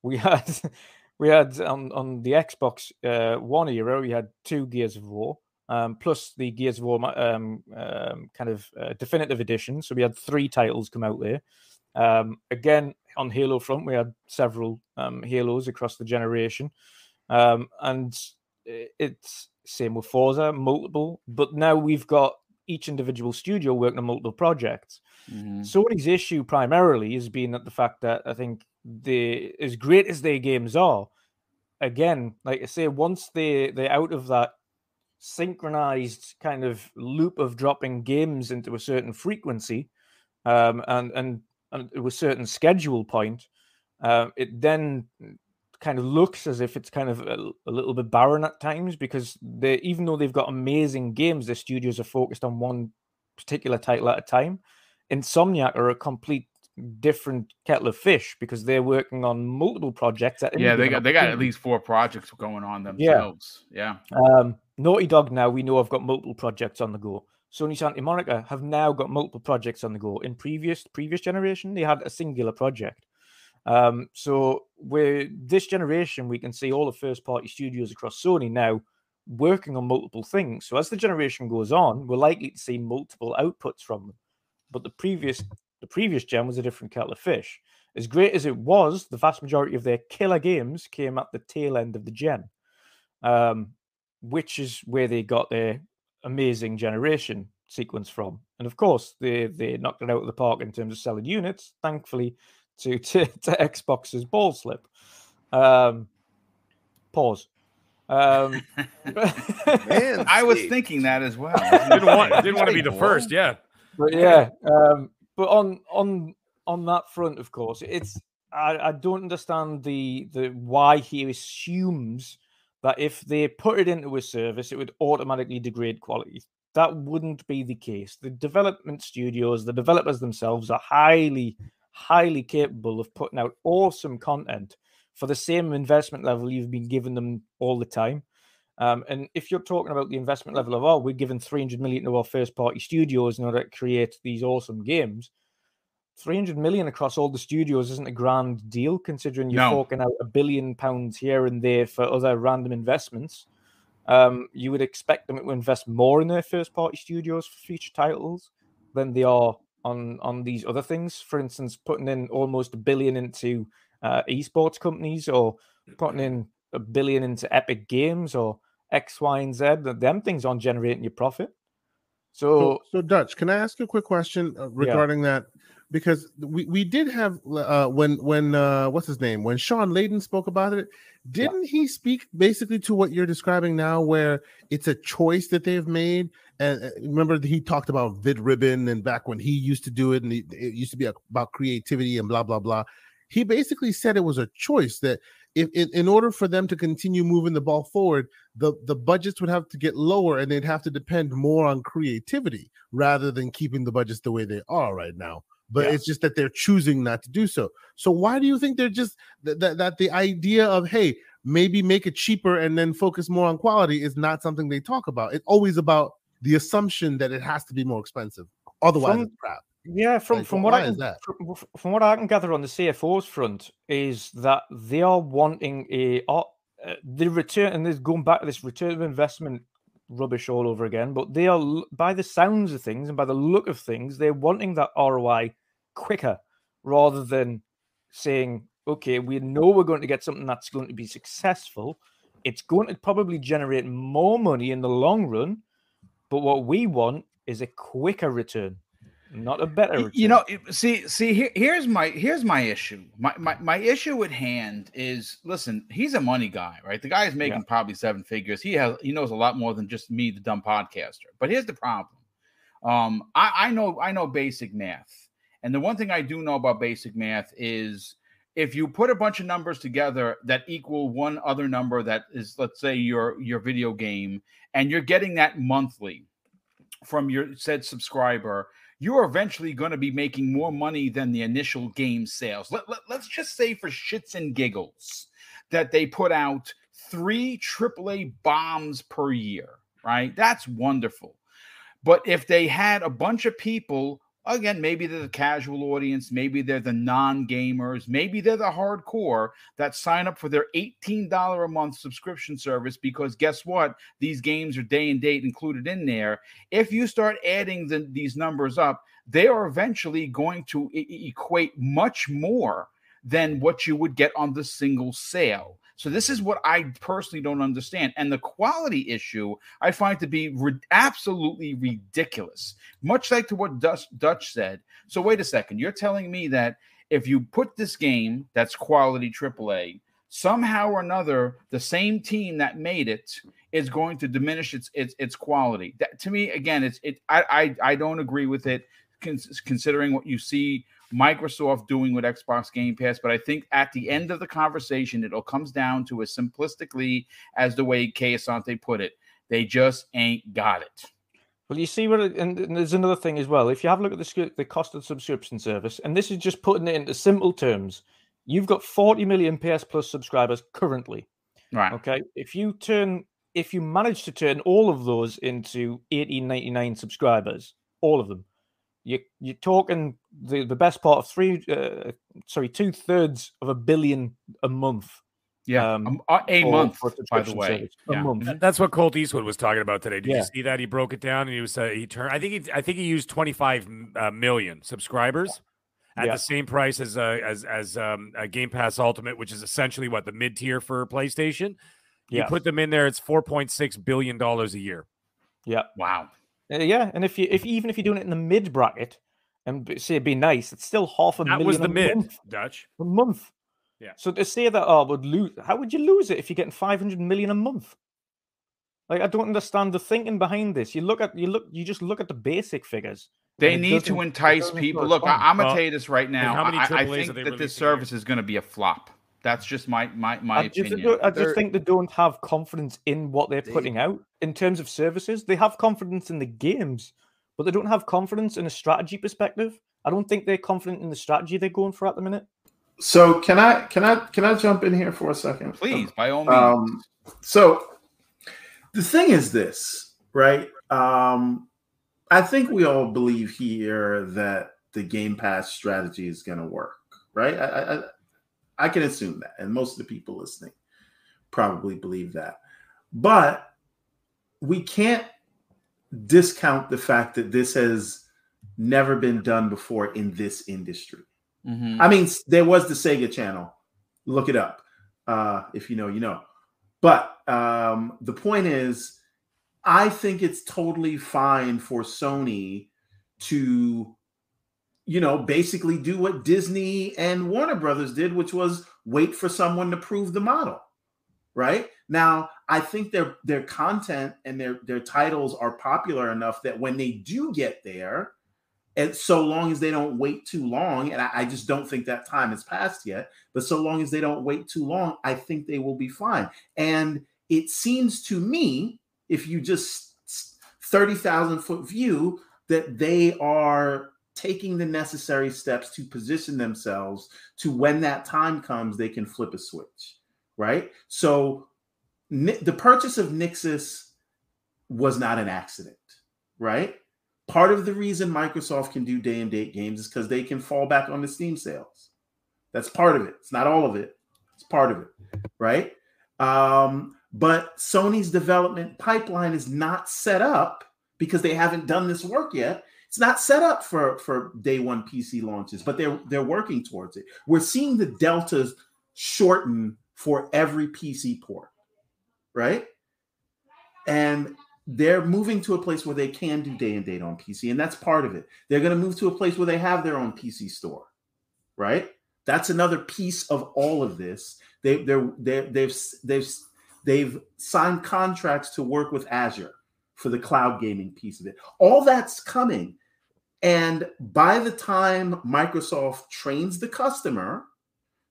we had we had on on the Xbox uh, One era, we had two Gears of War, um, plus the Gears of War um, um, kind of uh, definitive edition. So we had three titles come out there. Um, again, on Halo front, we had several um, Halos across the generation, um, and it's same with Forza, multiple. But now we've got each individual studio working on multiple projects. Mm-hmm. Sony's issue primarily has been at the fact that I think the as great as their games are, again, like I say, once they they're out of that synchronized kind of loop of dropping games into a certain frequency, um, and and and a certain schedule point, uh, it then kind of looks as if it's kind of a, a, little bit barren at times because they even though they've got amazing games, the studios are focused on one particular title at a time. Insomniac are a complete different kettle of fish because they're working on multiple projects. yeah, they got they got at least four projects going on themselves. Yeah. yeah. Um, Naughty Dog now we know have got multiple projects on the go. Sony Santa Monica have now got multiple projects on the go. In previous previous generation, they had a singular project. Um, so with this generation, we can see all the first party studios across Sony now working on multiple things. So as the generation goes on, we're likely to see multiple outputs from them. But the previous the previous gen was a different kettle of fish. As great as it was, the vast majority of their killer games came at the tail end of the gen, um, which is where they got their amazing generation sequence from. And of course, they they knocked it out of the park in terms of selling units. Thankfully, to to, to Xbox's ball slip. Um, pause. Um, Man, I was thinking that as well. didn't want didn't want to be the first, yeah. But yeah, um, but on on on that front, of course, it's I, I don't understand the the why he assumes that if they put it into a service, it would automatically degrade quality. That wouldn't be the case. The development studios, the developers themselves, are highly highly capable of putting out awesome content for the same investment level you've been giving them all the time. Um, and if you're talking about the investment level of, oh, we're giving 300 million to our first party studios in order to create these awesome games, 300 million across all the studios isn't a grand deal considering you're no. forking out a billion pounds here and there for other random investments. Um, you would expect them to invest more in their first party studios for future titles than they are on on these other things. For instance, putting in almost a billion into uh, esports companies, or putting in a billion into Epic Games, or X, Y, and Z. Them things aren't generating your profit. So, so, so Dutch, can I ask a quick question uh, regarding yeah. that? Because we, we did have uh, when when uh, what's his name when Shawn Layden spoke about it, didn't yeah. he speak basically to what you're describing now, where it's a choice that they've made and uh, remember he talked about Vib-Ribbon and back when he used to do it, and it used to be about creativity and blah blah blah. He basically said it was a choice that if in, in order for them to continue moving the ball forward, the the budgets would have to get lower, and they'd have to depend more on creativity rather than keeping the budgets the way they are right now but yeah. it's just that they're choosing not to do so. So why do you think they're just that, that that the idea of hey maybe make it cheaper and then focus more on quality is not something they talk about? It's always about the assumption that it has to be more expensive. Otherwise, it's crap. Yeah, from like, from what I can, from, from, what I can gather on the CFO's front is that they are wanting a uh, the return and this going back to this return of investment rubbish all over again. But they are by the sounds of things and by the look of things, they're wanting that ROI quicker rather than saying, okay, we know we're going to get something that's going to be successful. It's going to probably generate more money in the long run but what we want is a quicker return, not a better return. You know, see, see, here, here's my here's my issue. My, my my issue at hand is listen, he's a money guy, right? The guy is making yeah. probably seven figures. He has he knows a lot more than just me, the dumb podcaster. But here's the problem. Um, I, I know I know basic math. And the one thing I do know about basic math is if you put a bunch of numbers together that equal one other number that is let's say your your video game and you're getting that monthly from your said subscriber you're eventually going to be making more money than the initial game sales. Let, let, let's just say for shits and giggles that they put out three aaa bombs per year right? That's wonderful. But if they had a bunch of people Again, maybe they're the casual audience, maybe they're the non gamers, maybe they're the hardcore that sign up for their $18 a month subscription service because guess what? These games are day and date included in there. If you start adding the, these numbers up, they are eventually going to e- equate much more than what you would get on the single sale. So this is what I personally don't understand. And the quality issue I find to be re- absolutely ridiculous, much like to what Dutch, said. So wait a second, you're telling me that if you put this game that's quality AAA, somehow or another, the same team that made it is going to diminish its its its quality. That to me, again, it's it. I I, I don't agree with it, considering what you see Microsoft doing with Xbox Game Pass, but I think at the end of the conversation, it all comes down to as simplistically as the way Kay Asante put it. They just ain't got it. Well, you see what, and, and, there's another thing as well. If you have a look at the the cost of the subscription service, and this is just putting it into simple terms, you've got 40 million PS Plus subscribers currently. Right. Okay. If you turn, if you manage to turn all of those into 18.99 subscribers, all of them, you you're talking the the best part of three, uh, sorry, two thirds of a billion a month yeah, um, a, a month, by the way. Yeah. Month. That's what Colt Eastwood was talking about today. Did yeah. you see that? He broke it down and he was uh, he turned. I think he I think he used 25 uh, million subscribers at yeah. the same price as uh, as as um, a Game Pass Ultimate, which is essentially what the mid tier for PlayStation. You put them in there, it's 4.6 billion dollars a year. Yeah. Wow. Uh, yeah, and if you if even if you're doing it in the mid bracket and say it'd be nice, it's still half a that million. That was the mid month. Dutch a month. Yeah. So to say that oh would lose, how would you lose it if you're getting 500 million a month? Like I don't understand the thinking behind this. You look at you look you just look at the basic figures. They need to entice people. Look, I, am gonna tell you this right now. I, I, think that this service is going to be a flop. That's just my my my I opinion. Just, I just think they don't have confidence in what they're putting out in terms of services. They have confidence in the games, but they don't have confidence in a strategy perspective. I don't think they're confident in the strategy they're going for at the minute. So can I can I can I jump in here for a second? Please, by all means. Um, so the thing is this, right? Um, I think we all believe here that the Game Pass strategy is going to work, right? I, I I can assume that, and most of the people listening probably believe that, but we can't discount the fact that this has never been done before in this industry Mm-hmm. I mean, there was the Sega channel. Look it up. Uh, if you know, you know. But um, the point is, I think it's totally fine for Sony to, you know, basically do what Disney and Warner Brothers did, which was wait for someone to prove the model. Right now, I think their their content and their their titles are popular enough that when they do get there, and so long as they don't wait too long, and I, I, just don't think that time has passed yet, but so long as they don't wait too long, I think they will be fine. And it seems to me, if you just 30,000 foot view, that they are taking the necessary steps to position themselves to when that time comes, they can flip a switch, right? So the purchase of Nixxes was not an accident, right? Part of the reason Microsoft can do day and date games is because they can fall back on the Steam sales. That's part of it. It's not all of it. It's part of it, right? Um, but Sony's development pipeline is not set up because they haven't done this work yet. It's not set up for for day one PC launches, but they're they're working towards it. We're seeing the deltas shorten for every PC port, right? And they're moving to a place where they can do day and date on PC, and that's part of it. They're going to move to a place where they have their own PC store, right? That's another piece of all of this. They, they're, they're, they've they've they've signed contracts to work with Azure for the cloud gaming piece of it. All that's coming, and by the time Microsoft trains the customer,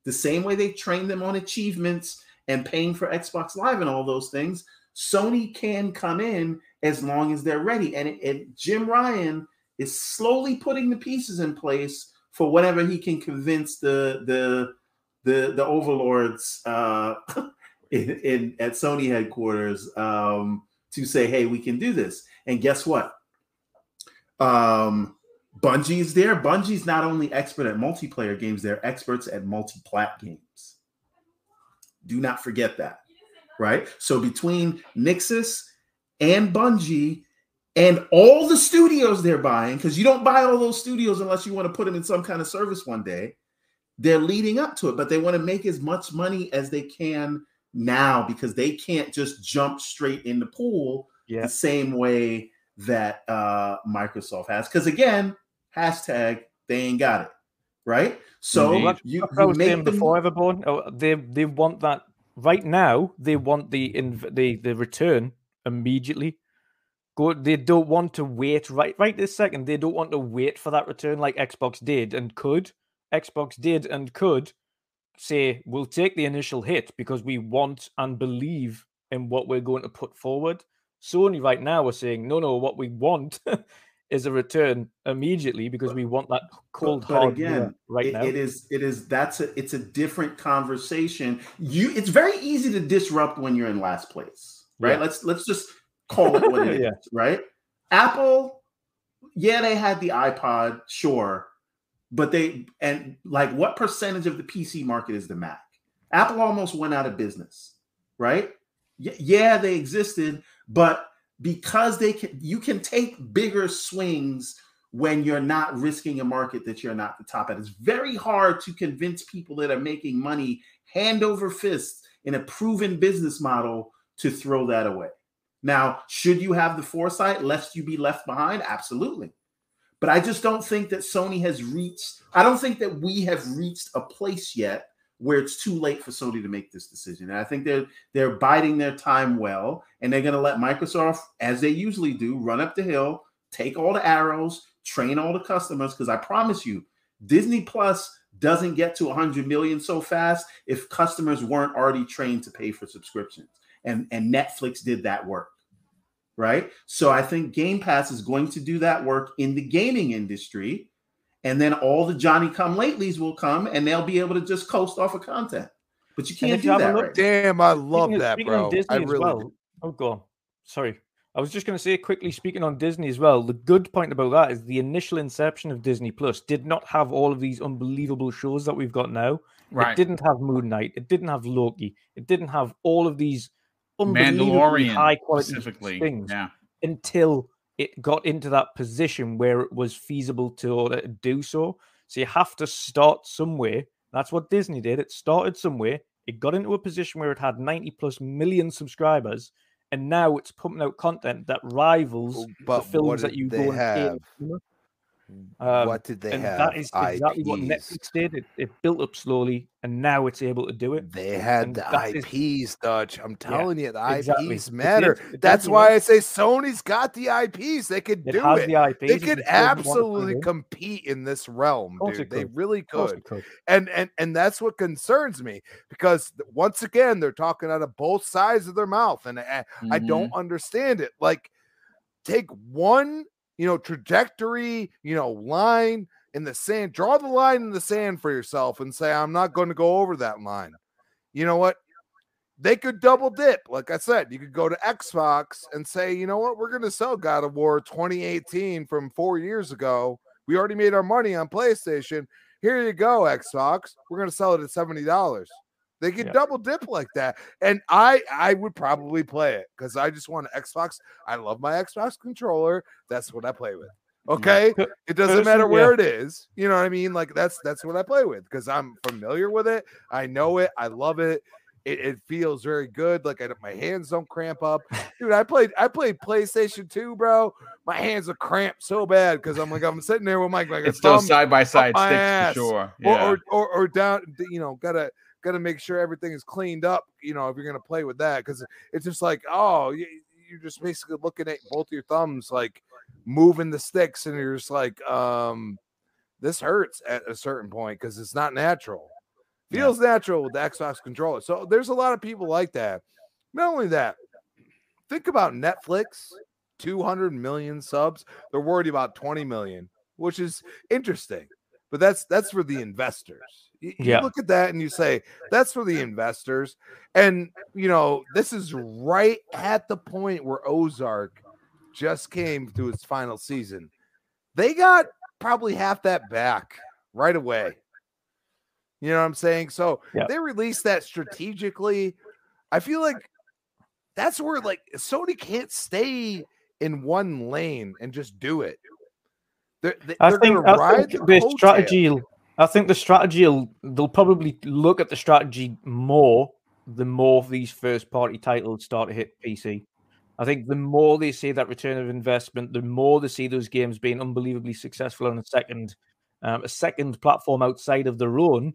the same way they train them on achievements and paying for Xbox Live and all those things, Sony can come in as long as they're ready. And, and Jim Ryan is slowly putting the pieces in place for whatever he can convince the the the the overlords uh, in, in, at Sony headquarters um, to say, "Hey, we can do this." And guess what? Um, Bungie's there. Bungie's not only expert at multiplayer games; they're experts at multi-plat games. Do not forget that right? So between Nixxes and Bungie and all the studios they're buying, because you don't buy all those studios unless you want to put them in some kind of service one day, they're leading up to it, but they want to make as much money as they can now because they can't just jump straight in the pool yeah. the same way that uh, Microsoft has. Because again, hashtag they ain't got it, right? So you, you, you make them before Everborn. Oh, they they want that right now they want the inv- the the return immediately. Go. They don't want to wait. Right. Right this second, they don't want to wait for that return like Xbox did and could. Xbox did and could say we'll take the initial hit because we want and believe in what we're going to put forward. Sony right now are saying, no, no, what we want is a return immediately because we want that cold but, but hard again right it, now. It is it is that's a it's a different conversation. You it's very easy to disrupt when you're in last place, right? Yeah. Let's let's just call it what it is, Yeah. right? Apple, yeah, they had the iPod, sure, but they and like what percentage of the PC market is the Mac? Apple almost went out of business, right? Y- yeah, they existed, but because they can, you can take bigger swings when you're not risking a market that you're not the top at. It's very hard to convince people that are making money hand over fist in a proven business model to throw that away. Now, should you have the foresight lest you be left behind? Absolutely. But I just don't think that Sony has reached, I don't think that we have reached a place yet where it's too late for Sony to make this decision. And I think they're they're biding their time well, and they're going to let Microsoft, as they usually do, run up the hill, take all the arrows, train all the customers. Because I promise you, Disney Plus doesn't get to 100 million so fast if customers weren't already trained to pay for subscriptions. And and Netflix did that work. Right? So I think Game Pass is going to do that work in the gaming industry and then all the Johnny come latelys will come and they'll be able to just coast off of content. But you can't if you do that right. Damn, I love Speaking that, of bro. Disney I really well. do. Oh, go on. Sorry. I was just going to say quickly, speaking on Disney as well, the good point about that is the initial inception of Disney Plus did not have all of these unbelievable shows that we've got now. Right. It didn't have Moon Knight. It didn't have Loki. It didn't have all of these unbelievably Mandalorian high quality specifically. things Yeah. until it got into that position where it was feasible to uh, do so. So you have to start somewhere. That's what Disney did. It started somewhere. It got into a position where it had 90 plus million subscribers, and now it's pumping out content that rivals oh, But the films that you go and pay. have? know? Um, what did they and have? that is exactly what Netflix did. It, it built up slowly, and now it's able to do it. They had And the that is- IPs, Dutch. I'm telling you, the exactly. IPs It matter. did- it That's why yeah. I say Sony's got the IPs. They could It do it. the IPs. They could it doesn't want to absolutely compete in this realm, dude. it They really could. could. and and and that's what concerns me because once again they're talking out of both sides of their mouth and I, I don't Mm-hmm. understand it like take one you know trajectory you know line in the sand draw the line in the sand for yourself and say i'm not going to go over that line. You know what? They could double dip like i said you could go to xbox and say you know what? We're going to sell god of war 2018 from four years ago. We already made our money on playstation. Here you go, Xbox. We're gonna sell it at seventy dollars. They can Yeah. double dip like that, and I I would probably play it because I just want an Xbox. I love my Xbox controller. That's what I play with. Okay, Per- it doesn't matter where it is. You know what I mean? Like that's that's what I play with because I'm familiar with it. I know it. I love it. It, it feels very good. Like I, my hands don't cramp up, dude. I played I played PlayStation 2, bro. My hands are cramped so bad because I'm like I'm sitting there with my like It's still side by side sticks ass. for sure. or, or, or or down you know gotta gotta make sure everything is cleaned up you know if you're gonna play with that because it's just like oh you, you're just basically looking at both your thumbs like moving the sticks and you're just like um this hurts at a certain point because it's not natural Yeah. feels natural with the xbox controller so there's a lot of people like that not only that think about netflix 200 million subs they're worried about 20 million which is interesting but that's that's for the investors. You, you Yeah. look at that and you say that's for the investors, and you know this is right at the point where Ozark just came to its final season. They got probably half that back right away. You know what I'm saying? So they released that strategically. I feel like that's where like Sony can't stay in one lane and just do it. They're, they- I they're think, I ride think the strategy. will- I think the strategy. They'll probably look at the strategy more the more these first party titles start to hit PC. I think the more they see that return of investment, the more they see those games being unbelievably successful on a second, um, a second platform outside of their own,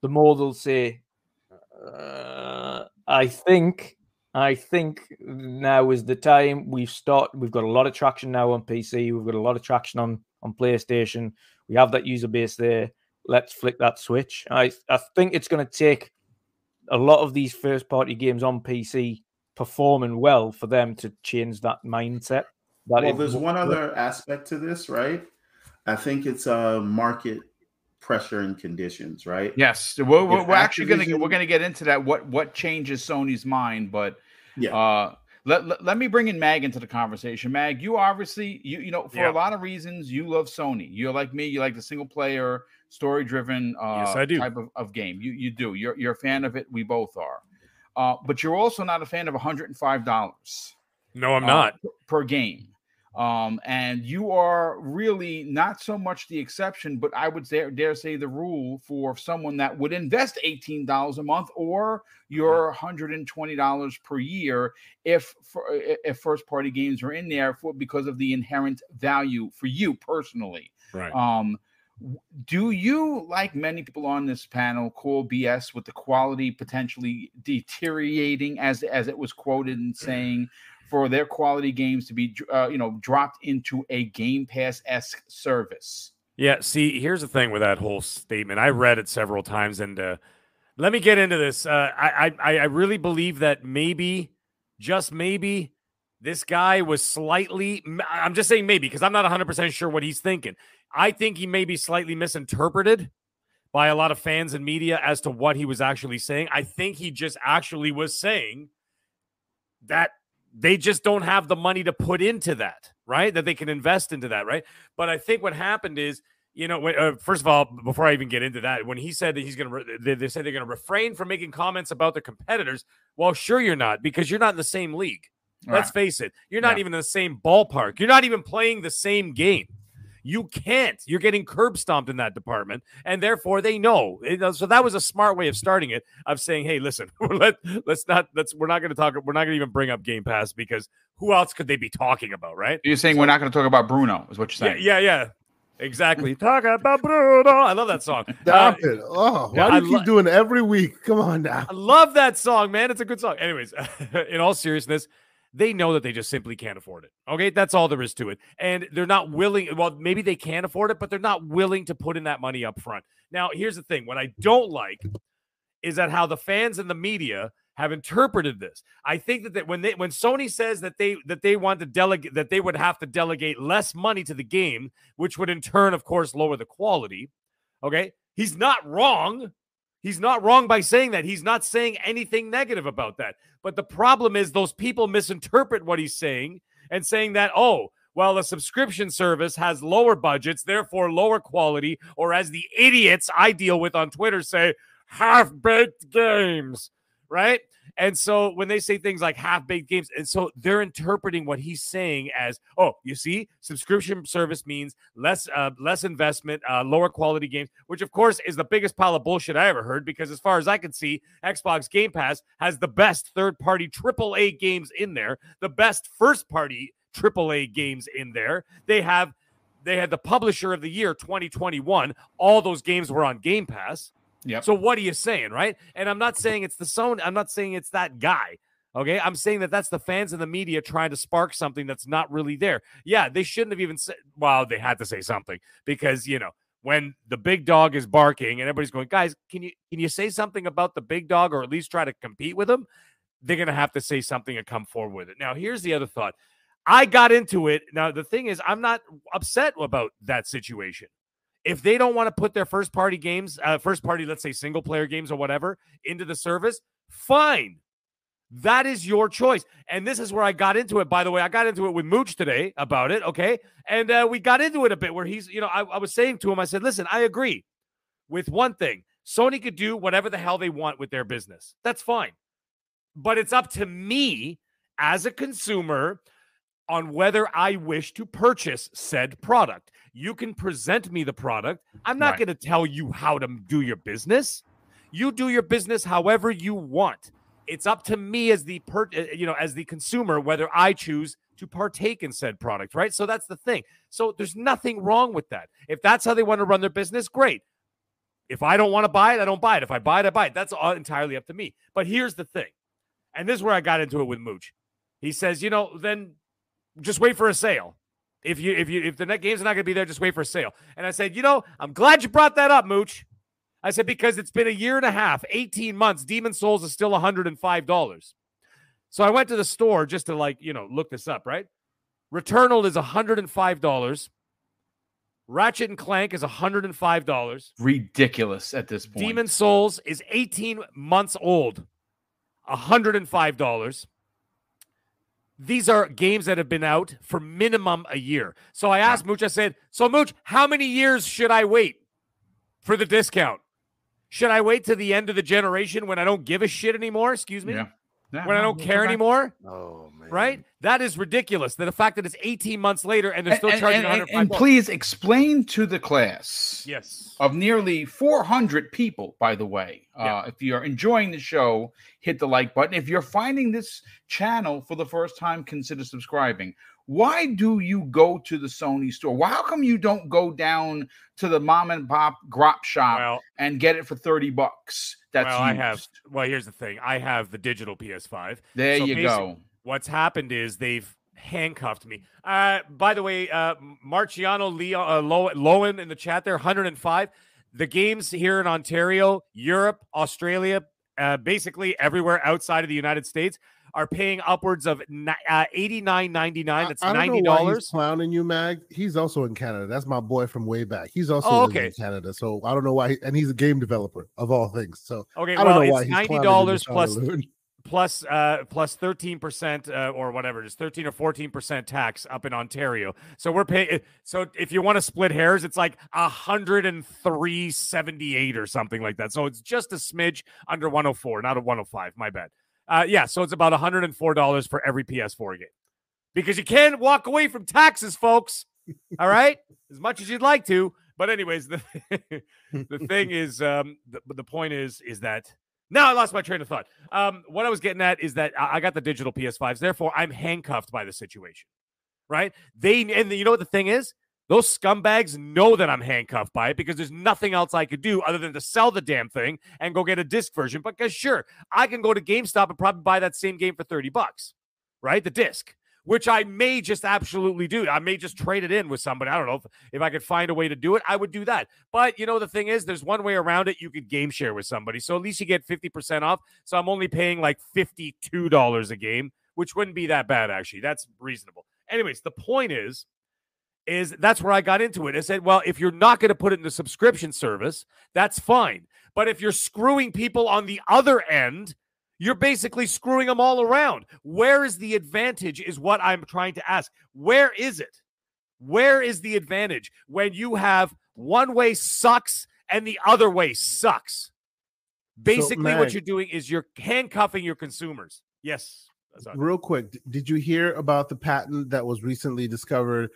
the more they'll say, uh, "I think, I think now is the time. We've start. We've got a lot of traction now on PC. We've got a lot of traction on on PlayStation. We have that user base there. Let's flick that switch. I I think it's going to take a lot of these first party games on PC performing well for them to change that mindset. That well, there's one other aspect to this, right? I think it's a market pressure and conditions, right? Yes, we're, we're, we're actually going to we're going to get into that. What what changes Sony's mind? But yeah, uh, let, let, let me bring in Mag into the conversation. Mag, you obviously you you know for yeah. a lot of reasons you love Sony. You're like me. You like the single player, story driven uh, yes, I do. type of, of game. You you do. You're you're a fan of it. We both are. Uh, but you're also not a fan of 105 dollars. No, I'm uh, not per game. Um, and you are really not so much the exception, but I would dare, dare say the rule for someone that would invest $18 a month or your $120 per year if for, if first party games are in there for because of the inherent value for you personally. Right. Um, do you, like many people on this panel, call BS with the quality potentially deteriorating as as it was quoted and saying for their quality games to be uh, you know dropped into a Game Pass esque service. Yeah. See, here's the thing with that whole statement. I read it several times, and uh, let me get into this. Uh, I, I I really believe that maybe, just maybe, this guy was slightly. I'm just saying maybe because I'm not 100 percent sure what he's thinking. I think he may be slightly misinterpreted by a lot of fans and media as to what he was actually saying. I think he just actually was saying that they just don't have the money to put into that, right? That they can invest into that, right? But I think what happened is, you know, when, uh, first of all, before I even get into that, when he said that he's going to, re- they, they said they're going to refrain from making comments about their competitors. Well, sure, you're not because you're not in the same league. Let's face it. You're not yeah. even in the same ballpark. You're not even playing the same game. You can't. You're getting curb stomped in that department, and therefore they know. So that was a smart way of starting it, of saying, "Hey, listen, let let's not let's we're not going to talk. We're not going to even bring up Game Pass because who else could they be talking about, right?" You're saying so, we're not going to talk about Bruno, is what you're saying? Yeah, yeah, yeah. Exactly. Talk about Bruno. I love that song. Stop uh, it. Oh, why do you I keep lo- doing every week? Come on now. I love that song, man. It's a good song. Anyways, in all seriousness, they know that they just simply can't afford it. Okay, that's all there is to it. And they're not willing, well, maybe they can afford it, but they're not willing to put in that money up front. Now, here's the thing what I don't like is that how the fans and the media have interpreted this. I think that, that when they when Sony says that they that they want to delegate that they would have to delegate less money to the game, which would in turn, of course, lower the quality. Okay, he's not wrong. He's not wrong by saying that. He's not saying anything negative about that. But the problem is those people misinterpret what he's saying and saying that, oh, well, a subscription service has lower budgets, therefore lower quality, or as the idiots I deal with on Twitter say, half baked games, right? And so when they say things like half baked games, and so they're interpreting what he's saying as, oh, you see, subscription service means less uh, less investment, uh, lower quality games, which of course is the biggest pile of bullshit I ever heard. Because as far as I can see, Xbox Game Pass has the best third party AAA games in there, the best first party AAA games in there. They have they had the publisher of the year 2021. All those games were on Game Pass. Yeah. So what are you saying, right? And I'm not saying it's the Sony. I'm not saying it's that guy. Okay, I'm saying that that's the fans and the media trying to spark something that's not really there. Yeah, they shouldn't have even said. Well, they had to say something because you know when the big dog is barking and everybody's going, guys, can you can you say something about the big dog or at least try to compete with him? They're gonna have to say something and come forward with it. Now, here's the other thought. I got into it. Now, the thing is, I'm not upset about that situation if they don't want to put their first party games, uh, first party, let's say single player games or whatever, into the service, fine. That is your choice. And this is where I got into it. By the way, I got into it with Mooch today about it. Okay. And uh, we got into it a bit where he's, you know, I, I was saying to him, I said, listen, I agree with one thing Sony could do whatever the hell they want with their business. That's fine. But it's up to me as a consumer on whether I wish to purchase said product. You can present me the product. I'm not right. going to tell you how to do your business. You do your business however you want. It's up to me as the per, uh, you know, as the consumer whether I choose to partake in said product, right? So that's the thing. So there's nothing wrong with that. If that's how they want to run their business, great. If I don't want to buy it, I don't buy it. If I buy it, I buy it. That's all entirely up to me. But here's the thing. And this is where I got into it with Mooch. He says, you know, then just wait for a sale. If you if you if the net games are not going to be there, just wait for a sale. And I said, you know, I'm glad you brought that up, Mooch. I said because it's been a year and a half, 18 months. Demon's Souls is still $105. So I went to the store just to like, you know, look this up, right? Returnal is $105. Ratchet and Clank is $105. Ridiculous at this point. Demon's Souls is 18 months old. $105. These are games that have been out for minimum a year. So I asked Mooch, I said, So Mooch, how many years should I wait for the discount? Should I wait to the end of the generation when I don't give a shit anymore? Excuse me? Yeah. Yeah, When I don't care anymore? Oh man. Right? That is ridiculous. That the fact that it's 18 months later and they're still And- charging and, and, and please explain to the class Yes. of nearly 400 people, by the way. Yeah. Uh, if you're enjoying the show, hit the like button. If you're finding this channel for the first time, consider subscribing. Why do you go to the Sony store? Why, how come you don't go down to the mom and pop grop shop Well, and get it for 30 bucks? That's well, I have. Well, here's the thing. I have the digital PS5. There So you go. What's happened is they've handcuffed me. Uh, by the way, uh, Marciano Leo, uh, Low- Lowen in the chat there, 105. The games here in Ontario, Europe, Australia, uh, basically everywhere outside of the United States are paying upwards of uh, 89.99. That's I, I don't ninety know why he's dollars. clowning you, Mag. He's also in Canada. That's my boy from way back. He's also Oh, okay. in Canada. So I don't know why. He, and he's a game developer of all things. So Okay, I don't well, know why he's ninety dollars plus uh plus 13% uh, or whatever it is 13 or 14% tax up in ontario so we're paying so if you want to split hairs it's like 103.78 or something like that so it's just a smidge under 104 not a 105 my bad uh yeah so it's about $104 for every ps4 game because you can't walk away from taxes folks all right as much as you'd like to but anyways the, the thing is um the, the point is is that now I lost my train of thought. Um, what I was getting at is that I I got the digital PS5s, therefore I'm handcuffed by the situation, right? They and you know what the thing is? Those scumbags know that I'm handcuffed by it because there's nothing else I could do other than to sell the damn thing and go get a disc version. Because sure, I can go to GameStop and probably buy that same game for 30 bucks, right? The disc, which I may just absolutely do. I may just trade it in with somebody. I don't know if, if I could find a way to do it, I would do that. But you know, the thing is, there's one way around it. You could game share with somebody. So at least you get 50% off. So I'm only paying like $52 a game, which wouldn't be that bad, actually. That's reasonable. Anyways, the point is, is that's where I got into it. I said, well, if you're not going to put it in the subscription service, that's fine. But if you're screwing people on the other end, you're basically screwing them all around. Where is the advantage? Is what I'm trying to ask. Where is it? Where is the advantage when you have one way sucks and the other way sucks? Basically, what you're doing is you're handcuffing your consumers. Yes. Real quick, did you hear about the patent that was recently discovered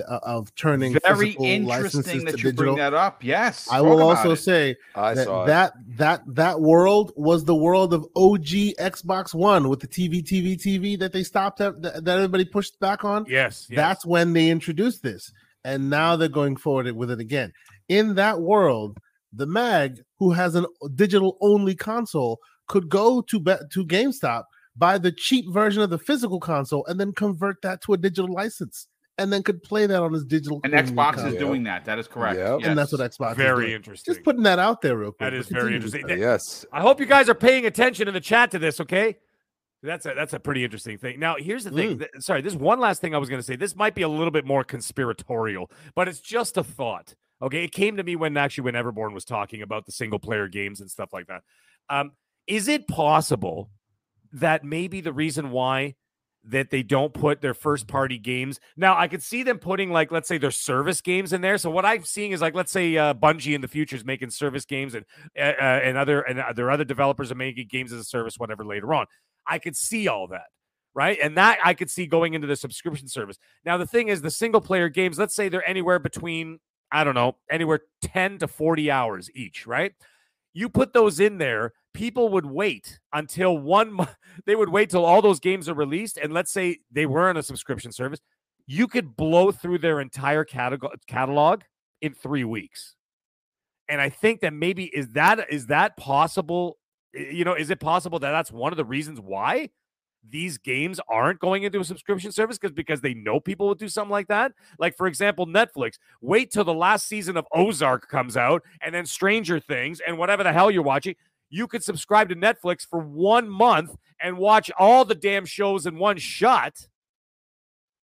uh, of turning Very physical interesting licenses that to you digital? bring that up. Yes. I will also it. say I that, saw that that that world was the world of OG Xbox One with the TV, TV, TV that they stopped at, that, that everybody pushed back on. Yes. yes. That's when they introduced this, and now they're going forward with it again. In that world, the Mag, who has a digital only console, could go to be- to GameStop, buy the cheap version of the physical console, and then convert that to a digital license, and then could play that on his digital. And only Xbox is console. Yep. doing that. That is correct. Yep. Yes. and that's what Xbox is doing. very interesting. Just putting that out there real quick. That is very continue. interesting. yes. I hope you guys are paying attention in the chat to this, okay? That's a that's a pretty interesting thing. Now, here's the thing. Mm. Sorry, this one last thing I was going to say. This might be a little bit more conspiratorial, but it's just a thought. Okay, it came to me when actually when Everborn was talking about the single player games and stuff like that. Um, is it possible that maybe the reason why that they don't put their first party games. Now i could see them putting like let's say their service games in there. So what i'm seeing is like let's say uh bungie in the future is making service games and uh, uh, and other and uh, there are other developers are making games as a service whatever later on. I could see all that right? And that i could see going into the subscription service. Now the thing is the single player games let's say they're anywhere between i don't know anywhere 10 to 40 hours each right you put those in there people would wait until one month they would wait till all those games are released and let's say they were on a subscription service you could blow through their entire catalog catalog in 3 weeks. And i think that maybe is that is that possible? You know is it possible that that's one of the reasons why these games aren't going into a subscription service because because they know people will do something like that like for example netflix wait till the last season of ozark comes out and then stranger things and whatever the hell you're watching you could subscribe to Netflix for one month and watch all the damn shows in one shot,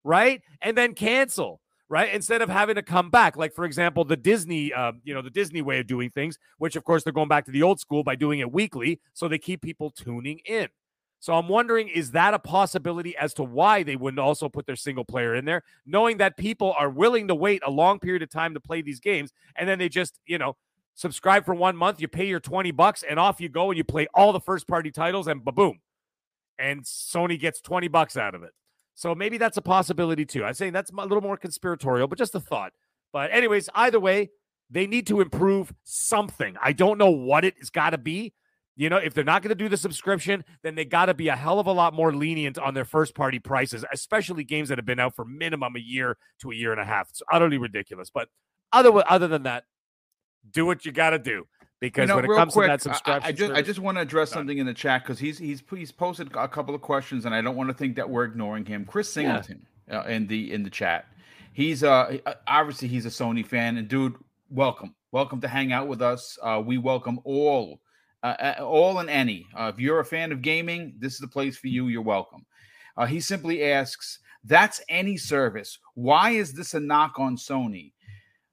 right? And then cancel, right? Instead of having to come back, like for example, the Disney, uh, you know, the Disney way of doing things, which of course they're going back to the old school by doing it weekly, so they keep people tuning in. So I'm wondering, is that a possibility as to why they wouldn't also put their single player in there, knowing that people are willing to wait a long period of time to play these games, and then they just, you know, subscribe for one month, you pay your 20 bucks, and off you go, and you play all the first party titles, and boom. And Sony gets 20 bucks out of it. So maybe that's a possibility too. I'm saying that's a little more conspiratorial, but just a thought. But, anyways, either way, they need to improve something. I don't know what it's got to be, you know, if they're not going to do the subscription, then they got to be a hell of a lot more lenient on their first party prices, especially games that have been out for minimum a year to a year and a half. It's utterly ridiculous. But other other than that, do what you got to do because you know, when it comes quick, to that subscription, I, I just I just want to address something in the chat because he's he's he's posted a couple of questions and I don't want to think that we're ignoring him. Chris Singleton yeah. uh, in the in the chat, he's uh obviously he's a Sony fan and dude, welcome, welcome to hang out with us. Uh, we welcome all uh, all and any. Uh, if you're a fan of gaming, this is the place for you. You're welcome. Uh, he simply asks, "That's any service. Why is this a knock on Sony?"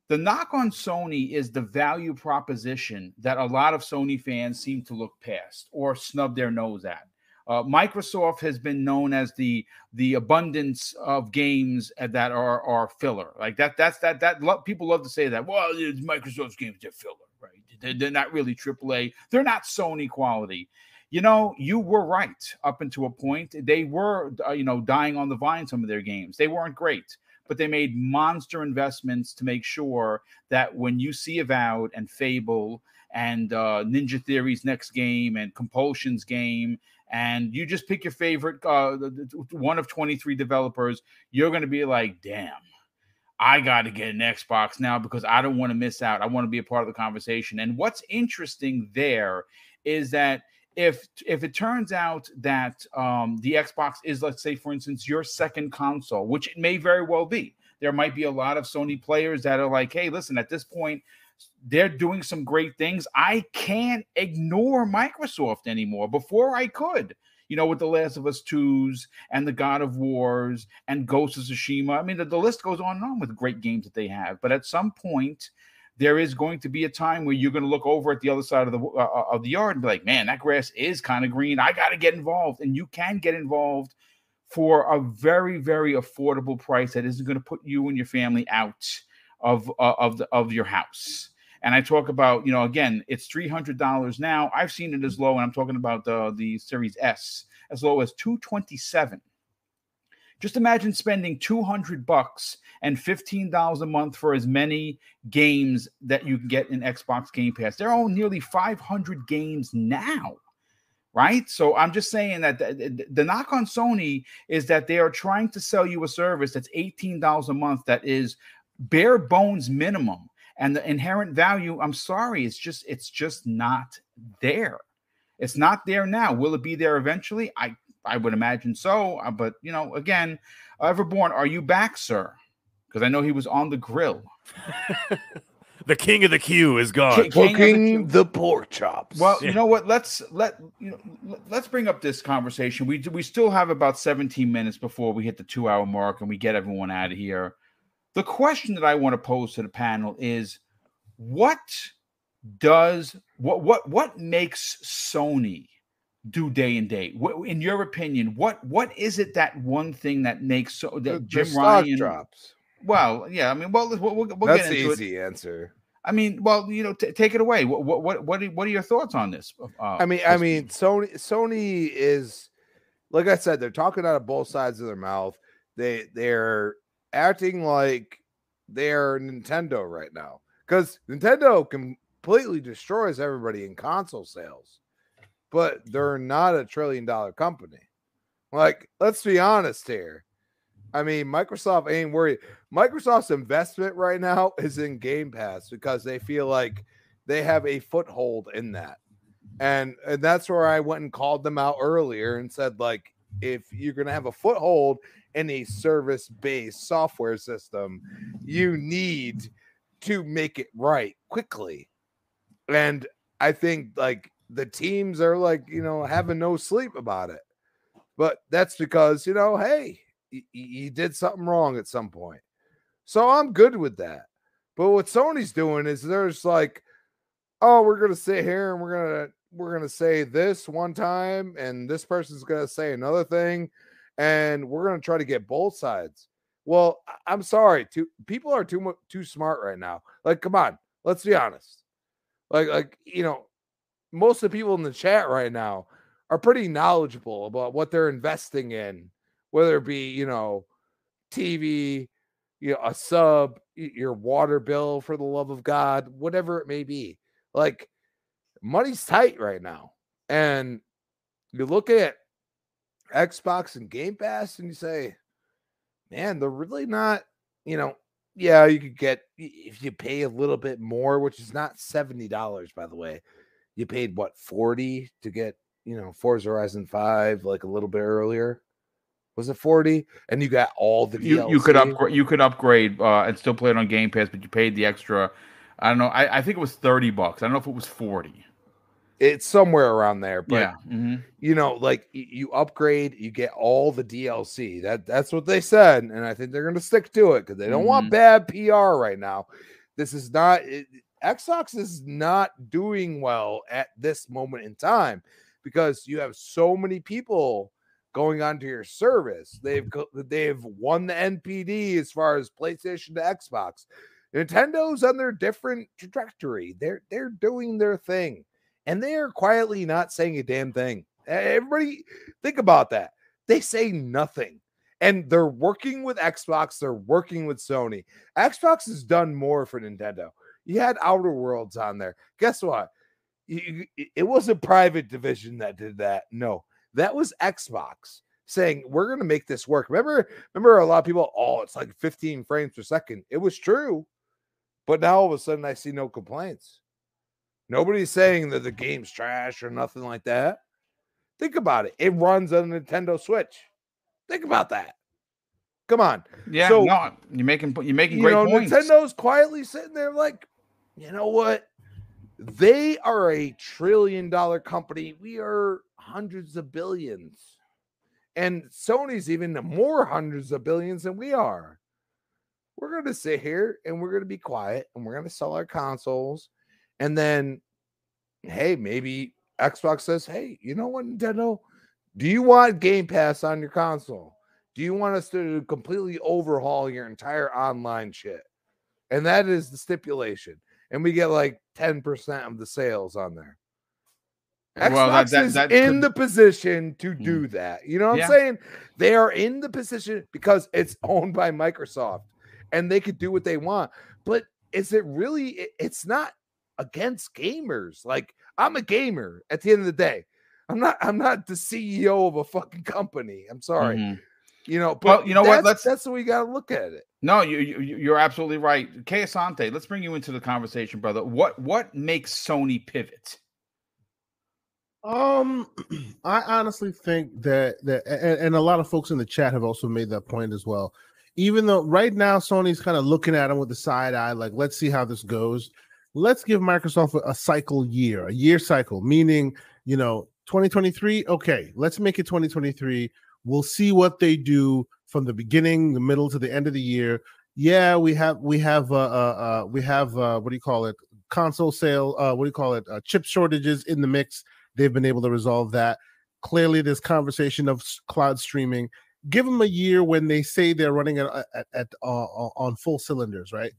The knock on Sony is the value proposition that a lot of Sony fans seem to look past or snub their nose at. Uh, Microsoft has been known as the the abundance of games that are are filler. Like that. That's that. That lo- people love to say that. Well, Microsoft's games are filler, right? They're, they're not really AAA. They're not Sony quality. You know, you were right up until a point. They were, uh, you know, dying on the vine. Some of their games they weren't great, but they made monster investments to make sure that when you see Avowed and Fable and uh, Ninja Theory's next game and Compulsion's game and you just pick your favorite uh, one of 23 developers, you're going to be like, damn, I got to get an Xbox now because I don't want to miss out. I want to be a part of the conversation. And what's interesting there is that if if it turns out that um, the Xbox is, let's say, for instance, your second console, which it may very well be, there might be a lot of Sony players that are like, hey, listen, at this point, they're doing some great things. I can't ignore Microsoft anymore. Before I could, you know, with The Last of Us 2s and the God of Wars and Ghost of Tsushima. I mean, the, the list goes on and on with great games that they have. But at some point, there is going to be a time where you're going to look over at the other side of the uh, uh, of the yard and be like, "Man, that grass is kind of green. I got to get involved." And you can get involved for a very, very affordable price that isn't going to put you and your family out of uh, of the, of your house. And I talk about, you know, again, it's three hundred dollars now. I've seen it as low, and I'm talking about the the Series S as low as two twenty seven. Just imagine spending 200 bucks and $15 a month for as many games that you can get in Xbox Game Pass. There are nearly 500 games now right? So I'm just saying that the, the, knock on Sony is that they are trying to sell you a service that's $18 a month that is bare bones minimum and the inherent value i'm sorry it's just it's just not there. It's not there now. Will it be there eventually? I i would imagine so uh, but you know again everborn are you back sir? Because i know he was on the grill. The king of the queue is gone. Cooking the, the, pork chops. Well yeah. you know what? Let's let you know let's bring up this conversation. We we still have about 17 minutes before we hit the two hour mark and we get everyone out of here the question that I want to pose to the panel is what does what what what makes Sony do day and day? What, in your opinion, what what is it that one thing that makes so that the, Jim the Ryan drops? Well, yeah, I mean, well, we'll, we'll, we'll That's get into the easy it. answer. I mean, well, you know, t- take it away. What what what what are, what are your thoughts on this? Uh, I mean, I mean, Sony Sony is like I said, they're talking out of both sides of their mouth. They they're acting like they're Nintendo right now because Nintendo completely destroys everybody in console sales, but they're not a trillion dollar company. Like, let's be honest here. I mean, Microsoft ain't worried. Microsoft's investment right now is in Game Pass because they feel like they have a foothold in that. And and that's where I went and called them out earlier and said like if you're going to have a foothold in a service based software system, you need to make it right quickly. And I think like the teams are like, you know, having no sleep about it. But that's because, you know, hey, you did something wrong at some point. So I'm good with that. But what Sony's doing is there's like, oh, we're gonna sit here and we're gonna we're gonna say this one time, and this person's gonna say another thing, and we're gonna try to get both sides. Well, I'm sorry, too people are too too smart right now. Like, come on, let's be honest. Like, like you know, most of the people in the chat right now are pretty knowledgeable about what they're investing in, whether it be you know, TV, you know, a sub, your water bill for the love of God, whatever it may be. Like money's tight right now. And you look at Xbox and Game Pass and you say, man, they're really not, you know, yeah, you could get if you pay a little bit more, which is not $70, by the way. You paid what 40 to get, you know, Forza Horizon 5 like a little bit earlier? Was it 40 and you got all the you, you could upgrade you could upgrade uh, and still play it on game pass but you paid the extra i don't know I, I think it was 30 bucks. I don't know if it was 40 it's somewhere around there but yeah. mm-hmm. you know like you upgrade you get all the dlc that that's what they said and i think they're going to stick to it because they don't mm-hmm. want bad pr right now this is not it, xbox is not doing well at this moment in time because you have so many people going onto your service. They've they've won the NPD as far as PlayStation to Xbox. Nintendo's on their different trajectory. They're they're doing their thing, and they are quietly not saying a damn thing. Everybody, think about that. They say nothing, and they're working with Xbox. They're working with Sony. Xbox has done more for Nintendo. You had Outer Worlds on there. Guess what? it was a private division that did that. No, that was Xbox saying we're going to make this work. Remember, remember a lot of people, oh, it's like 15 frames per second. It was true, but now all of a sudden I see no complaints. Nobody's saying that the game's trash or nothing like that. Think about it. It runs on a Nintendo Switch. Think about that. Come on. Yeah, so, no, you're making you're making great know, points. Nintendo's quietly sitting there like, you know what? They are a trillion dollar company. We are hundreds of billions. And Sony's even more hundreds of billions than we are. We're going to sit here and we're going to be quiet and we're going to sell our consoles. And then, hey, maybe Xbox says, hey, you know what, Nintendo? Do you want Game Pass on your console? Do you want us to completely overhaul your entire online shit? And that is the stipulation. And we get like 10% of the sales on there. Xbox well, that, that, is that in could... the position to hmm. do that. You know what yeah. I'm saying? They are in the position because it's owned by Microsoft and they could do what they want. But is it really? It's not against gamers. Like I'm a gamer at the end of the day. I'm not. I'm not the CEO of a fucking company. I'm sorry. Mm-hmm. You know, but well, you know what? Let's that's the way you got to look at it. No, you, you you're absolutely right, Asante. Let's bring you into the conversation, brother. What what makes Sony pivot? Um, I honestly think that that, and, and, a lot of folks in the chat have also made that point as well. Even though right now Sony's kind of looking at them with the side eye, like let's see how this goes. Let's give Microsoft a, cycle year, a year cycle, meaning you know 2023. Okay, let's make it 2023. We'll see what they do from the beginning, the middle to the end of the year. Yeah, we have we have uh, uh, uh we have uh, what do you call it? Console sale. Uh, what do you call it? Uh, chip shortages in the mix They've been able to resolve that. Clearly, this conversation of cloud streaming. Give them a year when they say they're running at, at, at uh, on full cylinders, right?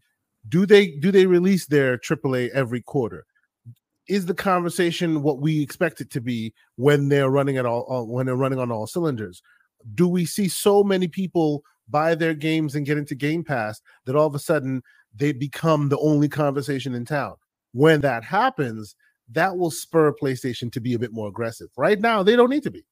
Do they do they release their AAA every quarter? Is the conversation what we expect it to be when they're running at all uh, when they're running on all cylinders? Do we see so many people buy their games and get into Game Pass that all of a sudden they become the only conversation in town? When that happens, that will spur PlayStation to be a bit more aggressive. Right now, they don't need to be.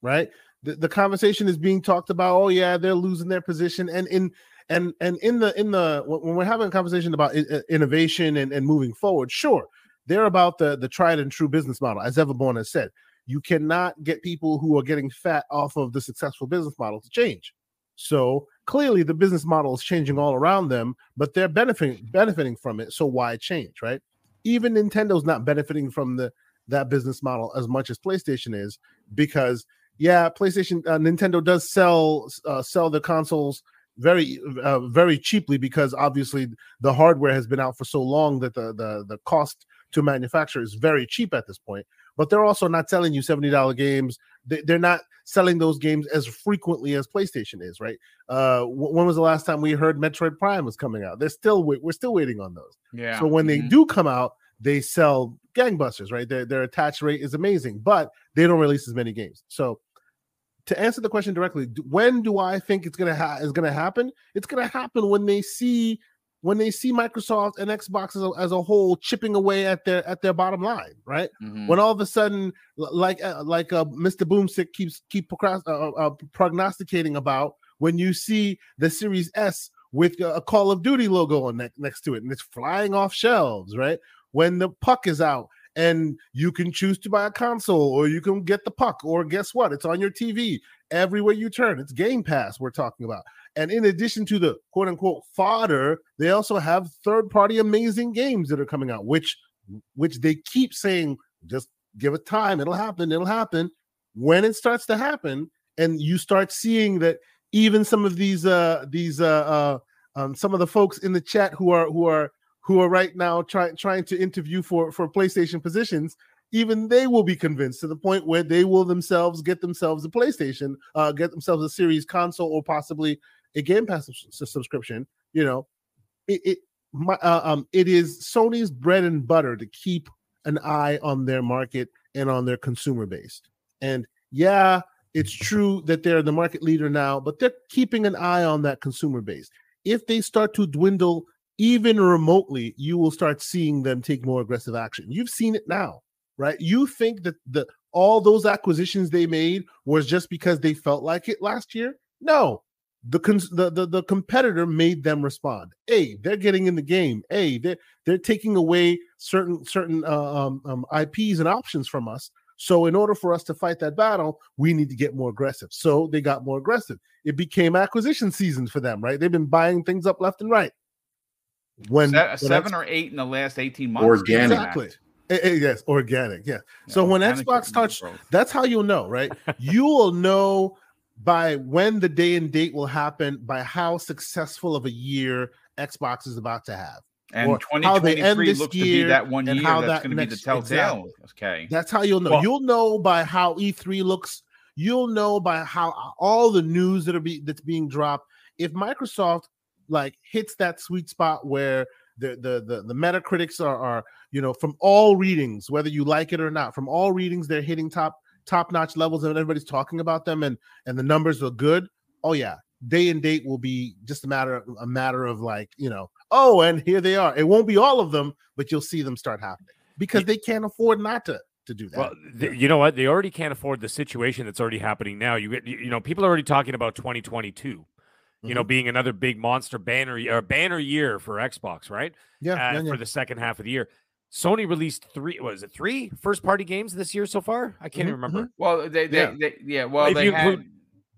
Right. The, the conversation is being talked about. Oh yeah, they're losing their position, and in and and in the in the when we're having a conversation about innovation and, and moving forward, sure, they're about the the tried and true business model, as Everborn has said. You cannot get people who are getting fat off of the successful business model to change. So clearly, the business model is changing all around them, but they're benefiting benefiting from it. So why change, right? even Nintendo's not benefiting from the that business model as much as PlayStation is because yeah, PlayStation, uh, Nintendo does sell uh, sell the consoles very uh, very cheaply because obviously the hardware has been out for so long that the the the cost to manufacture is very cheap at this point. But they're also not selling you seventy dollar games. They, are not selling those games as frequently as PlayStation is. Right? Uh, when was the last time we heard Metroid Prime was coming out? They're still we're still waiting on those. Yeah. So when mm-hmm. they do come out, they sell gangbusters. Right? Their their attach rate is amazing, but they don't release as many games. So to answer the question directly, when do I think it's gonna ha- is gonna happen? It's gonna happen when they see when they see Microsoft and Xbox as a, as a whole chipping away at their at their bottom line, right? Mm-hmm. When all of a sudden, like uh, like uh, Mr. Boomstick keeps keep procrast- uh, uh, prognosticating about, when you see the Series S with a Call of Duty logo on ne- next to it and it's flying off shelves, right? When the puck is out and you can choose to buy a console or you can get the puck or guess what? It's on your tv everywhere you turn. It's game pass we're talking about. And in addition to the quote unquote fodder they also have third party amazing games that are coming out which which they keep saying just give it time. It'll happen. It'll happen. When it starts to happen and you start seeing that even some of these uh these uh, uh um, some of the folks in the chat who are who are who are right now trying trying to interview for for PlayStation positions, even they will be convinced to the point where they will themselves get themselves a PlayStation, uh, get themselves a Series console or possibly a Game Pass subscription. You know, it, it my, uh, um it is Sony's bread and butter to keep an eye on their market and on their consumer base. And yeah, it's true that they're the market leader now, but they're keeping an eye on that consumer base. If they start to dwindle even remotely, you will start seeing them take more aggressive action. You've seen it now, right? You think that the all those acquisitions they made was just because they felt like it last year? No. The, the the the competitor made them respond. A, they're getting in the game. A, they're they're taking away certain certain uh, um, um, IPs and options from us. So in order for us to fight that battle, we need to get more aggressive. So they got more aggressive. It became acquisition season for them, right? They've been buying things up left and right when, Se- seven or eight in the last 18 months. Organic. Exactly. Eh, eh, yes, organic. Yeah. yeah so when Xbox starts, that's how you'll know, right? you will know by when the day and date will happen by how successful of a year Xbox is about to have. And 2023 looks to be that one year how that's that going to be the telltale. Exactly. Okay. That's how you'll know. Well, you'll know by how E3 looks. You'll know by how all the news that are be that's being dropped. If Microsoft like hits that sweet spot where the the the, the metacritics are are you know from all readings whether you like it or not from all readings they're hitting top top notch levels and everybody's talking about them and and the numbers are good oh yeah day and date will be just a matter of a matter of like you know oh and here they are it won't be all of them but you'll see them start happening because they can't afford not to to do that. Well, th- you know what? They already can't afford the situation that's already happening now. You get, you know, people are already talking about 2022 you mm-hmm. know, being another big monster banner or banner year for Xbox, right? Yeah, uh, yeah, yeah, for the second half of the year. Sony released three. Was it three first party games this year so far? I can't mm-hmm. remember. Mm-hmm. Well, they, they, yeah. They, yeah well, if they had, include,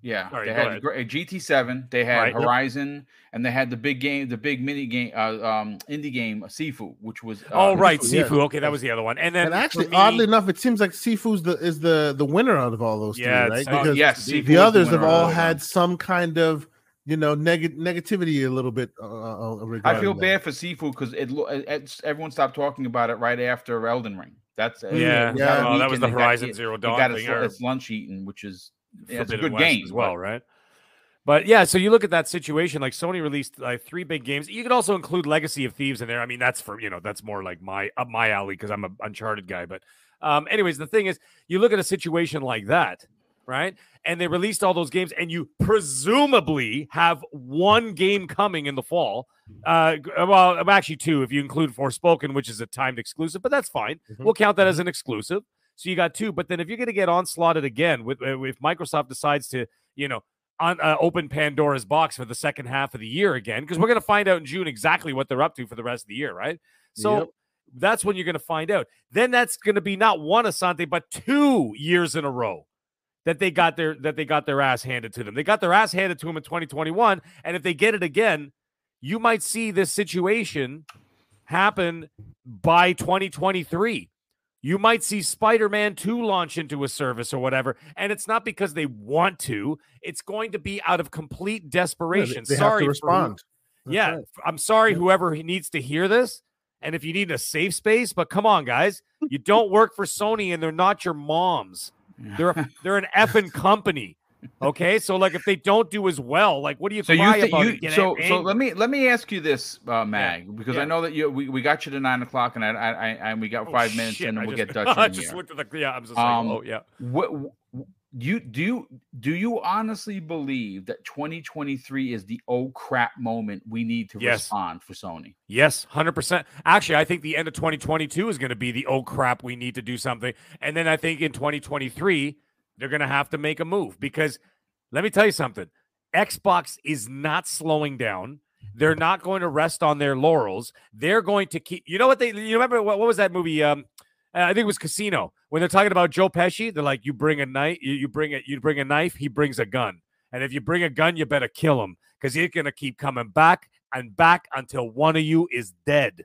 yeah, Sorry, they had a GT7, they had right, Horizon, yep. and they had the big game, the big mini game, uh, um, indie game, uh, Sifu, which was. Uh, oh right, Sifu. Yeah. Okay, that was the other one. And then, and actually, me, oddly enough, it seems like Sifu's the is the the winner out of all those yeah, three, right? Uh, because yes, the, the others have all had some kind of you know neg- negativity a little bit. Uh, uh, uh I feel that. bad for Sifu because it, it, everyone stopped talking about it right after Elden Ring. That's uh, yeah, yeah. Well, that was the Horizon got, Zero Dawn got thing. Its, its lunch eating, which is yeah, it's a good West game as well, but, right? But yeah, so you look at that situation. Like Sony released like three big games. You could also include Legacy of Thieves in there. I mean, that's for you know that's more like my up my alley because I'm a Uncharted guy. But um, anyways, the thing is, you look at a situation like that, right? And they released all those games, and you presumably have one game coming in the fall. Uh, well, actually, two if you include Forspoken, which is a timed exclusive, but that's fine. Mm-hmm. We'll count that as an exclusive. So you got two. But then if you're going to get onslaughted again, with uh, if Microsoft decides to, you know, on, uh, open Pandora's box for the second half of the year again, because we're going to find out in June exactly what they're up to for the rest of the year, right? So. Yep that's when you're going to find out. Then that's going to be not one Asante, but two years in a row that they got their that they got their ass handed to them. They got their ass handed to them in 2021, and if they get it again, you might see this situation happen by 2023. You might see Spider Man 2 launch into a service or whatever. And it's not because they want to, it's going to be out of complete desperation. they sorry. respond. yeah. Right. I'm sorry, yeah. whoever needs to hear this. And if you need a safe space, but come on, guys, you don't work for Sony and they're not your moms. They're they're an effing company. Okay, so like if they don't do as well, like what do you so cry you th- about? You, so so let me let me ask you this, uh, Mag, yeah. because yeah. I know that you we, we got you to nine o'clock and I, I, I and we got oh, five minutes shit. and we'll just, get Dutch. I just here. looked at the yeah. I'm just um, like, oh yeah. What you do you do you honestly believe that 2023 is the oh crap moment we need to yes. respond for Sony? Yes, 100%. Actually, I think the end of 2022 is going to be the oh crap we need to do something. And then I think in 2023 they're going to have to make a move because let me tell you something. Xbox is not slowing down. They're not going to rest on their laurels. They're going to keep. You know what they? You remember what, what was that movie? Um, Uh, I think it was Casino. When they're talking about Joe Pesci, they're like, "You bring a knife. You, you bring it. You bring a knife. He brings a gun. And if you bring a gun, you better kill him because he's to keep coming back and back until one of you is dead."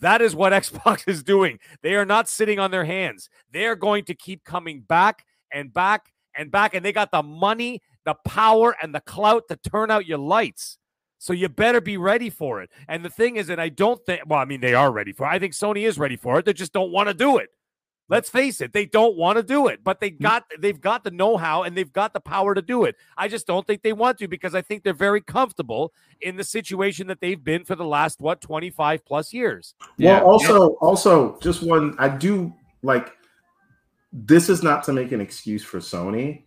That is what Xbox is doing. They are not sitting on their hands. They are going to keep coming back and back and back. And they got the money, the power, and the clout to turn out your lights. So you better be ready for it. And the thing is that I don't think, well, I mean, they are ready for it. I think Sony is ready for it. They just don't want to do it. Let's face it, they don't want to do it, but they mm. got they've got the know-how and they've got the power to do it. I just don't think they want to because I think they're very comfortable in the situation that they've been for the last what 25 plus years. Well, yeah. also also just one I do like this is not to make an excuse for Sony,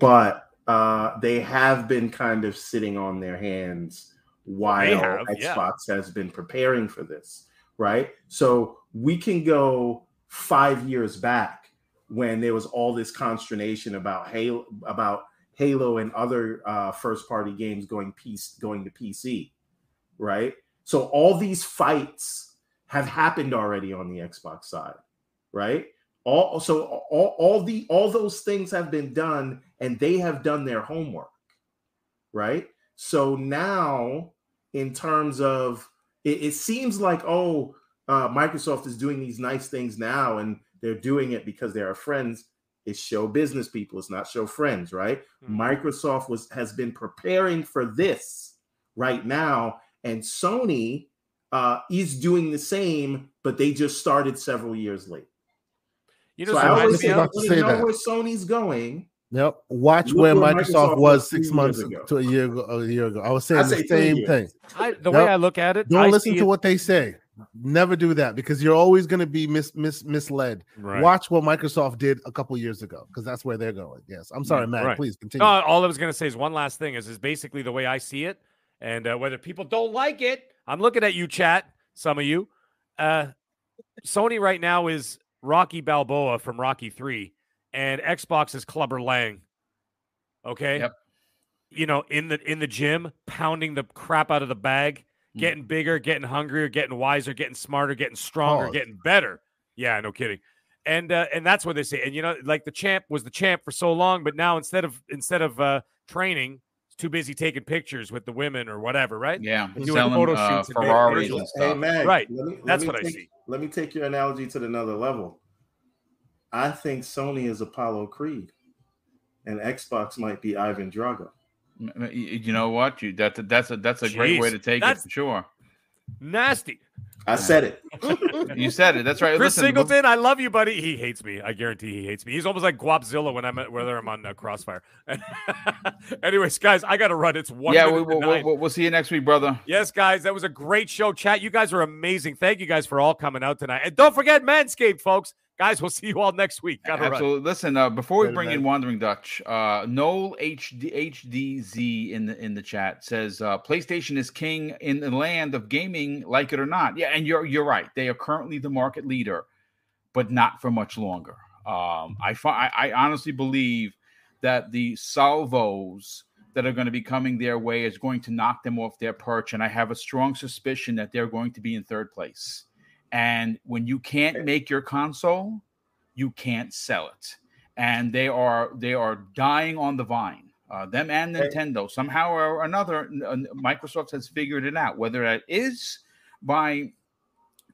but uh, they have been kind of sitting on their hands while have, Xbox yeah. has been preparing for this, right? So we can go five years back when there was all this consternation about Halo, about Halo and other uh, first-party games going piece going to PC, right? So all these fights have happened already on the Xbox side, right? all so all, all the all those things have been done and they have done their homework right so now in terms of it, it seems like oh uh, microsoft is doing these nice things now and they're doing it because they are friends it's show business people it's not show friends right mm-hmm. microsoft was has been preparing for this right now and sony uh, is doing the same but they just started several years late you know, so I always say, about to say know that. where Sony's going. Yep. Watch where, where Microsoft, Microsoft, was six months ago. to a year ago. A year ago, I was saying I the same thing. I, the yep. way I look at it, don't I listen to it. what they say. Never do that because you're always going to be mis, mis, misled. Right. Watch what Microsoft did a couple years ago because that's where they're going. Yes, I'm sorry, Matt. Right. Please continue. No, all I was going to say is one last thing is is basically the way I see it, and uh, whether people don't like it, I'm looking at you, chat. Some of you, uh, Sony right now is Rocky Balboa from Rocky 3 and Xbox is Clubber Lang. Okay? Yep. You know, in the in the gym, pounding the crap out of the bag, mm. getting bigger, getting hungrier, getting wiser, getting smarter, getting stronger, oh. getting better. Yeah, no kidding. And uh, and that's what they say. And you know, like the champ was the champ for so long, but now instead of instead of uh, training, too busy taking pictures with the women or whatever, right? Yeah, doing selling, photo uh, shoots Ferraris and, and stuff. Hey, Mag, right. Me, That's what take, I see. Let me take your analogy to another level. I think Sony is Apollo Creed, and Xbox might be Ivan Drago. You know what? You that that's a that's a Jeez, great way to take it for sure. Nasty. I said it. you said it. That's right. Chris Listen, Singleton, I love you, buddy. He hates me. I guarantee he hates me. He's almost like Guapzilla when I'm at, whether I'm on uh, Crossfire. Anyways, guys, I got to run. It's one. Yeah, we, will we'll, we'll see you next week, brother. Yes, guys, that was a great show. Chat, you guys are amazing. Thank you guys for all coming out tonight, and don't forget Manscaped, folks. Guys, we'll see you all next week. Gotta Absolutely. Run. Listen, uh, before we bring in Wandering Dutch, uh, Noel HD, HDZ in the in the chat says uh, PlayStation is king in the land of gaming, like it or not. Yeah, and you're you're right. They are currently the market leader, but not for much longer. Um, I, I I honestly believe that the salvos that are going to be coming their way is going to knock them off their perch, and I have a strong suspicion that they're going to be in third place. And when you can't make your console, you can't sell it. And they are they are dying on the vine. Uh, them and Nintendo somehow or another. Microsoft has figured it out. Whether that is by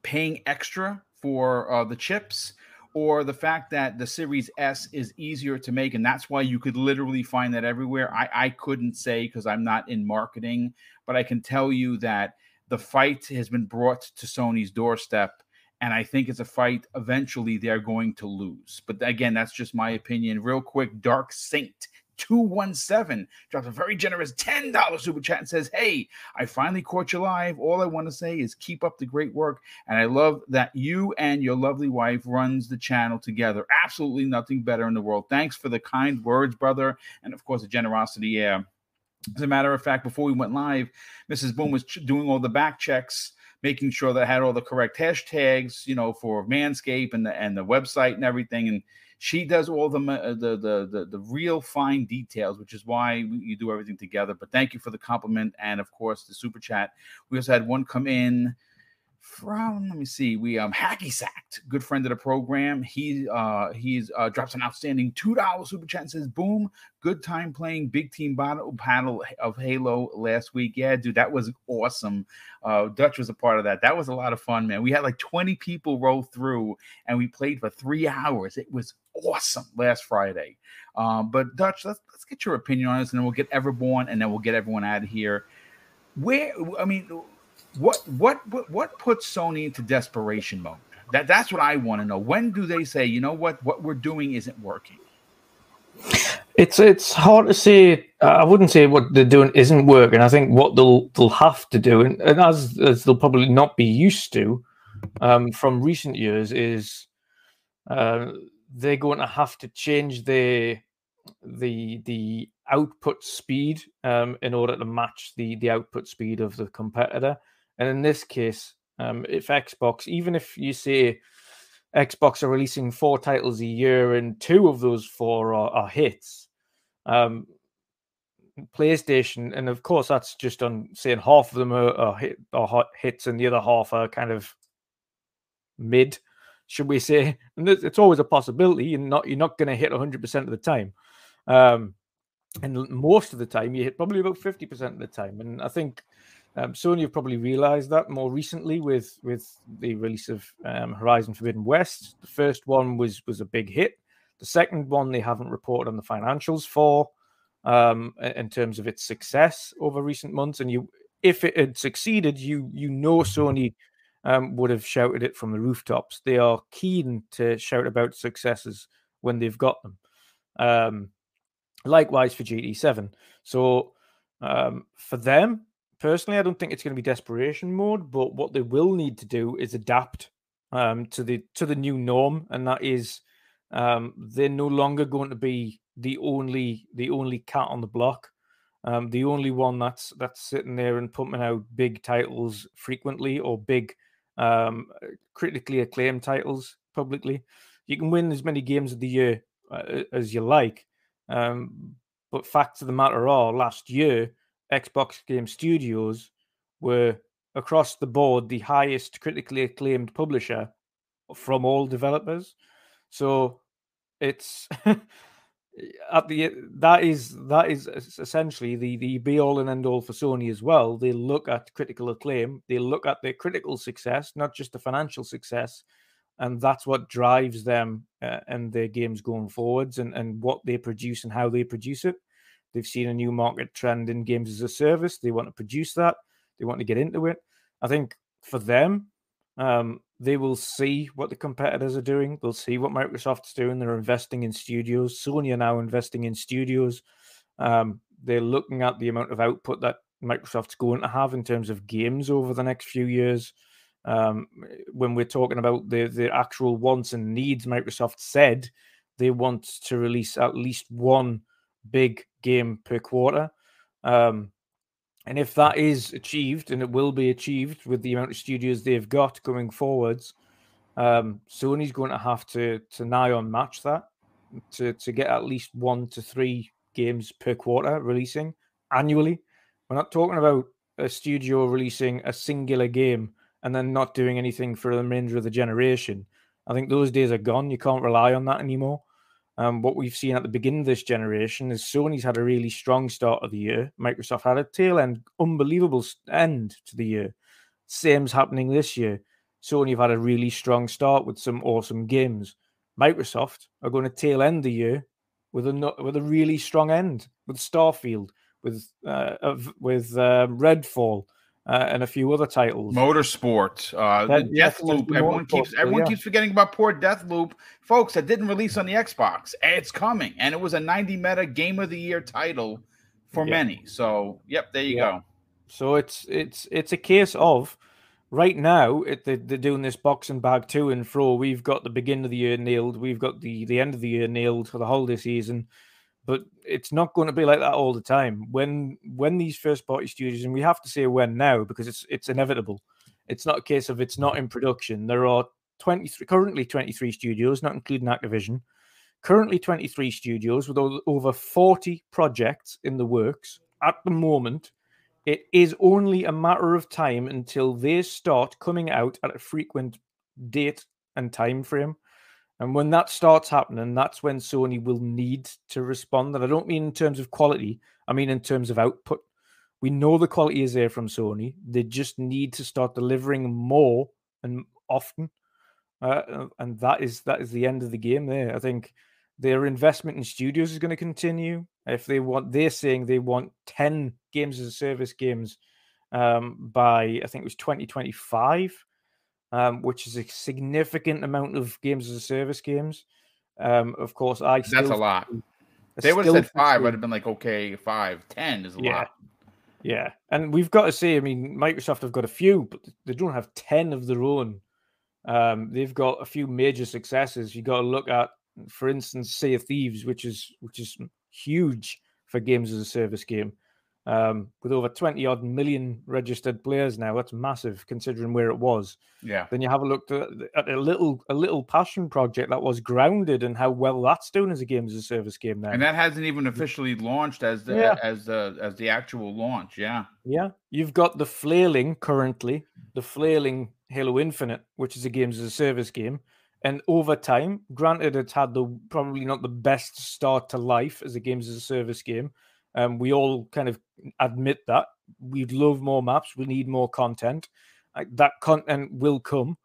paying extra for uh, the chips, or the fact that the Series S is easier to make, and that's why you could literally find that everywhere. I, I couldn't say because I'm not in marketing, but I can tell you that the fight has been brought to Sony's doorstep. And I think it's a fight eventually they're going to lose. But again, that's just my opinion. Real quick, Dark Saint 217 drops a very generous $10 super chat and says, Hey, I finally caught you live. All I want to say is keep up the great work. And I love that you and your lovely wife runs the channel together. Absolutely nothing better in the world. Thanks for the kind words, brother. And of course, the generosity. Yeah. As a matter of fact, before we went live, Mrs. Boom was doing all the back checks making sure that I had all the correct hashtags, you know, for Manscaped and the and the website and everything. And she does all the the the the, the real fine details, which is why we, you do everything together. But thank you for the compliment and of course the super chat. We also had one come in from let me see we um hacky sacked good friend of the program. He uh he's uh drops an outstanding two dollar super chat and says boom good time playing big team battle panel of halo last week. Yeah dude that was awesome. Uh dutch was a part of that. That was a lot of fun man. We had like 20 people roll through and we played for three hours. It was awesome last friday. Um but dutch let's let's get your opinion on this and then we'll get everborn and then we'll get everyone out of here. Where i mean what what what puts Sony into desperation mode? That that's what I want to know. When do they say, you know what, what we're doing isn't working? It's it's hard to say. Uh, I wouldn't say what they're doing isn't working. I think what they'll they'll have to do, and, and as as they'll probably not be used to um, from recent years, is uh, they're going to have to change their the the output speed um, in order to match the the output speed of the competitor. And in this case, um, if Xbox, even if you say Xbox are releasing four titles a year and two of those four are, are hits, um, PlayStation, and of course that's just on saying half of them are, are, hit, are hits and the other half are kind of mid, should we say? And it's always a possibility. You're not you're not going to hit 100 percent of the time, um, and most of the time you hit probably about 50 percent of the time. And I think um, Sony have probably realized that more recently with with the release of um, Horizon Forbidden West. The first one was was a big hit. The second one they haven't reported on the financials for um, in terms of its success over recent months. And you, if it had succeeded, you you know Sony um, would have shouted it from the rooftops. They are keen to shout about successes when they've got them. Um, likewise for GT7. So um, for them, personally, I don't think it's going to be desperation mode, but what they will need to do is adapt um, to the to the new norm, and that is um, they're no longer going to be the only the only cat on the block, um, the only one that's that's sitting there and pumping out big titles frequently or big um, critically acclaimed titles publicly. You can win as many games of the year uh, as you like, um, but facts of the matter are, last year Xbox Game Studios were across the board the highest critically acclaimed publisher from all developers. So it's at the that is that is essentially the the be all and end all for Sony as well. They look at critical acclaim, they look at their critical success, not just the financial success, and that's what drives them uh, and their games going forwards and and what they produce and how they produce it. They've seen a new market trend in games as a service. They want to produce that. They want to get into it. I think for them, um, they will see what the competitors are doing. They'll see what Microsoft's doing. They're investing in studios. Sony are now investing in studios. Um, they're looking at the amount of output that Microsoft's going to have in terms of games over the next few years. Um, when we're talking about the the actual wants and needs, Microsoft said they want to release at least one big game per quarter. Um, and if that is achieved, and it will be achieved with the amount of studios they've got going forwards, um, Sony's going to have to to nigh on match that to to get at least one to three games per quarter releasing annually. We're not talking about a studio releasing a singular game and then not doing anything for the remainder of the generation. I think those days are gone. You can't rely on that anymore. Um, what we've seen at the beginning of this generation is Sony's had a really strong start of the year. Microsoft had a tail end, unbelievable end to the year. Same's happening this year. Sony have had a really strong start with some awesome games. Microsoft are going to tail end the year with a with a really strong end with Starfield, with uh, with um, Redfall, uh, and a few other titles. Motorsport, uh, that, Deathloop. Everyone keeps everyone yeah. keeps forgetting about poor Deathloop, folks. That didn't release on the Xbox. It's coming, and it was a 90 meta Game of the Year title for yeah. many. So, yep, there you yeah. go. So it's it's it's a case of right now it, they, they're doing this boxing bag to and fro. We've got the beginning of the year nailed. We've got the the end of the year nailed for the holiday season. But it's not going to be like that all the time. When when these first party studios, and we have to say when now because it's it's inevitable. It's not a case of it's not in production. There are 23 currently 23 studios, not including Activision. Currently 23 studios with over 40 projects in the works at the moment it is only a matter of time until they start coming out at a frequent date and time frame. And when that starts happening, that's when Sony will need to respond. And I don't mean in terms of quality, I mean in terms of output. We know the quality is there from Sony. They just need to start delivering more and often. Uh, and that is that is the end of the game there. I think their investment in studios is going to continue. If they want, they're saying they want 10 games as a service games um, by, I think it was 2025, um, which is a significant amount of games as a service games. Um, of course, I that's a lot. they would have said five, I'd have been like, okay, five, ten is a yeah. lot. Yeah, and we've got to say, I mean, Microsoft have got a few, but they don't have ten of their own. Um, they've got a few major successes. You got to look at for instance, Sea of Thieves, which is which is huge for games as a service game, um, with over twenty odd million registered players now. That's massive considering where it was. Yeah. Then you have a look at, at a little a little passion project that was grounded and how well that's doing as a games as a service game now. And that hasn't even officially launched as the yeah. as the as the actual launch. Yeah. Yeah. You've got the flailing currently, the flailing Halo Infinite, which is a games as a service game and over time, granted, it's had the probably not the best start to life as a games as a service game. Um, we all kind of admit that we'd love more maps. We need more content. Like, that content will come.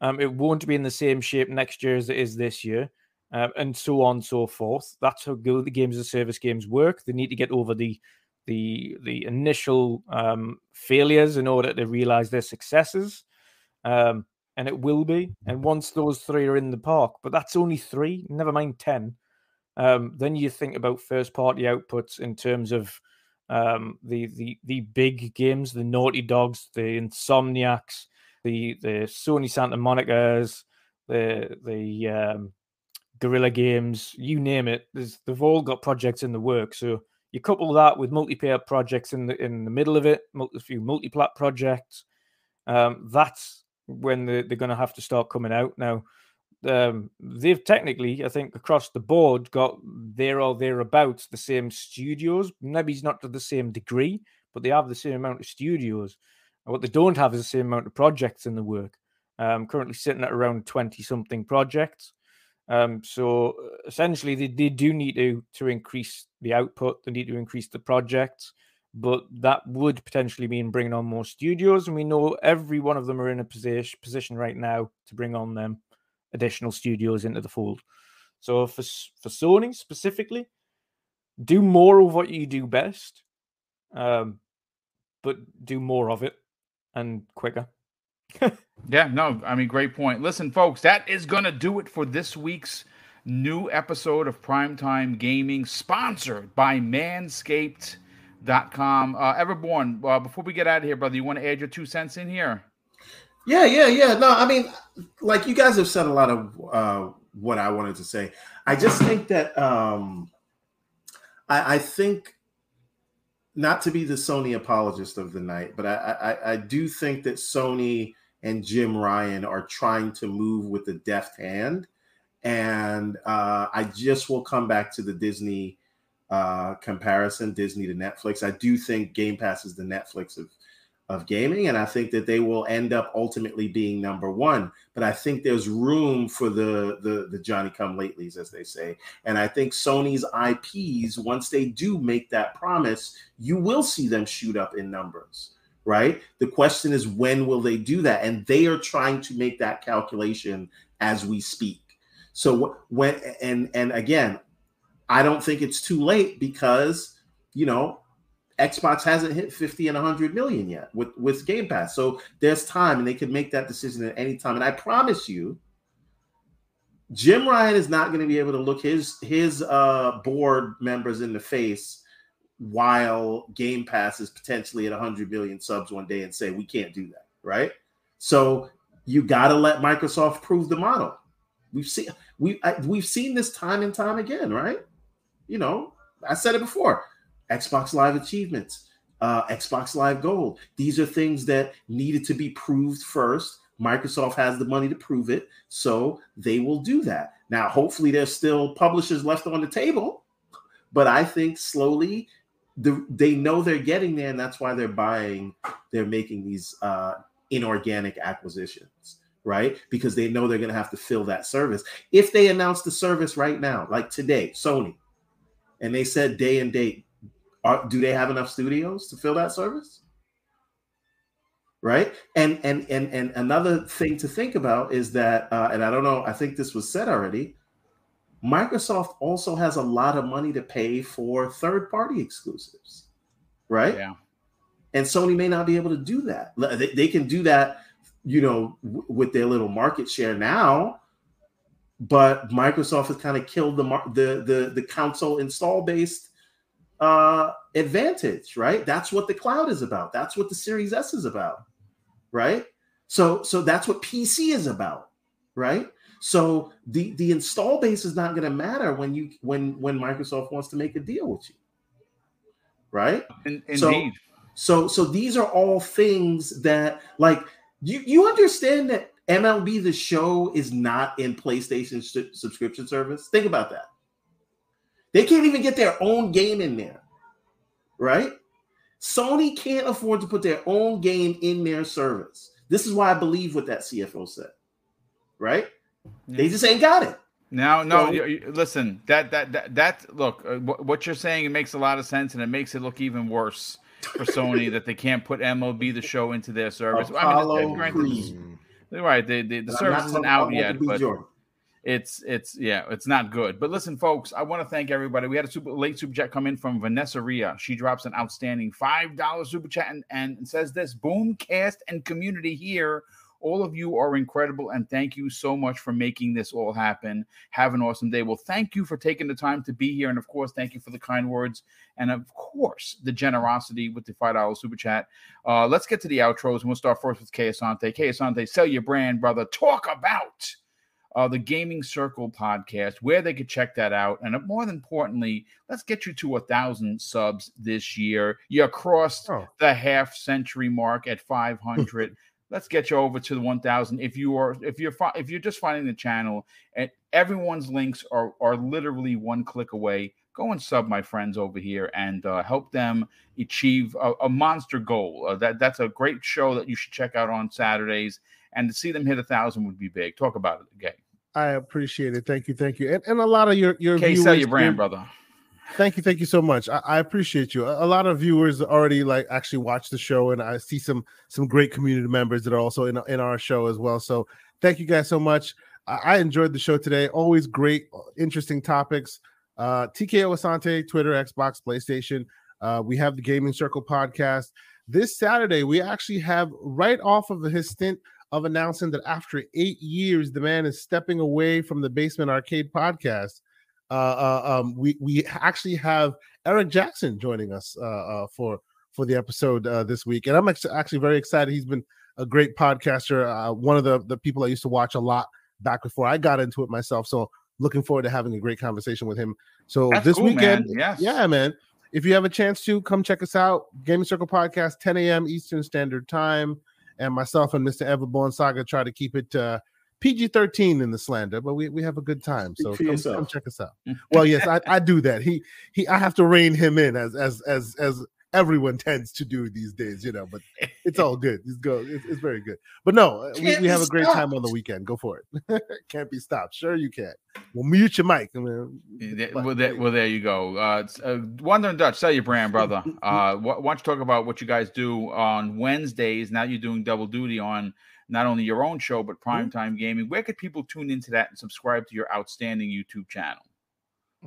Um, it won't be in the same shape next year as it is this year, um, and so on and so forth. That's how the games as service games work. They need to get over the the the initial um, failures in order to realize their successes. Um, and it will be. And once those three are in the park, but that's only three, never mind 10. Um, then you think about first party outputs in terms of um, the, the the big games, the Naughty Dogs, the Insomniacs, the the Sony Santa Monica's, the the um, Guerrilla Games, you name it. There's, they've all got projects in the work. So you couple that with multiplayer projects in the in the middle of it, a few multi-plat projects. Um, that's when they're, they're going to have to start coming out now. Um, they've technically, I think, across the board got there or thereabouts the same studios. Maybe it's not to the same degree, but they have the same amount of studios. And what they don't have is the same amount of projects in the work. Um, currently sitting at around 20 something projects. Um, so uh, essentially, they, they do need to to increase the output. They need to increase the projects but that would potentially mean bringing on more studios. And we know every one of them are in a position position right now to bring on them additional studios into the fold. So for for Sony specifically, do more of what you do best, um, but do more of it and quicker. yeah, no, I mean, great point. Listen, folks, that is gonna do it for this week's new episode of Primetime Gaming, sponsored by Manscaped dot com. Uh, Everborn, uh, before we get out of here, brother, you want to add your two cents in here? Yeah, yeah, yeah. No, I mean, like you guys have said a lot of uh, what I wanted to say. I just think that um, I, I think not to be the Sony apologist of the night, but I, I, I do think that Sony and Jim Ryan are trying to move with a deft hand. And uh, I just will come back to the Disney uh, comparison, Disney to Netflix. I do think Game Pass is the Netflix of of gaming, and I think that they will end up ultimately being number one. But I think there's room for the the, the Johnny Come Latelys, as they say. And I think Sony's IPs, once they do make that promise, you will see them shoot up in numbers. Right. The question is, when will they do that? And they are trying to make that calculation as we speak. So when and and again, I don't think it's too late because you know Xbox hasn't hit 50 and 100 million yet with, with Game Pass. So there's time and they can make that decision at any time. And I promise you, Jim Ryan is not going to be able to look his his uh, board members in the face while Game Pass is potentially at 100 million subs one day and say we can't do that, right? So you got to let Microsoft prove the model. We've seen we I, we've seen this time and time again, right? You know, I said it before. Xbox Live achievements, uh, Xbox Live Gold. These are things that needed to be proved first Microsoft has the money to prove it, so they will do that. Now, hopefully, there's still publishers left on the table, but I think slowly the, they know they're getting there, and that's why they're buying, they're making these uh, inorganic acquisitions, right? Because they know they're going to have to fill that service. If they announce the service right now, like today, Sony, and they said day and date, are, do they have enough studios to fill that service? right and and and and another thing to think about is that uh, and i don't know i think this was said already microsoft also has a lot of money to pay for third party exclusives right Yeah. and sony may not be able to do that they, they can do that you know w- with their little market share now but microsoft has kind of killed the mar- the the the console install based uh advantage right that's what the cloud is about that's what the series s is about right? So so that's what PC is about, right? So the the install base is not going to matter when you when when Microsoft wants to make a deal with you, right? In, So- indeed. So so these are all things that like you you understand that MLB the Show is not in PlayStation su- subscription service. Think about that. They can't even get their own game in there, right? Sony can't afford to put their own game in their service. This is why I believe what that CFO said, right? They just ain't got it. Now, no, So- you, you- listen. That that that that look. Uh, wh- what you're saying it makes a lot of sense, and it makes it look even worse for Sony that they can't put MLB the show into their service. Apollo I mean, granted, right? The the, the service isn't out yet, but Jordan. It's it's yeah, it's not good. But listen, folks, I want to thank everybody. We had a super late super chat come in from Vanessa Ria. She drops an outstanding five dollar super chat and, and says this: Boomcast and community here. All of you are incredible, and thank you so much for making this all happen. Have an awesome day. Well, thank you for taking the time to be here, and of course, thank you for the kind words, and of course, the generosity with the five dollar super chat. Uh, let's get to the outros, and we'll start first with K Asante. K Asante, sell your brand, brother. Talk about uh, the Gaming Circle podcast, where they could check that out. And more than importantly, let's get you to a thousand subs this year. You crossed Oh. the half century mark at 500. let's get you over to the 1000 if you are if you're fi- if you're just finding the channel and everyone's links are are literally one click away go and sub my friends over here and uh, help them achieve a, a monster goal uh, that that's a great show that you should check out on saturdays and to see them hit a thousand would be big talk about it again I appreciate it. Thank you, thank you, and, and a lot of your your okay viewers, sell your brand brother Thank you, thank you so much. I, I appreciate you. A, a lot of viewers already like actually watch the show, and I see some some great community members that are also in in our show as well. So thank you guys so much. I, I enjoyed the show today. Always great, interesting topics. Uh, TKO Asante, Twitter, Xbox, PlayStation. Uh, we have the Gaming Circle podcast this Saturday. We actually have right off of his stint of announcing that after eight years, the man is stepping away from the Basement Arcade podcast uh, uh, um, we we actually have Eric Jackson joining us uh, uh, for for the episode uh, this week, and I'm ex- actually very excited. He's been a great podcaster, uh, one of the the people I used to watch a lot back before I got into it myself. So looking forward to having a great conversation with him. So That's this cool, weekend, man. Yes. yeah, man. If you have a chance to come check us out, Gaming Circle Podcast, 10 a.m. Eastern Standard Time, and myself and Mr. Everborn Saga try to keep it uh, PG 13 in the slander, but we, we have a good time. So come, come check us out. Well, yes, I, I do that. He he I have to rein him in as as as as everyone tends to do these days, you know, but it's all good. It's go it's, it's very good. But no, uh, we, we have a great time on the weekend. Go for it. Can't be stopped. Sure you can. Well, mute your mic. I mean, Well, there, well, there you go. Uh, it's, uh, Wandering Dutch, sell your brand, brother. Uh, wh- why don't you talk about what you guys do on Wednesdays? Now you're doing double duty on not only your own show but Mm-hmm. Primetime Gaming. Where could people tune into that and subscribe to your outstanding YouTube channel?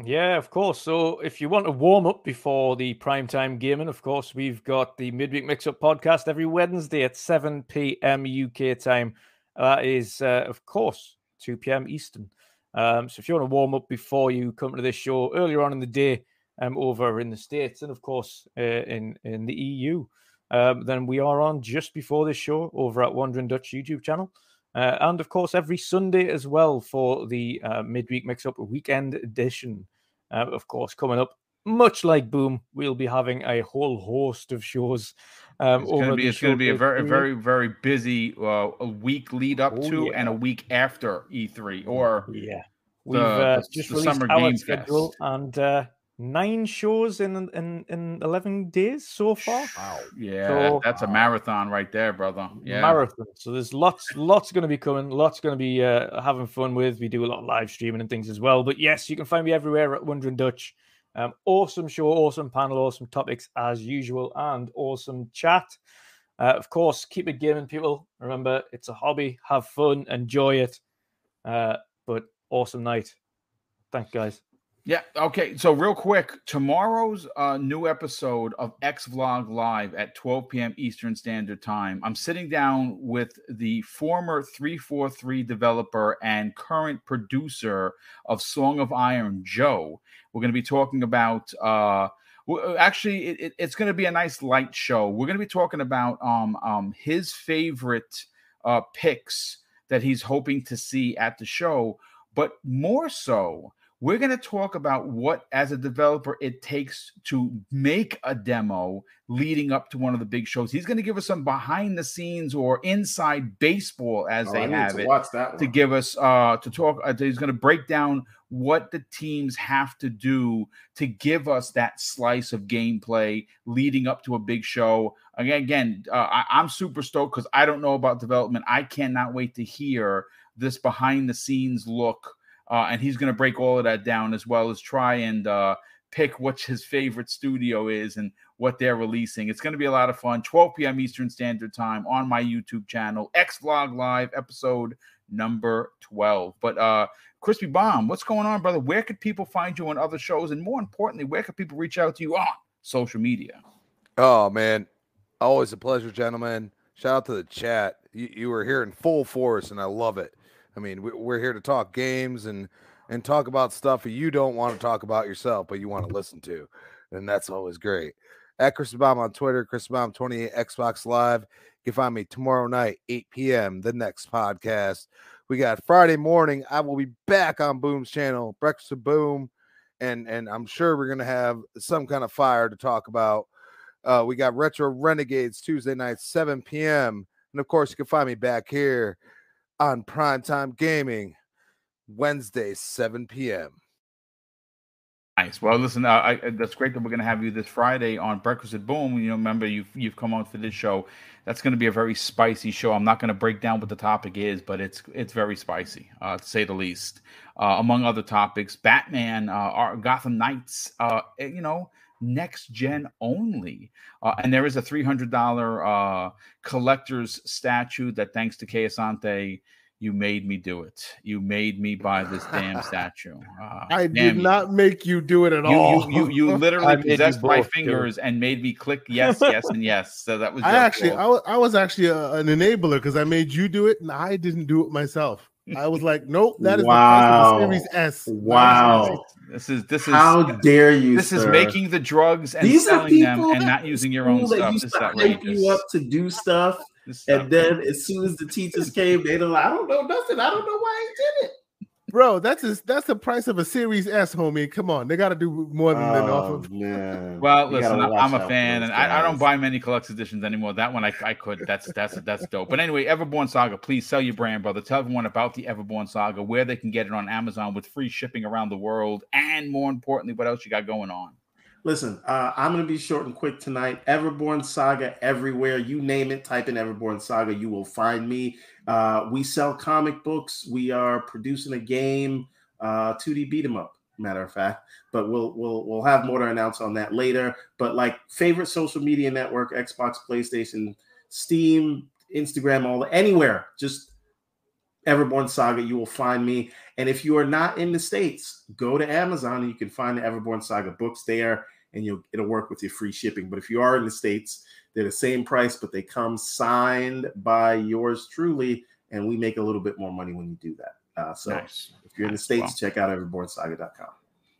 Yeah, of course. So if you want to warm up before the primetime gaming, of course, we've got the Midweek Mix Up podcast every Wednesday at 7 p.m. UK time. That is, uh, of course, 2 p.m. Eastern. Um, so if you want to warm up before you come to this show earlier on in the day um, over in the States and, of course, uh, in, in the EU, um, then we are on just before this show over at Wandering Dutch YouTube channel. Uh, and of course, every Sunday as well for the uh, midweek mix up weekend edition. Uh, of course, coming up, much like Boom, we'll be having a whole host of shows. Um, It's over gonna be the it's gonna be a very very very busy uh, a week lead up Oh, to and a week after E3 or yeah. We've the- uh, just the released Summer our schedule and uh, nine shows in in in eleven days so far. Wow. yeah So- that's a marathon right there, brother. Yeah. marathon. So there's lots, lots going to be coming. Lots going to be uh, having fun with. We do a lot of live streaming and things as well. But yes, you can find me everywhere at Wandering Dutch. Um, awesome show, awesome panel, awesome topics as usual, and awesome chat. Uh, of course, keep it gaming, people. Remember, it's a hobby. Have fun, enjoy it. Uh, but awesome night. Thank you, guys. Yeah. Okay. So real quick, tomorrow's uh, new episode of X Vlog Live at 12 p.m. Eastern Standard Time. I'm sitting down with the former 343 developer and current producer of Song of Iron, Joe. We're going to be talking about. Uh, actually, it, it- it's going to be a nice light show. We're going to be talking about um, um, his favorite uh, picks that he's hoping to see at the show, but more so we're going to talk about what as a developer it takes to make a demo leading up to one of the big shows. He's going to give us some behind the scenes or inside baseball as Oh, they I have to it to give us uh to talk uh, he's going to break down what the teams have to do to give us that slice of gameplay leading up to a big show. Again again uh, I, i'm super stoked because i don't know about development. I cannot wait to hear this behind the scenes look uh, and he's going to break all of that down as well as try and uh, pick what his favorite studio is and what they're releasing. It's going to be a lot of fun. 12 p.m. Eastern Standard Time on my YouTube channel, X Vlog Live, episode number 12. But uh, Crispy Bomb, what's going on, brother? Where could people find you on other shows? And more importantly, where could people reach out to you on social media? Oh man, always a pleasure, gentlemen. Shout out to the chat. You, you were here in full force, and I love it. I mean, we, we're here to talk games and and talk about stuff you don't want to talk about yourself, but you want to listen to, and that's always great. At Chris Bomb on Twitter, Chris Bomb 28 Xbox Live. You can find me tomorrow night, 8 p.m. The next podcast. We got Friday morning. I will be back on Boom's channel, Breakfast of Boom, and and I'm sure we're gonna have some kind of fire to talk about. Uh, we got Retro Renegades Tuesday night, 7 p.m. And of course, you can find me back here on Primetime Gaming Wednesday, 7 p.m. Nice. Well, listen, uh, I, I- that's great that we're going to have you this Friday on Breakfast at Boom. You know, remember you've you've come on for this show. That's going to be a very spicy show. I'm not going to break down what the topic is, but it's it's very spicy, uh, to say the least. Uh, among other topics, Batman, uh, Gotham Knights, uh, eh, you know, next gen only, uh, and there is a three hundred dollar uh, collector's statue that, thanks to Keasante, you made me do it. You made me buy this damn statue. Uh, I damn did you. not make you do it at You, all. you, you, you literally made you possessed my both do fingers and made me click yes, yes, and yes. So that was. I your actually, I was, I was actually a, an enabler because I made you do it and I didn't do it myself. I was like, nope, that is Wow. the price Series S. Wow. this is this is How dare you? this is making the drugs and These selling them and not using your own stuff. used This is to hype outrageous. you up to do stuff, This and then as soon as the teachers came, they were like, "I don't know nothing. I don't know why I did it." Bro, that's a, that's the price of a Series S, homie. Come on, they got to do more than that off Oh, of. man. Well, You listen, I- watch I'm a fan, and I, I don't buy many collector's editions anymore. That one I, I could. That's that's that's dope. But anyway, Everborn Saga, please sell your brand, brother. Tell everyone about the Everborn Saga, where they can get it on Amazon with free shipping around the world, and more importantly, what else you got going on. Listen, uh, I'm going to be short and quick tonight. Everborn Saga everywhere. You name it, type in Everborn Saga, you will find me. Uh, we sell comic books. We are producing a game, uh, 2D beat 'em up, matter of fact. But we'll we'll we'll have more to announce on that later. But like favorite social media network, Xbox, PlayStation, Steam, Instagram, all anywhere. Just Everborn Saga, you will find me. And if you are not in the States, go to Amazon and you can find the Everborn Saga books there and you'll it'll work with your free shipping. But if you are in the States, they're the same price, but they come signed by yours truly, and we make a little bit more money when you do that. Uh, so nice. if you're in the States, well. check out everbornsaga.com.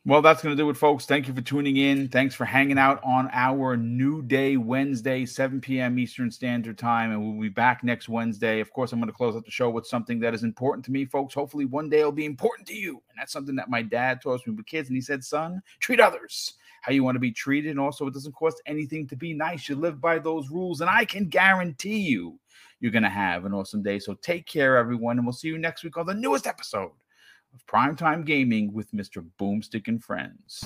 Well, that's going to do it, folks. Thank you for tuning in. Thanks for hanging out on our new day, Wednesday, 7 p.m. Eastern Standard Time. And we'll be back next Wednesday. Of course, I'm going to close out the show with something that is important to me, folks. Hopefully, one day it'll be important to you. And that's something that my dad taught us when we were kids. And he said, son, treat others how you want to be treated. And also, it doesn't cost anything to be nice. You live by those rules. And I can guarantee you, you're going to have an awesome day. So take care, everyone. And we'll see you next week on the newest episode of Primetime Gaming with Mr. Boomstick and Friends.